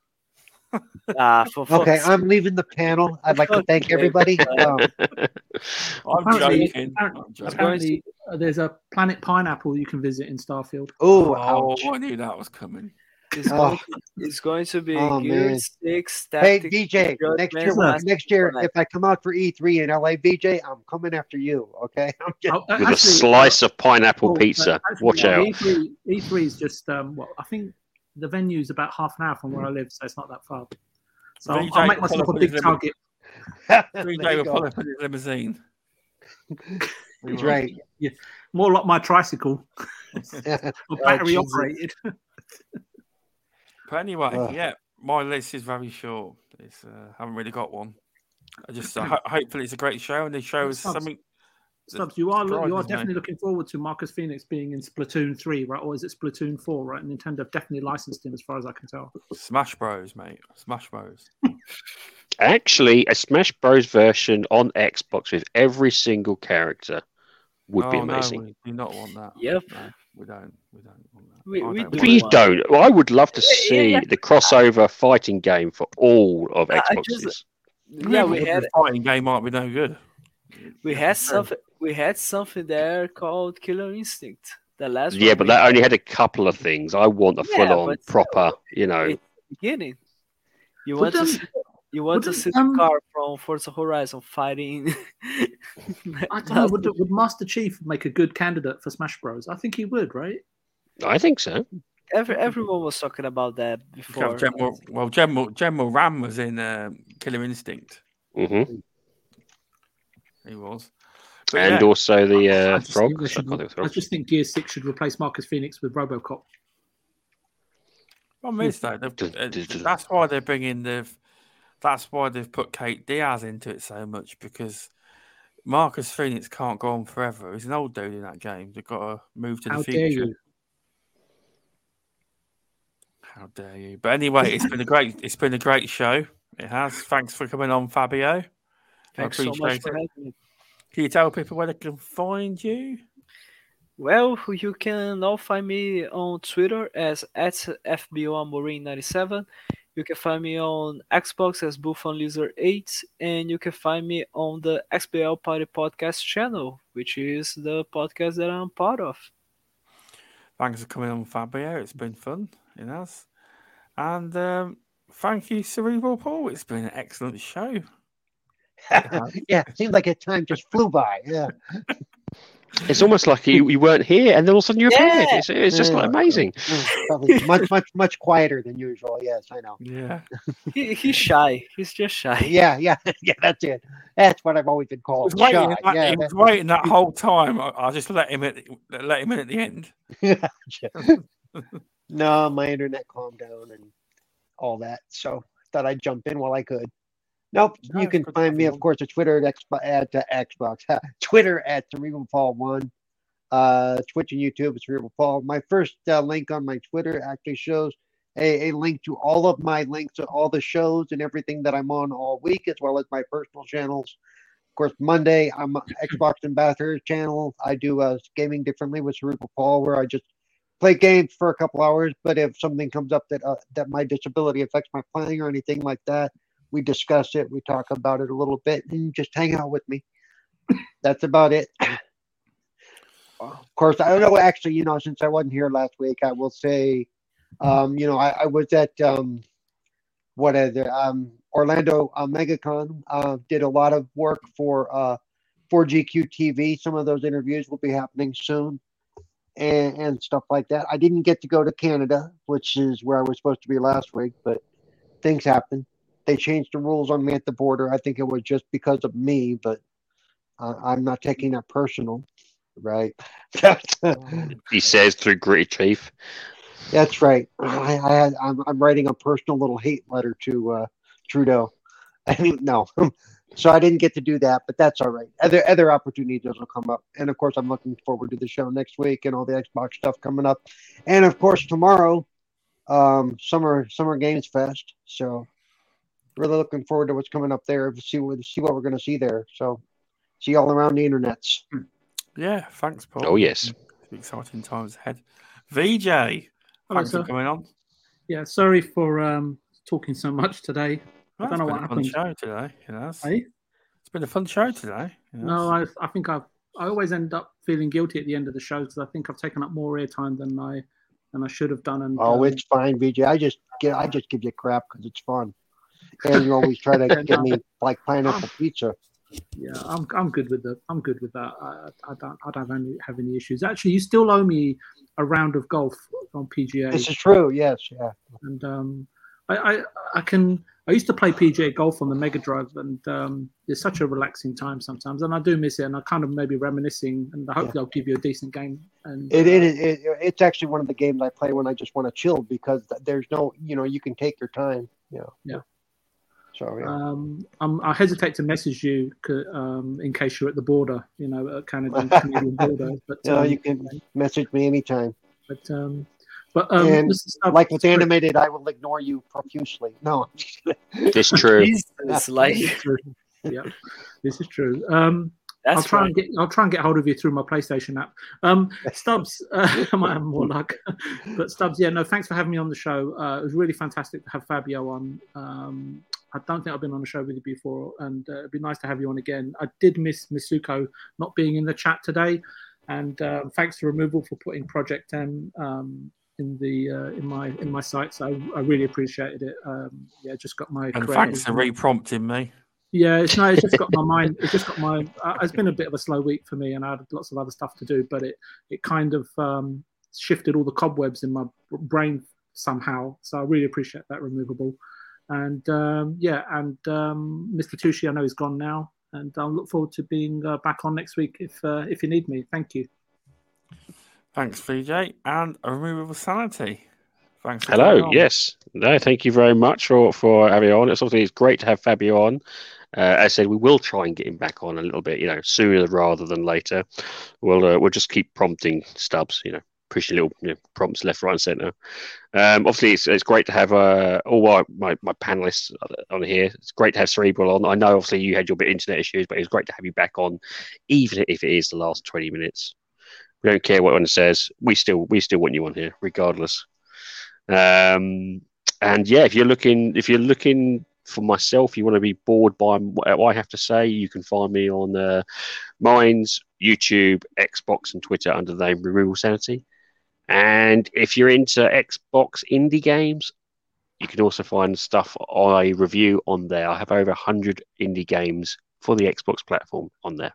(laughs) Ah, for Okay, I'm leaving the panel. I'd like to thank everybody. (laughs) Um, I'm Apparently- joking. apparently- I'm joking. Apparently, uh, there's a planet pineapple you can visit in Starfield. oh, Oh, ouch. I knew that was coming. It's Oh. going, to, it's going to be Oh, Gear man. 6 Hey, Tactics VJ, next year, Judgment next year, if I come out for E3 in LA, VJ, I'm coming after you. Okay, (laughs) I'm just, Oh, With a slice of pineapple well, pizza. uh, actually, Watch uh, out. E3, E3 is just um, well, I think the venue's about half an hour from where I live, so it's not that far. So I'll, I'll make myself a big is target. (laughs) Three there day you will go. pull up in his limousine. (laughs) That's right. More like my tricycle, (laughs) or battery Jesus. operated. But anyway, Ugh. yeah, my list is very short. It's uh, haven't really got one. I just uh, ho- hopefully it's a great show and they show us something. That Stubbs, you are you are surprises me. definitely looking forward to Marcus Phoenix being in Splatoon three, right? Or is it Splatoon four? Right? Nintendo have definitely licensed him, as far as I can tell. Smash Bros, mate. Smash Bros. (laughs) Actually, a Smash Bros. version on Xbox with every single character would be Oh, amazing. No, we do not want that. Yep. No, we don't. We don't want that. We- I we don't do But want you want- don't. Well, I would love to Yeah, yeah, see yeah. the crossover fighting game for all of I- I Xboxes. just- that. Yeah, we but had the fighting game might be no good. we Yeah, had for sure. something we had something there called Killer Instinct. The last yeah, one but that had only had a couple of things. I want a Yeah, full-on, proper, you know. it- at the beginning. You Would want to see, you want to see um, the car from Forza Horizon fighting. (laughs) I don't know. Would, would Master Chief make a good candidate for Smash Bros? I think he would, right? I think so. Every, everyone was talking about that before. General, well, General General RAAM was in um, Killer Instinct. hmm He was. But And yeah, also the I uh, just think frog. I should- can't think of the I just think Gear Six should replace Marcus Phoenix with RoboCop. problem is though, they've- Dun, uh, dun, dun. that's why they're bringing the. That's why they've put Kait Diaz into it so much because Marcus Phoenix can't go on forever. He's an old dude in that game. They've got to move to How the dare future. you? How dare you? But anyway, it's been a great. It's been a great show. It has. Thanks for coming on, Fabio. Thanks I so much appreciate for it. Can you tell people where they can find you? Well, you can now find me on Twitter as at Fbioamorim97. You can find me on Xbox as Buffon Lizard 8, and you can find me on the XBL Party Podcast channel, which is the podcast that I'm part of. Thanks for coming on, Fabio. It's been fun. It has. And um, thank you, Cerebral Paul. It's been an excellent show. Uh-huh. (laughs) yeah, it seems like a time just flew by. Yeah. It's almost like you, you weren't here, and then all of a sudden you appeared. Yeah. It's, it's just like amazing. Probably much, much, much quieter than usual. Yes, I know. Yeah. (laughs) He, he's shy. He's just shy. Yeah, yeah, (laughs) yeah. That's it. That's what I've always been He called. was waiting, Shy. that, Yeah, he was waiting that whole time. I, I just let him at let him in at the end. that- no, my internet calmed down and all that. So thought I'd jump in while I could. Nope. No, you can find me, of course, at Twitter at, Xbox, at uh, Xbox, Twitter at Cerebral Paul One, uh, Twitch and YouTube at Cerebral Paul. My first uh, link on my Twitter actually shows a, a link to all of my links to all the shows and everything that I'm on all week, as well as my personal channels. Of course, Monday I'm (clears throat) Xbox Ambassador channel. I do uh, gaming differently with Cerebral Paul, where I just play games for a couple hours. But if something comes up that uh, that my disability affects my playing or anything like that, we discuss it. We talk about it a little bit, and just hang out with me. That's about it. Of course, I don't know. Actually, you know, since I wasn't here last week, I will say, um, you know, I, I was at um, what is it? Um, Orlando uh, MegaCon. Uh, did a lot of work for uh, GQ TV. Some of those interviews will be happening soon, and and stuff like that. I didn't get to go to Canada, which is where I was supposed to be last week, but things happen. They changed the rules on me at the border. I think it was just because of me, but uh, I'm not taking that personal, right? (laughs) He says through great teeth. That's right. I, I had, I'm, I'm writing a personal little hate letter to uh, Trudeau. (laughs) I mean, no, (laughs) so I didn't get to do that, but that's all right. Other other opportunities will come up, and of course, I'm looking forward to the show next week and all the Xbox stuff coming up, and of course, tomorrow, um, summer Summer Games Fest. So, really looking forward to what's coming up there. To see what see what we're going to see there. So, see you all around the internets. Yeah. Thanks, Paul. Oh, yes. Exciting times ahead. VJ, Hello, thanks for coming on. Yeah, sorry for um, talking so much today. Well, don't know what been fun happened. show today. You know, Hey? it's been a fun show today. You know, No, I, I think I've I always end up feeling guilty at the end of the show because I think I've taken up more airtime than I and I should have done. And Oh, um, it's fine, VJ. I just get I just give you crap because it's fun, and you always try to (laughs) give me like pineapple pizza. yeah, I'm I'm good with the I'm good with that. I, I don't I don't have any, have any issues. Actually, you still owe me a round of golf on PGA. This is true. Yes, yeah. and um, I, I I can I used to play PGA golf on the Mega Drive, and um, it's such a relaxing time sometimes, and I do miss it, and I kind of maybe reminiscing, and I hope they'll give you a decent game. And It, it, it, it's actually one of the games I play when I just want to chill because there's no, you know, you can take your time. You know. Yeah. So yeah. um, I'm, I hesitate to message you um, in case you're at the border, you know, at Canada (laughs) Canadian border. But you um, you can message me anytime. but um, but um, and Stubbs, like with animated, I will ignore you profusely. No, I'm. It's true. Jesus, like This is (laughs) (laughs) true. yeah, this is true. Um, that's I'll try right. and get I'll try and get hold of you through my PlayStation app. Um, Stubbs, uh, I might have more luck, but Stubbs, yeah, no, thanks for having me on the show. Uh, it was really fantastic to have Fabio on. Um, I don't think I've been on a show with you before, and uh, it'd be nice to have you on again. I did miss Misuko not being in the chat today, and uh, thanks to Removal for putting Project M um, in the uh, in my in my sites. I, I really appreciated it. Um, yeah, just got my And thanks for re-prompting me. yeah, it's no, it's just got my (laughs) mind. It's just got my. Uh, it's been a bit of a slow week for me, and I had lots of other stuff to do. But it it kind of um, shifted all the cobwebs in my brain somehow. So I really appreciate that removable. And um, yeah, and um, Mr. Tushi, I know he's gone now, and I'll look forward to being uh, back on next week if uh, if you need me. Thank you. Thanks, VJ. And a removable sanity. Thanks for Hello. Yes. No. Thank you very much for for having on. It's obviously it's great to have Fabio on. Uh, as I said, we will try and get him back on a little bit, you know, sooner rather than later. We'll uh, we'll just keep prompting Stubbs, you know, pushing little you know, prompts left, right, and centre. Um, obviously, it's, it's great to have uh, all my, my panelists on here. It's great to have Cerebral on. I know, obviously, you had your bit internet issues, but it's great to have you back on, even if it is the last twenty minutes. We don't care what anyone says. We still we still want you on here, regardless. Um, and yeah, if you're looking if you're looking for myself, you want to be bored by what I have to say, you can find me on uh, Minds, YouTube, Xbox, and Twitter under the name Removable Sanity. And if you're into Xbox indie games, you can also find stuff I review on there. I have over 100 indie games for the Xbox platform on there.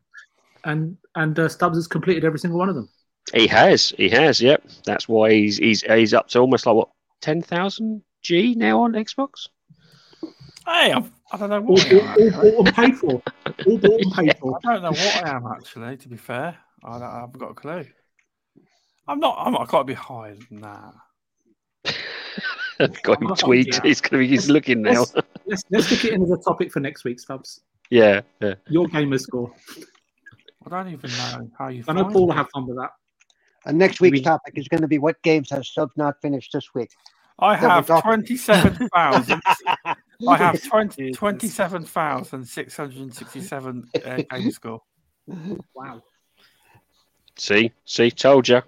And and uh, Stubbs has completed every single one of them. He has, he has, yep. That's why he's he's he's up to almost like what ten thousand G now on Xbox. Hey, I'm, I don't know All, what I am. all, all actually. bought and paid for. All bought and paid for. I don't know what I am actually. To be fair, I, I haven't got a clue. I'm not. I'm not. I can't be higher than that. (laughs) Got him tweaked. yeah. He's gonna be he's looking now. Let's, let's, let's stick it in as a topic for next week, Stubbs. yeah, yeah. Your gamer score. I don't even know how you. I know find Paul will have fun with that. And next week's We- topic is going to be what games have Stubbs not finished this week. I Yeah, we're have talking- twenty-seven (laughs) thousand. I have 20, 27,667 uh, game score. Wow. See, see, told you.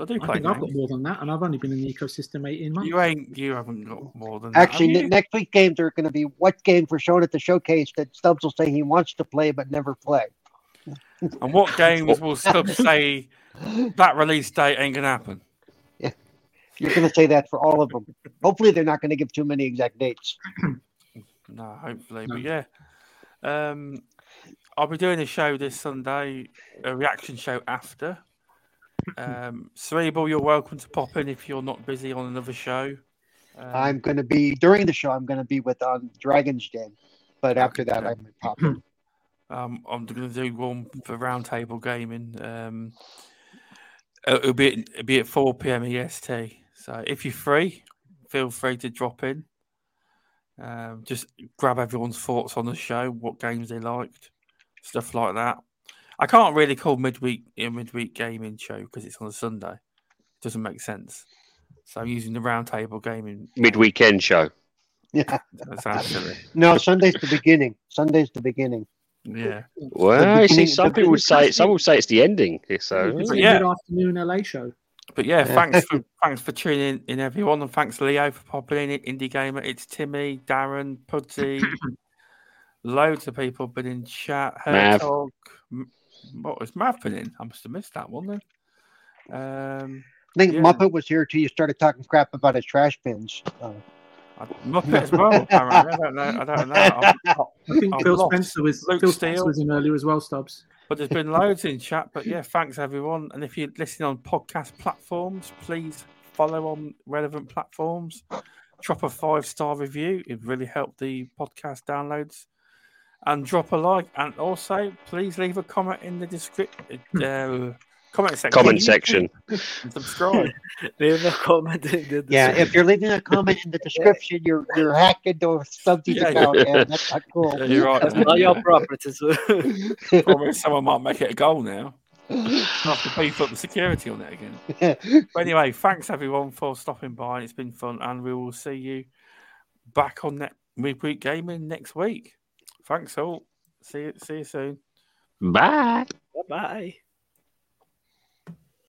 I do I play think I've got more than that, and I've only been in the ecosystem 18 months. You ain't. You haven't got more than that. Actually, have ne- you? next week's games are going to be what games were shown at the showcase that Stubbs will say he wants to play but never play. And what (laughs) games will Stubbs (laughs) say that release date ain't gonna happen? Yeah. You're going to say that for all of them. Hopefully, they're not going to give too many exact dates. (clears throat) No, hopefully, but yeah. Um, I'll be doing a show this Sunday, a reaction show after. Um, Cerebral, you're welcome to pop in if you're not busy on another show. Um, I'm going to be during the show. I'm going to be with on Dragon's Den, but after that, I might pop in. (clears throat) Um, I'm going to do one for Roundtable Gaming. Um, it'll it'll be at, it'll be at 4 p.m. EST. So if you're free, feel free to drop in. Um, just grab everyone's thoughts on the show, what games they liked, stuff like that. I can't really call midweek a midweek gaming show because it's on a Sunday. It doesn't make sense. So I'm using the Roundtable Gaming. Midweekend show. Yeah. That sounds silly. No, Sunday's the beginning. Sunday's the beginning. Yeah. Well, you see, some people would say some would say it's the ending. So It's But a yeah. mid-afternoon LA show. But yeah, Yeah. thanks for thanks for tuning in, in everyone, and thanks Leo for popping in. Indie Gamer, it's Timmy, Darren, Pudsey, (laughs) loads of people been in chat. Mav. Hertog, M- what was Mav been in? I must have missed that one then. Um, I think Yeah. Muppet was here till you started talking crap about his trash bins. Uh, I- Muppet as well. Apparently, I don't know. I don't know. I'm- (laughs) I think I've Phil lost. Spencer was Luke Phil Steele. Spencer was in earlier as well, Stubbs. But there's been loads in chat. But yeah, thanks everyone. And if you're listening on podcast platforms, please follow on relevant platforms. Drop a five star review. It really helped the podcast downloads. And drop a like. And also, please leave a comment in the description. Uh, comment section. Comment section. (laughs) Subscribe. (laughs) Leave a comment in the yeah, if you're leaving a comment in the (laughs) description, you're you're hacked into a Stubbsy's Yeah, account, yeah. and that's not cool. Yeah, you're right. That's not your property. Probably someone might make it a goal now. I'll have to beef up the security on it again. But anyway, thanks everyone for stopping by. It's been fun, and we will see you back on that midweek gaming next week. Thanks all. See you. See you soon. Bye. bye bye.